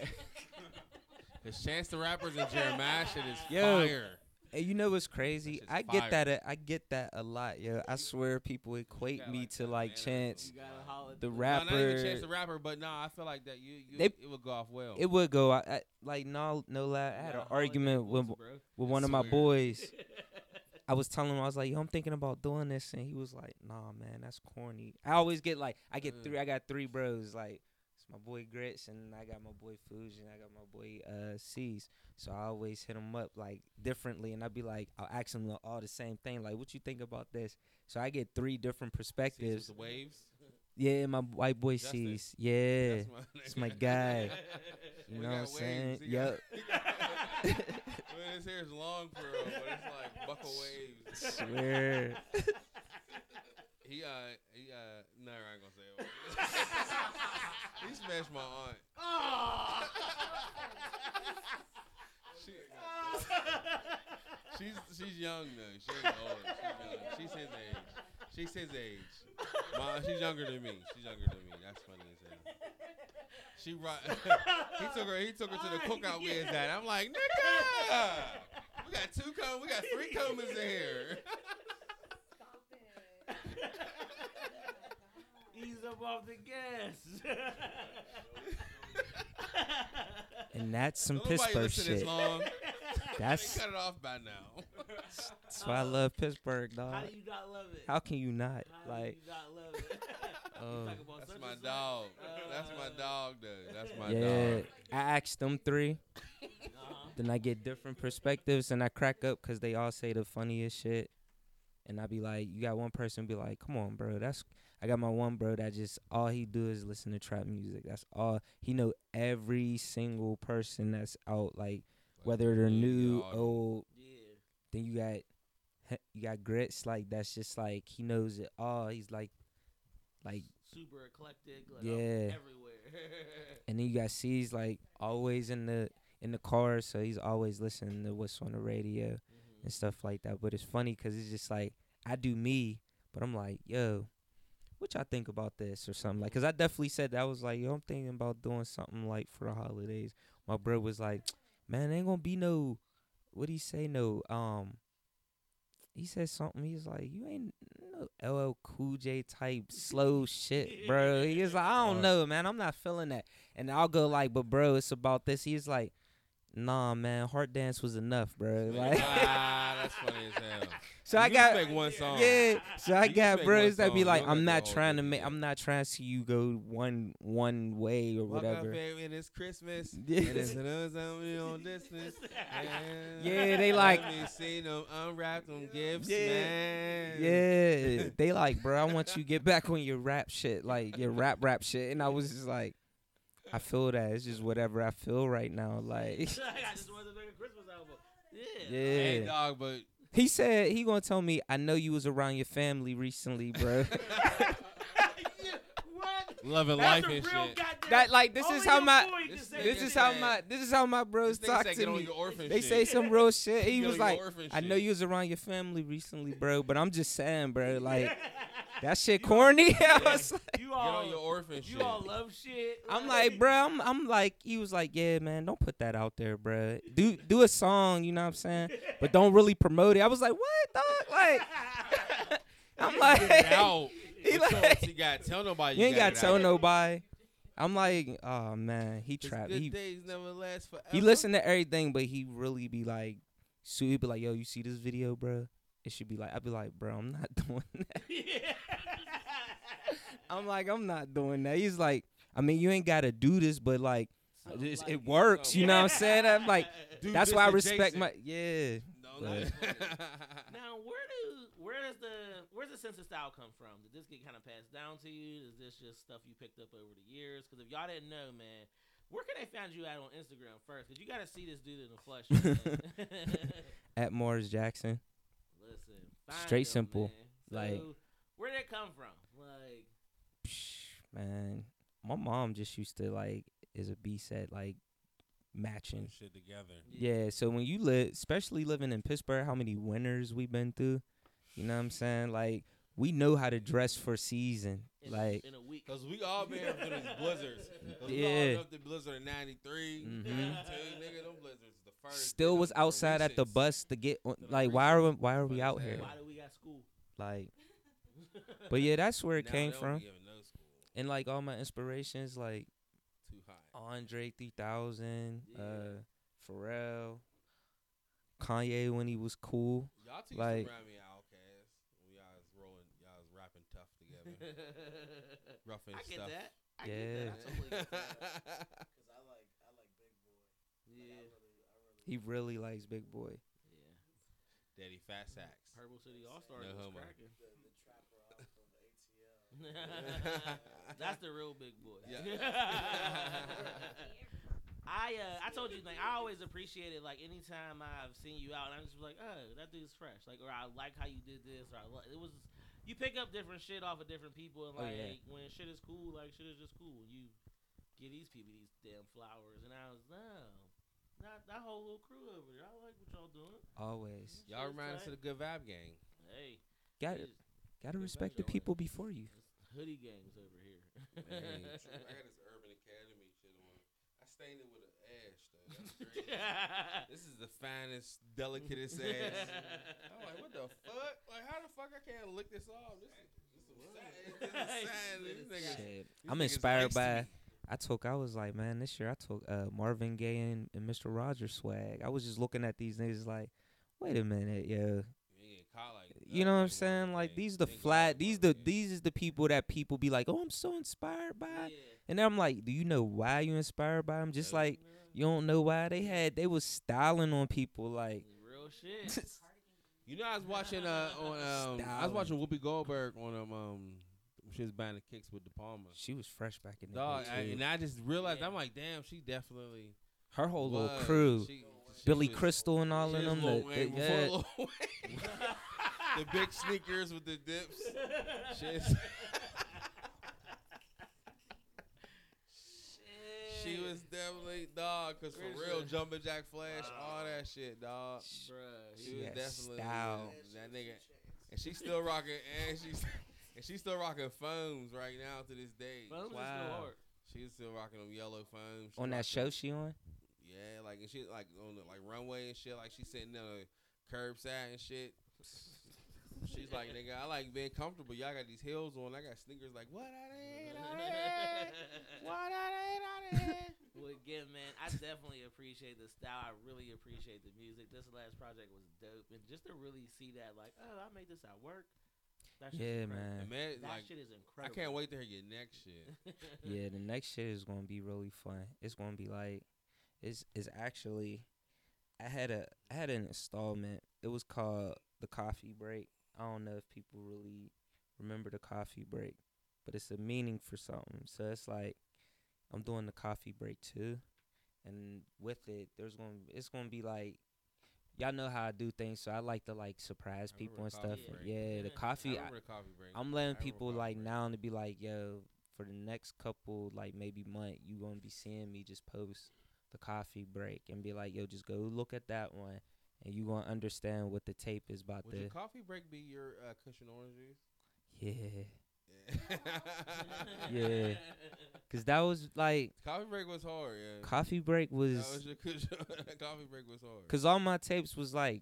Cause Chance the Rappers and Jeremih shit is Yo. fire. Hey, you know what's crazy? shit's I get fire. that. A, I get that a lot, yo. I swear, people equate me like, to the like man Chance, You gotta holler. the at No, not even rapper. Chance the Rapper, but nah, I feel like that you, you They- it would go off well. It would go. I, I, like no, no lie. I had gotta an argument that with bro. with one of my swear. boys. I was telling him I was like, "Yo, I'm thinking about doing this," and he was like, "Nah, man, that's corny." I always get like, I get Mm. three. I got three bros. Like, it's my boy Grits, and I got my boy Fuji, and I got my boy uh C's. So I always hit them up like differently, and I'd be like, I'll ask them all the same thing, like, "What you think about this?" So I get three different perspectives. waves. Yeah, my white boy Justin. C's. Yeah, That's my, it's my guy. You know what I'm saying? waves. He got- Yep. Man, his hair is long for real, but it's like buckle waves. Swear. He uh he uh no I ain't gonna say it. he smashed my aunt. she, she's she's young though. She ain't old. She's young. She's his age. She's his age. My, she's younger than me. She's younger than me. That's funny as hell. She brought. he took her. He took her to the cookout we was at. I'm like, nigga, we got two com. We got three comas in here. Stop it. Ease up off the gas. And that's some Don't nobody Pittsburgh listen this shit. long. That's Cut it off by now. that's why I love Pittsburgh, dog. How do you not love it? How can you not? How Like, do you not love it? You uh, talk about That's such my and such. dog. That's Uh, my dog, though. That's my yeah, dog. I asked them three. Uh-huh. Then I get different perspectives, and I crack up because they all say the funniest shit. And I be like, you got one person be like, come on, bro. That's I got my one bro that just all he do is listen to trap music. That's all he know. Every single person that's out, like whether they're new, dog. old. Yeah. Then you got you got grits like that's just like he knows it all. He's like like Super eclectic. Like Yeah. everywhere. and then you got C's like always in the in the car, so he's always listening to what's on the radio. And stuff like that. But it's funny because it's just like I do me, but I'm like, yo, what y'all think about this or something? Like, cause I definitely said that I was like, yo, I'm thinking about doing something like for the holidays. My bro was like, man, ain't gonna be no, what he say? No, um, he said something. He's like, you ain't no LL Cool J type slow shit, bro. He was like, I don't know, man. I'm not feeling that. And I'll go like, but bro, it's about this. He's like, nah, man. Heart dance was enough, bro. Like, ah, that's funny as hell. so I got make one song. yeah. So I You got make bros one that be like, I'm not trying to make. I'm not trying to see you go one one way or Walk up whatever. baby, and it's Christmas. Yeah. And it's another on distance. And Yeah, they like- Let me see them unwrap them gifts, Yeah. man. Yeah, they like, bro. I want you to get back on your rap shit, like your rap rap shit. And I was just like, I feel that. It's just whatever I feel right now. Like, I just wanted to make a Christmas album. Yeah. Hey, yeah. dog, but He said he gonna tell me. I know you was around your family recently, bro. What? loving That's life a and real shit. that like this is how my This say nigga this that. is how my this is how my bros This nigga talk said to get on me. your orphan They shit. say some real shit. He Get was on your like, orphan I know you was around your family recently, bro. But I'm just saying, bro. Like that shit corny. I was like- You all, your orphan shit. you all love shit. I'm like, bro. I'm, I'm like, he was like, yeah, man, don't put that out there, bro. Do do a song, you know what I'm saying? But don't really promote it. I was like, what, dog? Like, I'm like, out. He What you like- want- you got tell nobody. you ain't got gotta tell nobody. I'm like, oh man, he His trapped. Good He days never last forever. he listen to everything, but he really be like, so he be like, yo, you see this video, bro? It should be like, I'd be like, bro, I'm not doing that. I'm like, I'm not doing that. He's like, I mean, you ain't gotta do this, but like, So, it's- like, it works. You know what I'm saying? I'm like, Do that's why I respect adjacent. my yeah. No, no. Now, where do where does the where's the sense of style come from? Did this get kind of passed down to you? Is this just stuff you picked up over the years? Because if y'all didn't know, man, where can they find you at on Instagram first? Because you got to see this dude in the flesh. At Mars Jackson. Listen, Straight him, simple. man. Like- where did it come from? Like, Psh, man, my mom just used to like is a B set like matching. shit together. Yeah, so when you live, especially living in Pittsburgh, how many winters we've been through, you know what I'm saying? Like we know how to dress for season. in, Like in a week. Cause we all been through these blizzards. 'Cause we all Yeah. lived the blizzard in '93, Mhm. nigga. Them blizzards the first. still was outside at the bus to get on, like why are we, why are we out here? Why do we got school? Like, but yeah, that's where it Now came from. be giving no school. And like all my inspirations, like Too high. Andre 3000, Yeah. uh, Pharrell, Kanye when he was cool. Y'all two like- used to me of Outkast. When y'all was rolling, y'all was rapping tough together, rough and I get stuff. that. I Yeah. get that. I totally get that. Cause I like I like Big Boi. Like, I Yeah. really I really. He really likes Big Boi. Yeah. Daddy Fat Sax. Purple City All Stars No was homo. cracking. The, the trapper ATL. That's the real big boy. Yeah. I uh, I told you like I always appreciated like anytime I've seen you out and I'm just like oh that dude's fresh like or I like how you did this or I li- it was you pick up different shit off of different people and Oh, like yeah. when shit is cool like shit is just cool you give these people these damn flowers and I was oh that that whole little crew over there I like what y'all doing Always. Y'all remind us of the Good Vibe Gang. hey Got these- gotta respect the people before you. it's hoodie gangs over here Man. I got this Urban Academy shit on. I stained it with an ash though. That's crazy. this is the finest, delicatest ass. I'm like, what the fuck? Like, how the fuck I can't lick this off? This is, this is satin. This is satin. These niggas- Shit. these I'm inspired iced by. I took. I was like, man, this year I took uh, Marvin Gaye and, and Mr. Rogers swag. I was just looking at these niggas like, wait a minute, yo. You ain't get caught like You know what I'm saying? Like these the You ain't get flat. These the these is the people that people be like, oh, I'm so inspired by. yeah. And then I'm like, do you know why you inspired by them? Just Yeah. like you don't know why they had. They was styling on people like. real shit You know, I was watching uh on um I was watching Whoopi Goldberg on um um she was buying the kicks with De Palma. She was fresh back in the Dog, day I, too. and I just realized Yeah. I'm like, damn, she definitely Her whole little crew, She- she Billy was- Crystal and all she of them. The- the- before yeah. The big sneakers with the dips. Shit. She was definitely dog, cause for real, Christian. jack flash, all that shit, dog. Bruh, She She was definitely style. that nigga. and she's still rocking, and she's and she's still rocking foams right now to this day. Foams is still Wow. hard. She's still rocking them yellow foams. She On that rocking- show she on? Yeah, like and shit, like on the like runway and shit. Like she's sitting on the curbside and shit. She's like, nigga, I like being comfortable. Y'all got these heels on. I got sneakers. Like, what are they? What are they? Well, again, man, I definitely appreciate the style. I really appreciate the music. This last project was dope, and just to really see that, like, oh, I made this at work. That Yeah, incredible. man. And That like, shit is incredible. I can't wait to hear your next shit. Yeah, the next shit is gonna be really fun. It's gonna be like, it's it's actually, I had a I had an installment. It was called the Coffee Break. I don't know if people really remember the Coffee Break, but it's a meaning for something. So it's like, I'm doing the Coffee Break too, and with it, there's gonna it's gonna be like. Y'all know how I do things, so I like to like surprise I people and stuff. coffee break. Yeah, the I I coffee. I, the coffee break. I'm letting remember people like break. now to be like, yo, for the next couple like maybe month, you gonna be seeing me just post the coffee break and be like, yo, just go look at that one, and you gonna understand what the tape is about. Would The coffee break be your uh, Kush & Orange Juice? yeah, Yeah. Yeah. cause that was like Coffee break was hard, yeah. coffee break that was, was your coffee break was hard. cause all my tapes was like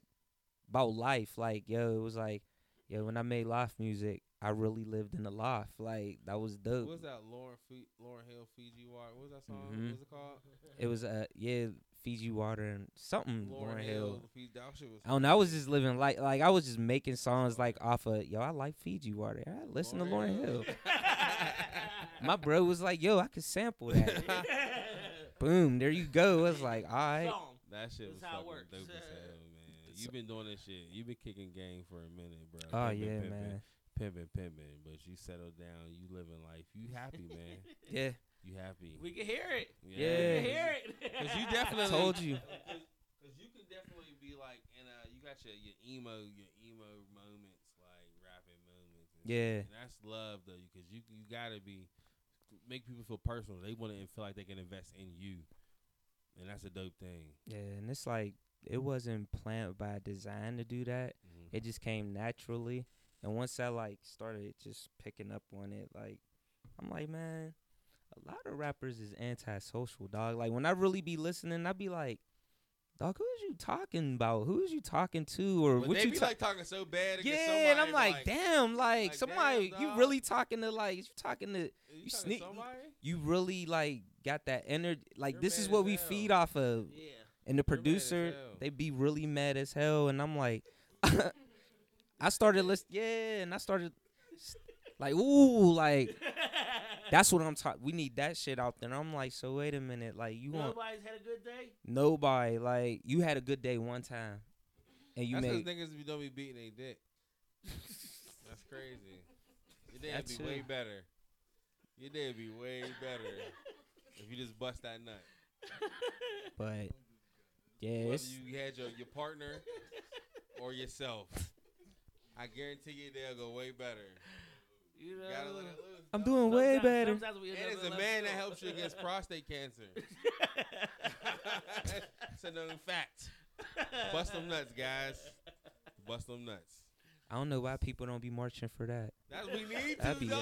about life. Like yo, it was like yo, when I made loft music, I really lived in the loft. Like that was dope. What was that Lauren Fe- Lauryn Hill Fiji Water? What was that song? Mhm. What was it called? It was uh yeah, Fiji water and something Lauryn, Hill. Fiji, was. I don't know. I was just living like like I was just making songs like off of yo. I like Fiji water. I listen to Lauryn Hill. My bro was like, yo, I could sample that. Boom, there you go. I was like, all right. That shit was how it fucking works. dope as hell, man. You've been doing this shit. You've been kicking game for a minute, bro. Oh Pimpin', yeah, pimpin', man. Pimping, pimping, but you settled down. You living life. You happy, man. Yeah, You happy. We can hear it. Yeah. We can hear it. Cause you definitely told you. Because you can definitely be like, and uh, you got your your emo your emo moments, like rapping moments. And Yeah. and that's love though, because you you gotta be make people feel personal. They want to feel like they can invest in you, and that's a dope thing. Yeah, and it's like it wasn't planned by design to do that. Mhm. It just came naturally. And once I like started just picking up on it, like I'm like, man, a lot of rappers is antisocial, dog. Like when I really be listening, I be like, dog, who is you talking about? Who is you talking to, or But what they you be ta- like talking so bad. Yeah, and I'm it's like, damn, like, like, somebody, damn, you really talking to like, you talking to, you, you sneak- you really like got that energy. Like You're this is what we hell. feed off of. yeah. And the You're mad as producer, they be really mad as hell, and I'm like, I started list, yeah, and I started like, ooh, like that's what I'm talking. We need that shit out there. And I'm like, so wait a minute, like you want Nobody's had a good day. nobody, like you had a good day one time, and you That's made niggas be- don't be beating their dick. That's crazy. Your day That would be too. way better. Your day would be way better if you just bust that nut. but yeah, Whether you had your, your partner or yourself. I guarantee you they'll go way better. You know. You gotta let it loose. I'm dog. doing way better. sometimes we end And up it's a man that helps you against prostate cancer. it's a known fact. Bust them nuts, guys. Bust them nuts. I don't know why people don't be marching for that. That's what we need to, That'd be dog.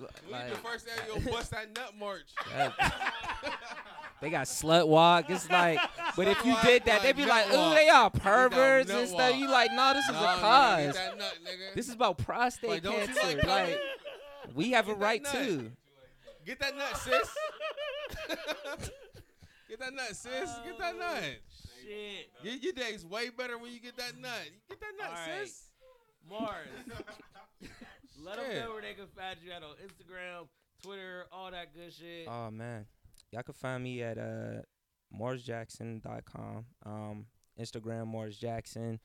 L- We need the first annual bust that nut march. they got slut walk. It's like, but if you did that, they'd be like, "Ooh, they all got perverts and stuff." walk. You like, no, this is Nah, a cause. Nut, nigga. This is about prostate Like, don't cancer. like Like, we have a Get that right nut. too. Get that nut, sis. get that nut, sis. Get that nut. Shit. Your, your day's way better when you get that nut. Get that nut, All right. Sis. Mars. Let them know where they can find you at on Instagram, Twitter, all that good shit. Oh man, y'all can find me at uh marsjackson.com, um, Instagram Mars Jackson,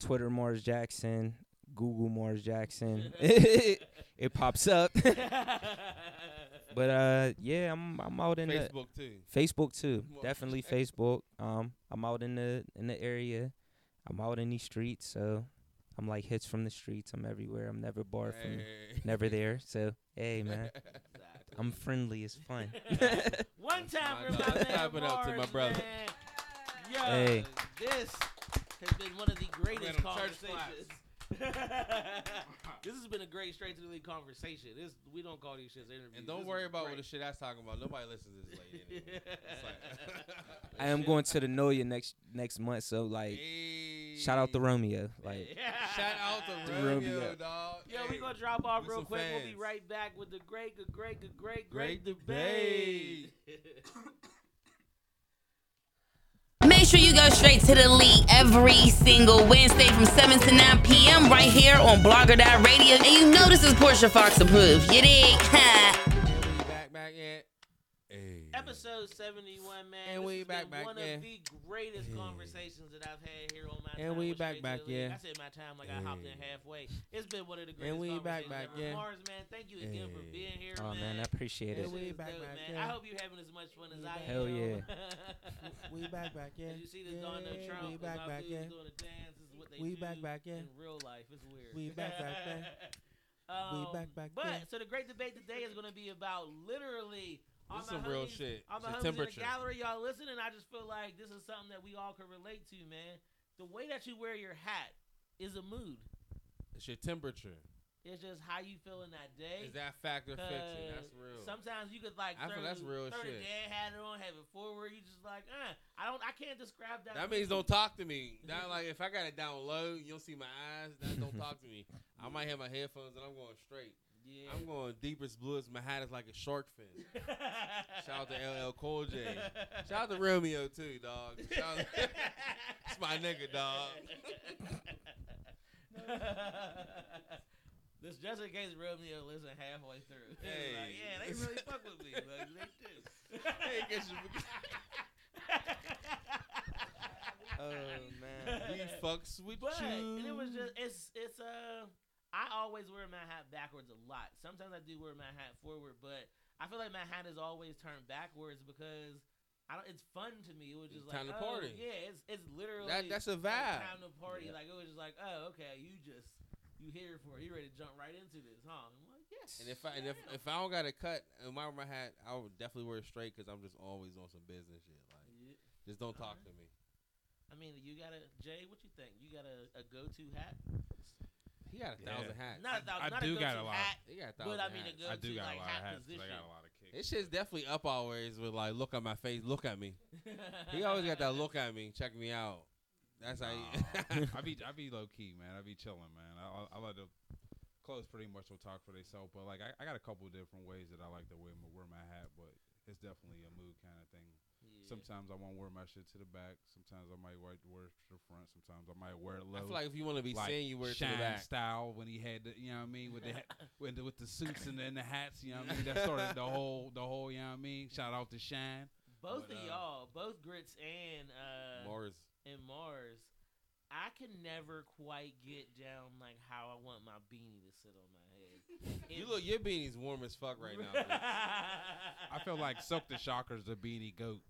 Twitter Mars Jackson, Google Mars Jackson. it pops up. but uh, yeah, I'm I'm out in the Facebook too. Facebook too. Mars Definitely Jackson. Facebook. Um, I'm out in the in the area. I'm out in these streets, so I'm like hits from the streets. I'm everywhere. I'm never barred from never there. So hey man, Exactly. I'm friendly. It's fun. One time My for dog. my Let's man clap it up to my brother. man. Yo, Hey. this has been one of the greatest conversations this has been a great straight to the league conversation. This we don't call these shits interviews. And don't This worry is about what the great. shit that's talking about. Nobody listens to this lady. anyway. It's like- I am going to the Noya next next month, so like, shout out to Romeo. Like, Shout out to To Romeo, Romeo. dog. Yo, Hey, we gonna drop off real some quick. We'll be right back with the great, good, great, good, great, Great great debate. Make sure you go straight to the league every single Wednesday from 7 to 9 p.m. right here on Blog or Die Radio. And you know this is Portia Fox approved. You dig? And we back, back yet? Hey. Episode 71, man. And this we has back, been back, one yeah. of the greatest Yeah. conversations that I've had here on my And time we back, back, yeah. I said my time like I hopped in halfway. It's been one of the greatest And we back, conversations back, ever. yeah. Mars, man, thank you again for being here, oh man, I appreciate This it. We back, dope, back, man. yeah. I hope you're having as much fun as We I am. Hell yeah. We back, back, yeah. Did you see this yeah, Donald Trump? We and back, my back, yeah. doing a dance. This is what they We do back, back, yeah. in real life. It's weird. We back, back, yeah. Um, back, back, But yeah. so the great debate today is going to be about literally. This is some real shit. All It's my homies in the gallery, y'all listening. I just feel like this is something that we all can relate to, man. The way that you wear your hat is a mood. It's your temperature. It's just how you feel in that day. Is that fact or fiction? 'Cause That's real. Sometimes you could like I throw, that's real throw shit. dad hat on, have it forward. You just like, uh, I don't, I can't describe that. That means don't talk to me. That like if I got it down low, you don't see my eyes. That don't talk to me. I might have my headphones and I'm going straight. Yeah. I'm going deepest bluest. My hat is like a shark fin. Shout out to LL Cool J. Shout out to Romeo too, dog. Shout out it's my nigga, dog. this just in case Romeo listen halfway through. Hey. like, yeah, they really fuck with me. Like, they do. Hey, guess you- Oh man. we fucks with But you. and it was just it's it's uh I always wear my hat backwards a lot. Sometimes I do wear my hat forward, but I feel like my hat is always turned backwards because I don't. It's fun to me. It was just It's like time to oh, party. Yeah, it's it's literally that that's a vibe. time to party. Like it was just like oh okay, you just you here for it. You ready to jump right into this, huh? I'm like yes. And if I and if, if I don't got a cut and my my hat, I would definitely wear it straight because I'm just always on some business shit. Like, Yeah. just don't talk uh-huh. to me. I mean, you got a Jay. What you think? You got a, a go to hat? He got a Yeah. thousand hats. Not a, thou- I not do a got a lot. hat, he got a thousand but I mean a hats. go I do got like a lot hat of hats. 'cause position. I got a lot of kicks. His shit's definitely up always with like look at my face, look at me. He always got that look at me, check me out. That's how. He, I be I be low key, man. I be chilling, man. I, I, I let the clothes pretty much will talk for themselves. But like I, I got a couple different ways that I like to wear my, wear my hat, but it's definitely a mood kind of thing. Yeah. Sometimes I want to wear my shit to the back. Sometimes I might wear, wear it to the front. Sometimes I might wear it low. I feel like if you want to be like seen, you wear it to the back. style when he had the, you know what I mean, with the ha- with the, with the suits and the, and the hats, you know what I mean. That started the whole the whole, you know what I mean. Shout out to Shine. both But, of uh, y'all, both Grits and uh Mars. and Mars, I can never quite get down like how I want my beanie to sit on my head. You It- look, your beanie's warm as fuck right now. I feel like Silk the Shocker's the beanie goat.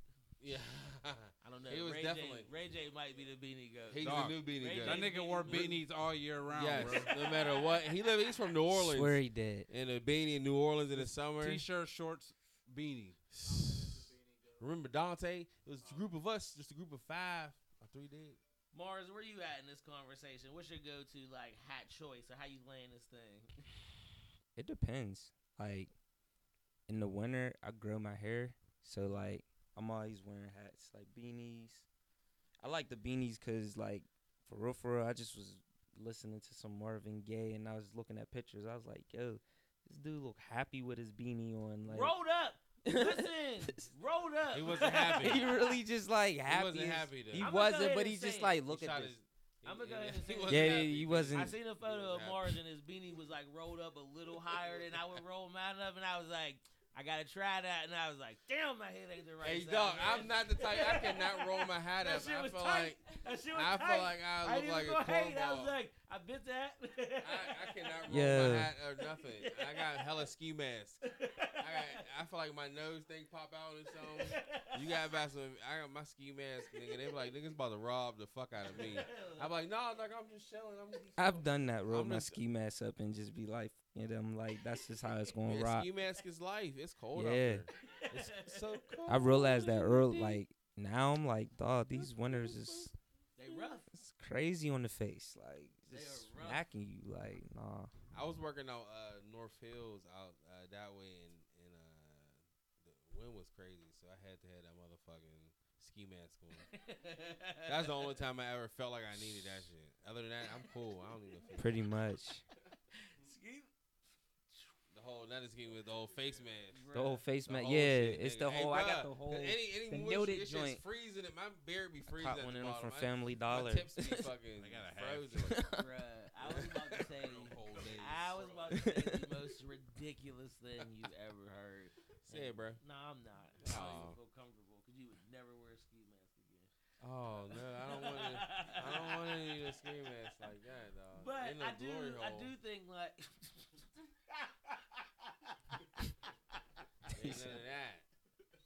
Yeah, I don't know. He was Ray definitely- J, Ray J might be the beanie goat. he's Dog. the new beanie Ray guy. That J- nigga wore beanie- beanies all year round, Yes, bro. no matter what. He live. He's from New Orleans. Swear he did. in a beanie in New Orleans in the summer. T-shirt, shorts, beanie. Remember Dante? It was a group of us, just a group of five. Or three did. Mars, where you at in this conversation? What's your go-to like hat choice or how you laying this thing? It depends. Like in the winter, I grow my hair, so like I'm always wearing hats, like beanies. I like the beanies because like for real, for real, I just was listening to some Marvin Gaye and I was looking at pictures. I was like, yo, this dude look happy with his beanie on. Like Rolled up. Listen, rolled up. He wasn't happy. he really just like happy. He wasn't as- happy, though. He I'ma go ahead wasn't, but and he say just it. like He look at shot this. his- I'ma go he- ahead and he say it. wasn't Yeah, he wasn't- I seen a photo of happy. Mars and his beanie was like rolled up a little higher than I would roll mine up, and I was like, I gotta try that, and I was like, damn, my head ain't the right Hey size. dog, man. I'm not the type. I cannot roll my hat up. I feel tight. like That shit was I tight. feel like I I look didn't like a hate. I was cornball. Like, I bit that. I, I cannot roll Yeah. my hat or nothing. I got hella ski mask. I got, I feel like my nose thing pop out or something. You got about some. I got my ski mask, nigga. They be like, niggas about to rob the fuck out of me. I'm like, no, like I'm just chilling. I'm just I've done that. Roll I'm my just- ski mask up and just be like, you know, I'm like, that's just how it's gonna Yeah, rock. ski mask is life. It's cold out Yeah. there. It's so cold. I realized that early. Like now, I'm like, dog, these winters is they rough. it's crazy on the face. Like They just smacking you like nah. I was working out uh, North Hills out uh, that way, and and uh, the wind was crazy, so I had to have that motherfucking ski mask on. That's the only time I ever felt like I needed that shit. Other than that, I'm cool. I don't need a Pretty much. Ski- the whole not ski with the whole face mask. The whole face The mask. Yeah, shit, it's nigga. the Hey, whole. I got the whole. Any, any the moisture, noted it's just joint. freezing it. My beard be I freezing. caught one the of them from My- Family My Dollar. tips be fucking I got a half. frozen. Bruh, I was about to say. I was about to say the most ridiculous thing you've ever heard. Say it, bro. No, I'm not. I don't even oh. feel comfortable because you would never wear a ski mask again. Oh no, I don't want to. I don't want to need a ski mask like that, dog. But I do, glory I do think like. Ain't none of that.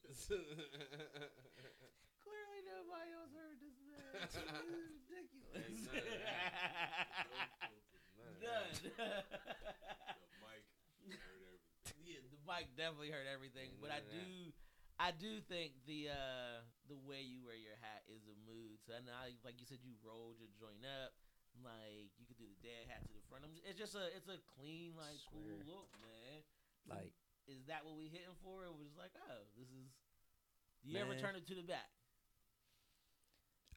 Clearly, nobody else heard this man. This is ridiculous. Ain't none of that. None of that. None. yeah, the mic definitely heard everything, Ain't but I none of do, I do think the uh the way you wear your hat is a mood. So I know, how, like you said, you rolled your joint up, like you could do the dad hat to the front. I'm just- It's just a, it's a clean, like cool look, man. like Is that what we hitting for? It was like, oh, this is. Do you ever turn it to the back?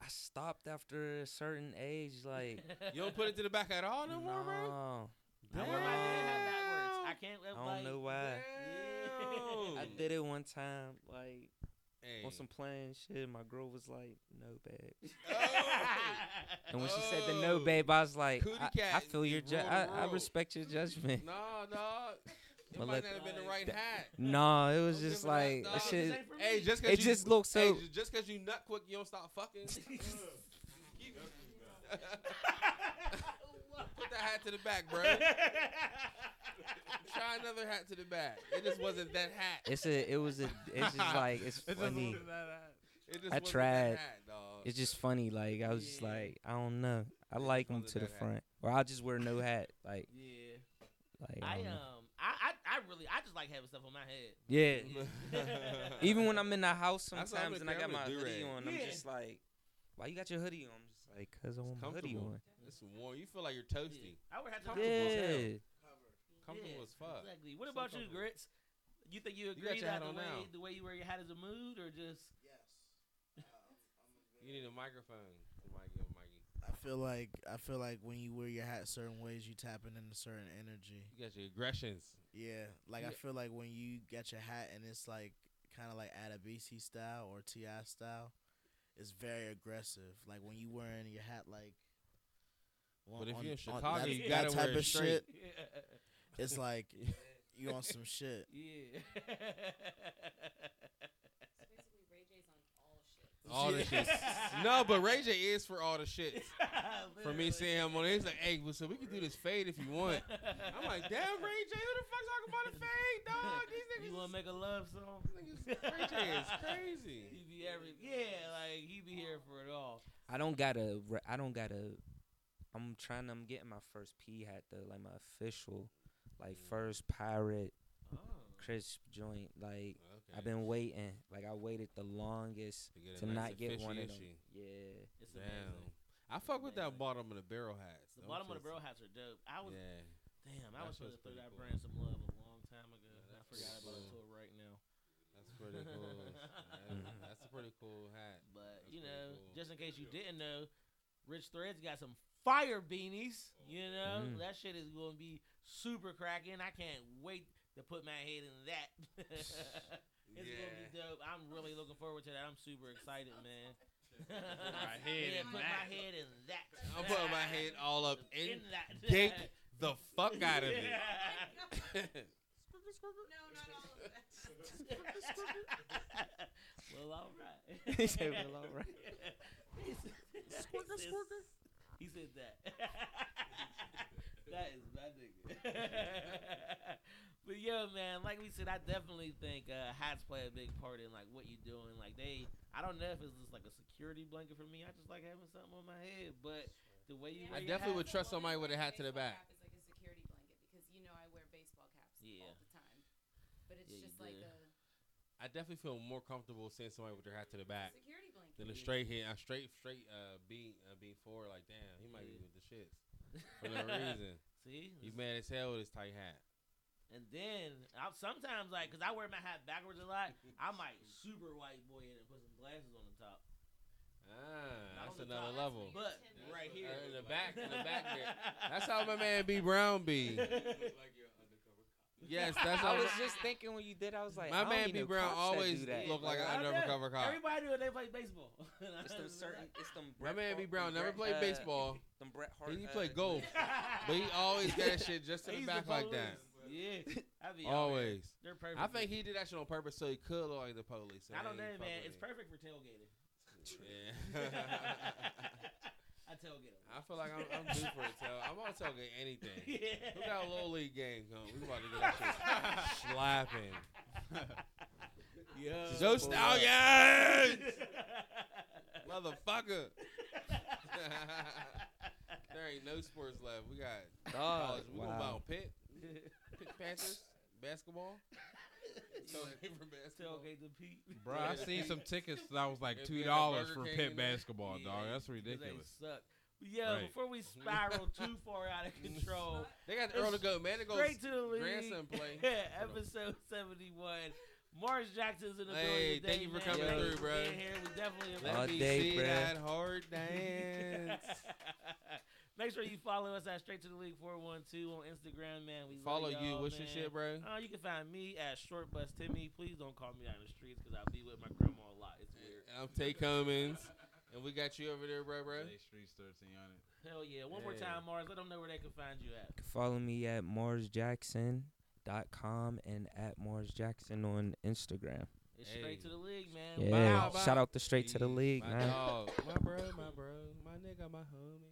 I stopped after a certain age. Like You don't put it to the back at all no more, bro. no, I wear my dad hat backwards. I can't. I don't know why. Damn. I did it one time, like Hey. on some playing shit. My girl was like, "No, babe." Oh. And when she said the no, Oh. babe, I was like, I, I feel your, rule ju- I, I respect your judgment. No, dog. It But might look- not have been the right hat. No, it was just give it that, like dog. shit. Same Hey, just cause It you, just looks hey, so. ju- just cause you nut quick, you don't stop fucking. Put that hat to the back, bro. Try another hat to the back. It just wasn't that hat. It's a. It was a. It's just like it's funny. It just I wasn't that tried. hat, dog. It's just funny. Like I was just like, I don't know. I It like just them to the that hat. front, or I'll just wear no hat. Like, Yeah. like I I don't know. um I, I I really I just like having stuff on my head. Yeah. Even when I'm in the house sometimes how and I got my hoodie do-rag. on, I'm Yeah. just like, why you got your hoodie on? I'm just like, cause I want my hoodie comfortable. on. It's warm. You feel like you're toasty. I would have to Comfortable as hell. Yeah. Comfortable Yeah, as fuck. Exactly. What So about you. Grits? You think you You agree your that the way now. the way you wear your hat is a mood or just Yes. Uh, I'm a You need a microphone. Mikey, Mikey. I feel like I feel like when you wear your hat certain ways, you tapping into certain energy. You got your aggressions. Yeah, like I feel like when you get your hat and it's like kind of like Adebisi style or T.I style, it's very aggressive. Like when you wearing your hat like. But if on- you're in Chicago, that- you gotta type wear of straight. shit. yeah. It's like you on some shit. yeah. Basically, Ray J's on all the Yeah. shit. No, but Ray J is for all the shit. For me seeing him on it, he's like, hey, well, so we can do this fade if you want. I'm like, damn, Ray J, who the fuck talking about a fade, dog? These niggas, You want to make a love song? these niggas Ray J is crazy. He be every yeah, like he be here for it all. I don't gotta. I don't gotta. I'm trying. I'm getting my first P hat though, like my official, like Mm. first pirate Oh. crisp joint. Like Okay. I've been waiting. Like I waited the longest to, to nice not get fishy one of them. issue. Yeah. It's Damn. amazing. I fuck with that bottom of the barrel hats. The Them bottom of the shits- barrel hats are dope. I was Yeah. damn. I That was supposed to shit's throw that cool. brand some love a long time ago. Yeah, I forgot pretty about it cool. till right now. That's pretty cool. That- that's a pretty cool hat. But That's you know, cool. just in case you didn't know, Rich Threads got some fire beanies. You know, Mm. that shit is going to be super cracking. I can't wait to put my head in that. it's gonna be dope. I'm really looking forward to that. I'm super excited, man. my head yeah, in put that. my head in that. I'm putting my head all up in, that. gape the fuck out of it. No, not all of that. well, all right. He said, "Well, all right." He said- Squirker, squirker. He said that. that is my nigga. But yeah, man, like we said, I definitely think uh, hats play a big part in like what you doing. Like they, I don't know if it's just like a security blanket for me. I just like having something on my head, but the way you Yeah, I wear your definitely hat- would trust somebody with a hat to the back. cap is like a security blanket because you know I wear baseball caps Yeah. all the time. But it's Yeah, just like a I definitely feel more comfortable seeing somebody with their hat to the back security blanket. than a straight hit, a straight straight uh beat uh beat forward. Like damn, he might be with the shits. for no reason. See, he's mad as hell with his tight hat. And then I sometimes like, cause I wear my hat backwards a lot. I might super white boy it and put some glasses on the top, Ah, Not that's on the another top. level. but right here Uh, in the back, in the back there. That's how my man B Brown be. Yes, that's how I how was just thinking when you did, I was like, my I don't man even B know Brown cops that always do that. look like I an know. undercover cop. Everybody do it. They play baseball. It's them certain. It's them. My Bret man B Hart- Brown never Bret, played uh, baseball, Them Bret Hart. he uh, played golf, but he always got that shit just in the He's back like that. police. Yeah, I be out there. Always. They're perfect. I think he did that shit on purpose so he could look like the police. and I don't know, man. fuck It's perfect for tailgating. Yeah. I tailgate him. I feel like I'm, I'm due for a tail. I'm gonna tailgate anything. yeah. Who got a little league game coming? We about to get that shit slapping. Yeah. Go Stallions! Motherfucker. there ain't no sports left. We got Dog, college. We gonna wow. buy on Pitt. Pitt Panthers. Basketball. Tailgate for basketball. tailgate the Pete. Bro, I seen some tickets that was like two we had a dollars for Pitt basketball, Yeah, dog. That's ridiculous. They suck. But yeah, Right. before we spiral too far out of control, They got the Earl to go. Man, to go. straight to the league. grandson play. episode seventy-one. Mars Jackson's in the Hey, building today, thank you for coming Thank you through, bro. here. We definitely Let All me day, see bruh. that hard dance. Make sure you follow us at Straight to the League 412 on Instagram, man. We Follow you. y'all, What's your shit, bro? Uh, you can find me at Short Bus Timmy. Please don't call me out in the streets because I'll be with my grandma a lot. It's weird. I'm Tay Cummins, and we got you over there, bro, bro. They streets 13 on it. Hell yeah. One more time, Mars. Let them know where they can find you at. You can follow me at marsjackson.com and at marsjackson on Instagram. It's Hey. Straight to the League, man. Yeah, Bow, bow. shout out to Straight to the Peace. League, my man. dog, my bro, my bro, my nigga, my homie.